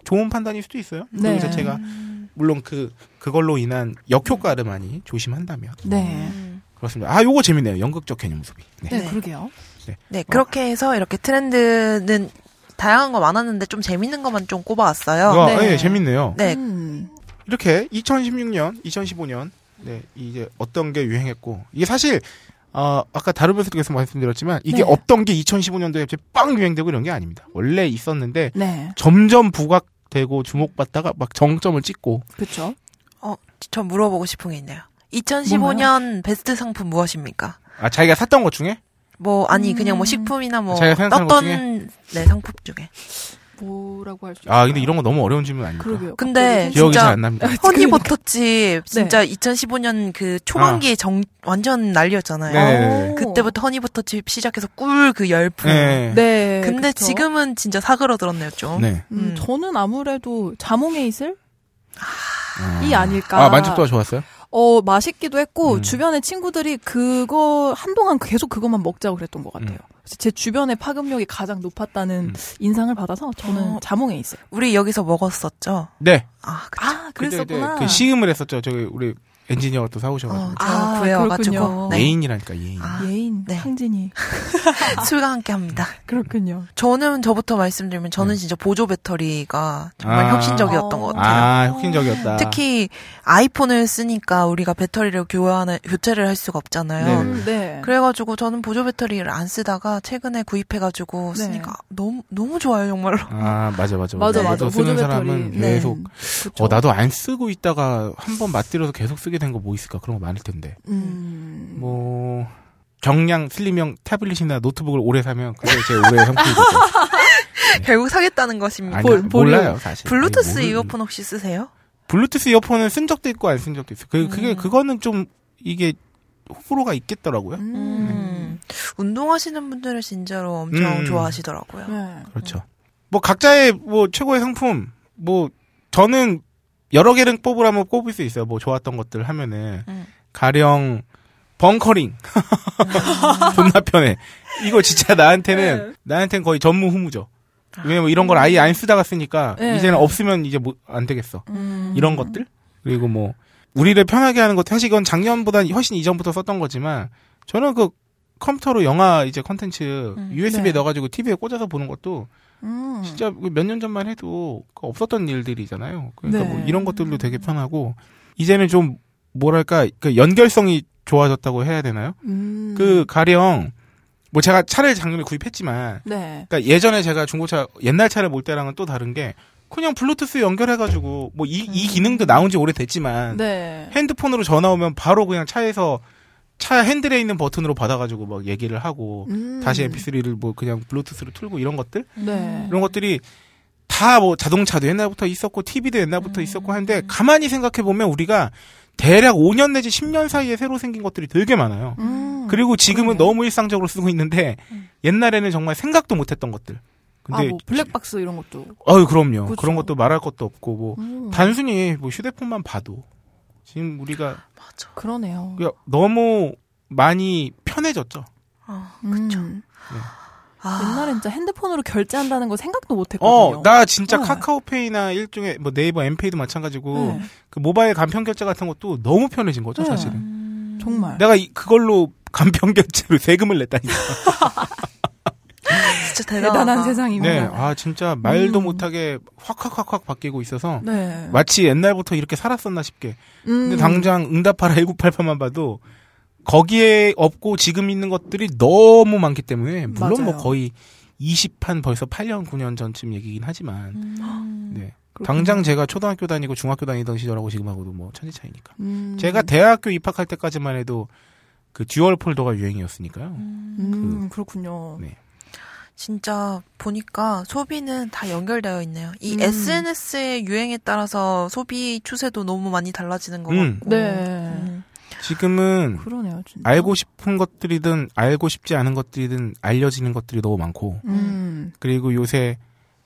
좋은 판단일 수도 있어요. 네. 그 자체가 음. 물론 그 그걸로 인한 역효과를 많이 조심한다면 네. 음. 그렇습니다. 아, 요거 재밌네요. 연극적 개념 소비. 네. 네, 네. 그러게요. 네, 그렇게 해서 이렇게 트렌드는 다양한 거 많았는데 좀 재밌는 것만 좀 꼽아왔어요. 와, 네. 예, 재밌네요. 네. 음. 이렇게 2016년, 2015년 네, 이제 어떤 게 유행했고 이게 사실 어, 아까 다루면서도 계속 말씀드렸지만 이게 네. 없던 게 2015년도에 갑자기 빵 유행되고 이런 게 아닙니다. 원래 있었는데 네. 점점 부각되고 주목받다가 막 정점을 찍고 그렇죠. 저 물어보고 싶은 게 있네요. 2015년 베스트 상품 무엇입니까? 아 자기가 샀던 것 중에 뭐 아니 그냥 뭐 음. 식품이나 뭐 떴던 네 상품 중에. 뭐라고 할 수 있어요? 아 근데 이런 거 너무 어려운 질문 아닙니까? 그러게요. 근데 갑자기 기억이 진짜 잘안 납니다. 허니버터집 진짜 2015년 그 초반기에 정 완전 난리였잖아요. 네. 오. 그때부터 허니버터집 시작해서 꿀 그 열풍. 네. 네. 근데 그쵸. 지금은 진짜 사그러들었네요 좀. 네. 음, 음. 저는 아무래도 자몽의 이슬 아. 이 아닐까. 아 만족도가 좋았어요? 어 맛있기도 했고 음. 주변에 친구들이 그거 한동안 계속 그것만 먹자고 그랬던 것 같아요. 음. 그래서 제 주변의 파급력이 가장 높았다는 음. 인상을 받아서 저는 어. 자몽에 있어요. 우리 여기서 먹었었죠. 네. 아, 그쵸. 아 그랬었구나. 그 시음을 했었죠. 저기 우리 엔지니어가 또 사오셔가지고 어, 아, 제가 구해와가지고 그렇군요. 네. 예인이라니까 예인. 아, 예인 네. 상진이 [LAUGHS] 술과 함께 합니다. 그렇군요. 저는 저부터 말씀드리면 저는 네. 진짜 보조 배터리가 정말 아. 혁신적이었던 것 같아요. 아 혁신적이었다. 특히 아이폰을 쓰니까 우리가 배터리를 교환을 교체를 할 수가 없잖아요. 네. 음, 네. 그래가지고 저는 보조 배터리를 안 쓰다가 최근에 구입해가지고 네. 쓰니까 너무 너무 좋아요 정말로. 아 맞아 맞아 맞아 맞아. 맞아. 보조 사람은 배터리. 계속 네. 그쵸. 어 나도 안 쓰고 있다가 한 번 맛들여서 계속 쓰게 된 거 뭐 있을까 그런 거 많을 텐데 음. 뭐 경량 슬림형 태블릿이나 노트북을 올해 사면 그게 제 올해의 상품이 되죠. [LAUGHS] 결국 사겠다는 것입니다. 아니 볼- 몰라요 사실. 블루투스 아니, 뭘- 이어폰 혹시 쓰세요? 블루투스 이어폰은 쓴 적도 있고 안 쓴 적도 있어. 그 그게 음. 그거는 좀 이게 호불호가 있겠더라고요. 음. 음. 운동하시는 분들은 진짜로 엄청 음. 좋아하시더라고요. 네. 그렇죠. 뭐 각자의 뭐 최고의 상품 뭐 저는 여러 개를 뽑으라면 뽑을 수 있어요. 뭐 좋았던 것들 하면은 음. 가령 벙커링 [LAUGHS] 존나 편해. 이거 진짜 나한테는 나한테는 거의 전무 후무죠. 왜냐면 이런 걸 아예 안 쓰다가 쓰니까 네. 이제는 없으면 이제 뭐 안 되겠어. 음. 이런 것들 그리고 뭐 우리를 편하게 하는 것 사실 이건 작년보다 훨씬 이전부터 썼던 거지만 저는 그 컴퓨터로 영화 이제 컨텐츠 음, USB에 네. 넣어가지고 TV에 꽂아서 보는 것도 음. 진짜 몇 년 전만 해도 그 없었던 일들이잖아요. 그러니까 네. 뭐 이런 것들도 되게 편하고 이제는 좀 뭐랄까 그 연결성이 좋아졌다고 해야 되나요? 음. 그 가령 뭐 제가 차를 작년에 구입했지만 네. 그러니까 예전에 제가 중고차 옛날 차를 몰 때랑은 또 다른 게 그냥 블루투스 연결해가지고 뭐이이 기능도 나온 지 오래됐지만 네. 핸드폰으로 전화 오면 바로 그냥 차에서 차 핸들에 있는 버튼으로 받아가지고 막 얘기를 하고 음. 다시 MP3를 뭐 그냥 블루투스로 틀고 이런 것들 네. 이런 것들이 다 뭐 자동차도 옛날부터 있었고 TV도 옛날부터 있었고 하는데 가만히 생각해 보면 우리가 대략 5년 내지 10년 사이에 새로 생긴 것들이 되게 많아요. 음, 그리고 지금은 그러네요. 너무 일상적으로 쓰고 있는데 옛날에는 정말 생각도 못했던 것들. 근데 아, 뭐 블랙박스 이런 것도. 어유 그럼요. 그쵸. 그런 것도 말할 것도 없고 뭐 음, 단순히 뭐 휴대폰만 봐도 지금 우리가 맞아. 그러네요. 너무 많이 편해졌죠. 아, 음. 아, 옛날엔 진짜 핸드폰으로 결제한다는 거 생각도 못 했거든요. 어, 나 진짜 네. 카카오페이나 일종의 뭐 네이버 엠페이도 마찬가지고 네. 그 모바일 간편 결제 같은 것도 너무 편해진 거죠, 네. 사실은. 음, 정말. 내가 이- 그걸로 간편 [LAUGHS] 결제로 세금을 냈다니까. [LAUGHS] 진짜 대단하다. 대단한 세상이구나. 네, 아 진짜 말도 음. 못하게 확확확확 바뀌고 있어서 네. 마치 옛날부터 이렇게 살았었나 싶게. 음. 근데 당장 응답하라 1988만 봐도 거기에 없고 지금 있는 것들이 너무 많기 때문에 물론 뭐 맞아요. 거의 20한 벌써 8년 9년 전쯤 얘기긴 하지만 음. 네. 당장 제가 초등학교 다니고 중학교 다니던 시절하고 지금하고도 뭐 천지 차이니까. 음. 제가 대학교 입학할 때까지만 해도 그 dual 폴더가 유행이었으니까요. 음, 그 렇군요. 네. 진짜 보니까 소비는 다 연결되어 있네요. 이 음. SNS의 유행에 따라서 소비 추세도 너무 많이 달라지는 것 음. 같고. 네. 음. 지금은 그러네요, 진짜. 알고 싶은 것들이든 알고 싶지 않은 것들이든 알려지는 것들이 너무 많고 음. 그리고 요새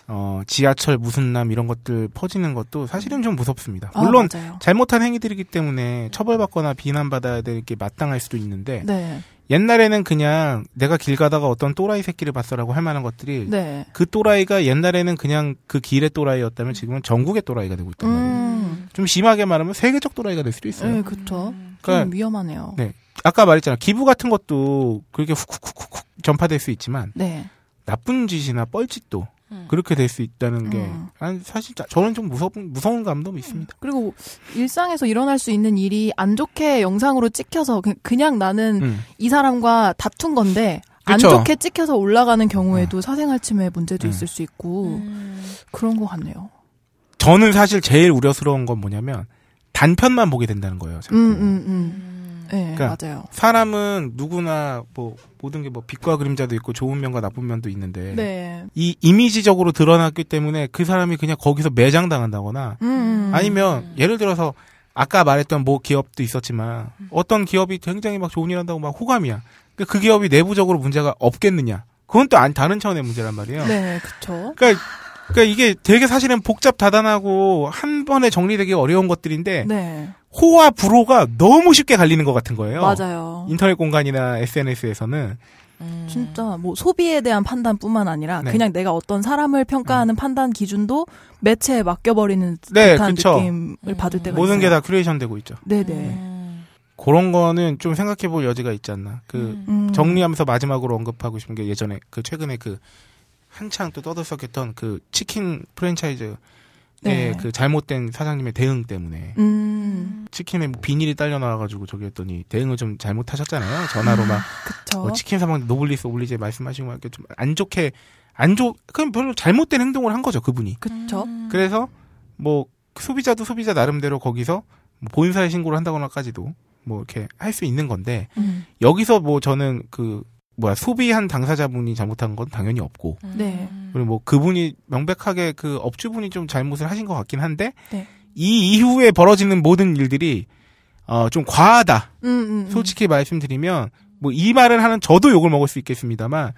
어 지하철 무슨 남 이런 것들 퍼지는 것도 사실은 좀 무섭습니다. 아, 물론 맞아요. 잘못한 행위들이기 때문에 처벌받거나 비난받아야 될 게 마땅할 수도 있는데 네. 옛날에는 그냥 내가 길 가다가 어떤 또라이 새끼를 봤어라고 할 만한 것들이 네. 그 또라이가 옛날에는 그냥 그 길의 또라이였다면 지금은 전국의 또라이가 되고 있단 말이에요. 음. 좀 심하게 말하면 세계적 또라이가 될 수도 있어요. 네, 그쵸. 그러니까 좀 위험하네요. 네. 아까 말했잖아. 기부 같은 것도 그렇게 훅훅훅훅 전파될 수 있지만 네. 나쁜 짓이나 뻘짓도 음. 그렇게 될 수 있다는 게 음. 난 사실 자- 저는 좀 무서운 무서운 감도 있습니다. 그리고 일상에서 일어날 수 있는 일이 안 좋게 영상으로 찍혀서 그- 그냥 나는 음. 이 사람과 다툰 건데 안 그쵸. 좋게 찍혀서 올라가는 경우에도 사생활 침해 문제도 음. 있을 수 있고 음. 그런 것 같네요. 저는 사실 제일 우려스러운 건 뭐냐면 단편만 보게 된다는 거예요. 자꾸. 음, 음, 음. 음. 네, 그러니까 맞아요. 사람은 누구나 뭐 모든 게 뭐 빛과 그림자도 있고 좋은 면과 나쁜 면도 있는데 네. 이 이미지적으로 드러났기 때문에 그 사람이 그냥 거기서 매장 당한다거나 음, 음. 아니면 예를 들어서 아까 말했던 뭐 기업도 있었지만 어떤 기업이 굉장히 막 좋은 일 한다고 막 호감이야. 그그 기업이 내부적으로 문제가 없겠느냐? 그건 또 안 다른 차원의 문제란 말이에요. 네, 그쵸. 그러니까 그러니까 이게 되게 사실은 복잡 다단하고 한 번에 정리되기 어려운 것들인데 네. 호와 불호가 너무 쉽게 갈리는 것 같은 거예요. 맞아요. 인터넷 공간이나 SNS에서는 음. 진짜 뭐 소비에 대한 판단뿐만 아니라 네. 그냥 내가 어떤 사람을 평가하는 판단 기준도 매체에 맡겨버리는 네, 듯한 그쵸. 느낌을 받을 때가 모든 게. 다 큐레이션 되고 있죠. 네네. 음. 그런 거는 좀 생각해 볼 여지가 있지 않나. 그 음. 음. 정리하면서 마지막으로 언급하고 싶은 게 예전에 그 최근에 그 한창 또 떠들썩했던 그 치킨 프랜차이즈의 네. 그 잘못된 사장님의 대응 때문에 음, 치킨에 뭐 비닐이 딸려 나와가지고 저기 했더니 대응을 좀 잘못하셨잖아요. 전화로 막 그쵸. 뭐 치킨 사먹는데 노블리스 오블리제 말씀하시고 막 이렇게 좀 안 좋게 안 좋, 그냥 별로 잘못된 행동을 한 거죠 그분이. 그쵸. 그래서 뭐 소비자도 소비자 나름대로 거기서 뭐 본사에 신고를 한다거나까지도 뭐 이렇게 할 수 있는 건데 음. 여기서 뭐 저는 그 뭐야 소비한 당사자분이 잘못한 건 당연히 없고 네. 그리고 뭐 그분이 명백하게 그 업주분이 좀 잘못을 하신 것 같긴 한데 네. 이 이후에 벌어지는 모든 일들이 어 좀 과하다. 음, 음, 음. 솔직히 말씀드리면 뭐 이 말을 하는 저도 욕을 먹을 수 있겠습니다만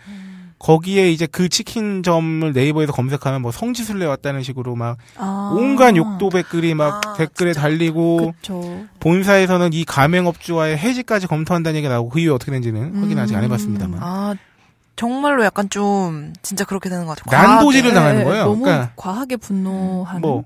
거기에 이제 그 치킨점을 네이버에서 검색하면 뭐 성지순례 왔다는 식으로 막 아. 온갖 욕도 댓글이 막 아, 댓글에 진짜. 달리고 그쵸. 본사에서는 이 가맹업주와의 해지까지 검토한다는 얘기가 나오고 그 이후에 어떻게 된지는 확인 아직 안 음. 해봤습니다만 아 정말로 약간 좀 진짜 그렇게 되는 것 같아요. 난도질을 과하게. 당하는 거예요. 너무 그러니까 과하게 분노하는. 뭐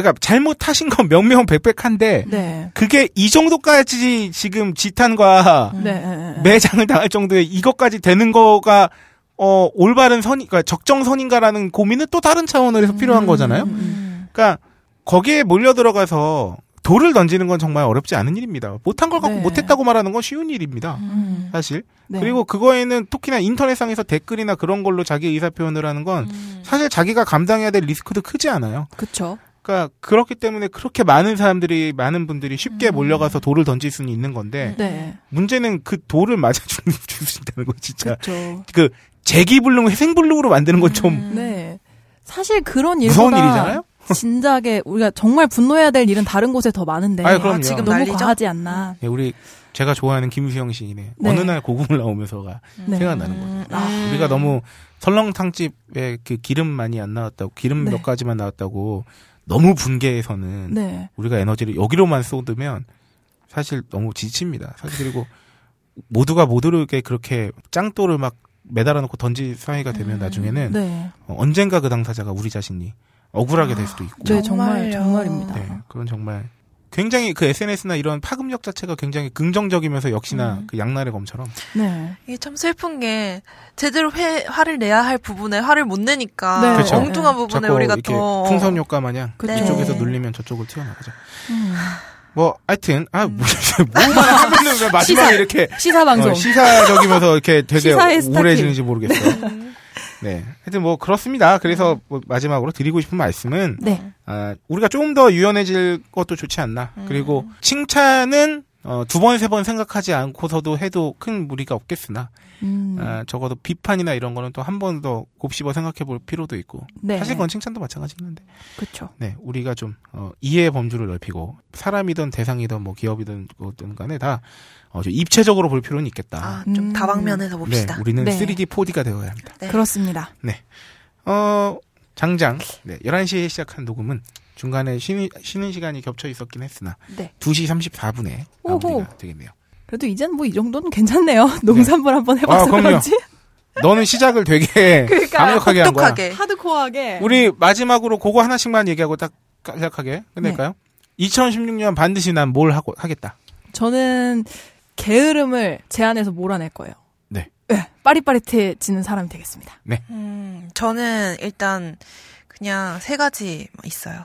그러니까 잘못하신 건 명명 백백한데 네. 그게 이 정도까지 지금 지탄과 음. 네. 매장을 당할 정도의 이것까지 되는 거가 어 올바른 선이 그러니까 적정선인가라는 고민은 또 다른 차원에서 필요한 거잖아요. 음. 그러니까 거기에 몰려 들어가서 돌을 던지는 건 정말 어렵지 않은 일입니다. 못한 걸 갖고 네. 못했다고 말하는 건 쉬운 일입니다. 음. 사실. 네. 그리고 그거에는 특히나 인터넷상에서 댓글이나 그런 걸로 자기 의사 표현을 하는 건 음. 사실 자기가 감당해야 될 리스크도 크지 않아요. 그쵸. 그러니까 그렇기 때문에 그렇게 많은 사람들이 많은 분들이 쉽게 음. 몰려가서 돌을 던질 수는 있는 건데 네. 문제는 그 돌을 맞아 죽는 죽는다는 거 진짜 그쵸. 그 재기불능 회생불능으로 만드는 건좀 음. 네. 사실 그런 무서운 일이잖아요. [LAUGHS] 진작에 우리가 정말 분노해야 될 일은 다른 곳에 더 많은데 아유, 그럼요. 지금 너무 난리죠? 과하지 않나. 네, 우리 제가 좋아하는 김수영 시인의 네. 어느 날 고국을 나오면서가 네. 생각나는 거예요. 음, 아, 음. 우리가 너무 설렁탕집에 그 기름 많이 안 나왔다고 기름 네. 몇 가지만 나왔다고 너무 분개해서는 네. 우리가 에너지를 여기로만 쏟으면 사실 너무 지칩니다. 사실 그리고 모두가 모두에게 그렇게 짱돌을 막 매달아 놓고 던질 사이가 되면 음. 나중에는 네. 어, 언젠가 그 당사자가 우리 자신이 억울하게 될 수도 있고 네, 정말. 정말입니다. 네, 그건 정말 굉장히 그 SNS나 이런 파급력 자체가 굉장히 긍정적이면서 역시나 음. 그 양날의 검처럼 네. 이게 참 슬픈 게 제대로 회, 화를 내야 할 부분에 화를 못 내니까 네. 그쵸. 엉뚱한 부분에 우리가 이렇게 더 풍선 효과 마냥 그쵸. 이쪽에서 네. 눌리면 저쪽으로 튀어나가죠. 음. 뭐 하여튼 아 뭐, [LAUGHS] 뭐만 하면은 왜 마지막에 시사. 이렇게 시사 방송. 어, 시사적이면서 이렇게 되게 스타킹. 우울해지는지 모르겠어요. 네, 하여튼 뭐 그렇습니다. 그래서 뭐 마지막으로 드리고 싶은 말씀은 네. 아, 우리가 조금 더 유연해질 것도 좋지 않나. 그리고 칭찬은 어, 두 번, 세 번 생각하지 않고서도 해도 큰 무리가 없겠으나, 음. 아, 적어도 비판이나 이런 거는 또 한 번 더 곱씹어 생각해 볼 필요도 있고, 네. 사실 그건 칭찬도 마찬가지긴 한데, 그렇죠. 네, 우리가 좀, 어, 이해의 범주를 넓히고, 사람이든 대상이든 뭐 기업이든 뭐든 간에 다, 어, 좀 입체적으로 볼 필요는 있겠다. 아, 좀 음. 다방면에서 네, 봅시다. 우리는 네. 3D 4D가 되어야 합니다. 네. 그렇습니다. 어, 장장, 네, 11시에 시작한 녹음은 중간에 쉬는, 쉬는 시간이 겹쳐 있었긴 했으나, 네. 2시 34분에 마무리가 오호. 되겠네요. 그래도 이젠 뭐 이 정도는 괜찮네요. [LAUGHS] 농산물 한번 해봐서 아. 그런지. 너는 시작을 되게 [LAUGHS] 그러니까 강력하게 한 거야. 똑똑하게. 하드코어하게. 우리 마지막으로 그거 하나씩만 얘기하고 딱 간략하게 끝낼까요? 2016년 반드시 난 뭘 하고 하겠다. 저는 게으름을 제 안에서 몰아낼 거예요. 네. 빠릿빠릿해지는 사람이 되겠습니다. 음, 저는 일단 그냥 세 가지 있어요.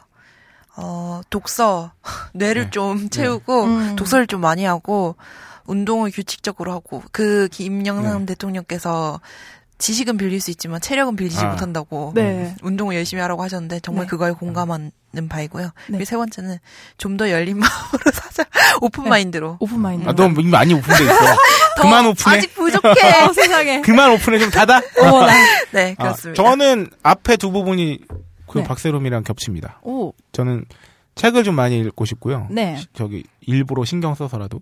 어, 독서, [LAUGHS] 뇌를 네. 좀 채우고, 음. 독서를 좀 많이 하고, 운동을 규칙적으로 하고, 그 김영삼 네. 대통령께서 지식은 빌릴 수 있지만 체력은 빌리지 아. 못한다고 네. 운동을 열심히 하라고 하셨는데 정말 네. 그거에 공감하는 바이고요. 네. 그리고 세 번째는 좀 더 열린 [LAUGHS] 마음으로 사자, 오픈 네. mind로. Open mind. 아, 너 이미 많이 오픈돼 있어. [LAUGHS] 그만 오픈해. 아직 부족해. 어, 세상에. 그만 오픈해 좀 닫아. 어머나. 네, 아, 그렇습니다. 저는 앞에 두 부분이 그 네. 박세롬이랑 겹칩니다. 오, 저는 책을 좀 많이 읽고 싶고요. 네. 시- 저기 일부러 신경 써서라도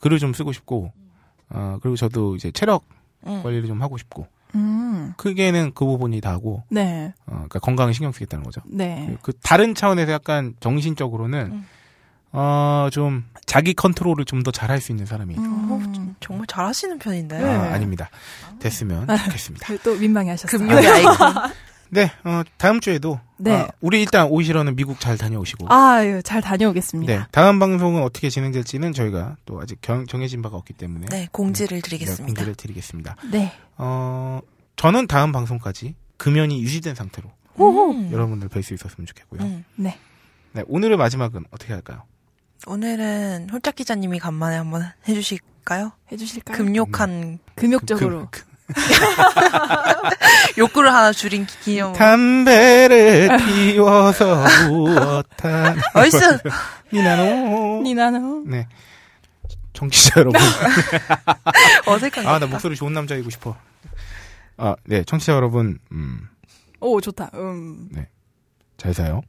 글을 좀 쓰고 싶고, 어, 그리고 저도 이제 체력 음. 관리를 좀 하고 싶고, 음, 크게는 그 부분이 다고, 네, 어, 그러니까 건강에 신경 쓰겠다는 거죠. 네. 그 다른 차원에서 약간 정신적으로는 음. 어좀 자기 컨트롤을 좀 더 잘할 수 있는 사람이 어, 음. 정말 잘하시는 편인데요. 네. 아, 아닙니다. 됐으면 좋겠습니다. 또 민망해 하셨어요. 금융의 아이콘. [LAUGHS] 네, 어, 다음 주에도 네. 어, 우리 일단 오시러는 미국 잘 다녀오시고 아유, 잘 다녀오겠습니다. 네, 다음 방송은 어떻게 진행될지는 저희가 또 아직 경- 정해진 바가 없기 때문에 네, 공지를 네, 드리겠습니다. 공지를 드리겠습니다. 네. 어, 저는 다음 방송까지 금연이 유지된 상태로. 음. 여러분들 뵐 수 있었으면 좋겠고요. 음. 네. 네, 오늘의 마지막은 어떻게 할까요? 오늘은 홀짝 기자님이 간만에 한번 해주실까요? 해주실까요? 금욕한 금욕적으로. 그- [LAUGHS] 욕구를 하나 줄인 기- 기념. 담배를 피워서 부었다. 얼쑤 [LAUGHS] 니나노. 니나노. 네. 청취자 여러분. [LAUGHS] 어색한. 아, 나 목소리 좋은 남자이고 싶어. 아, 네. 청취자 여러분, 음, 오, 좋다. 음. 잘 사요.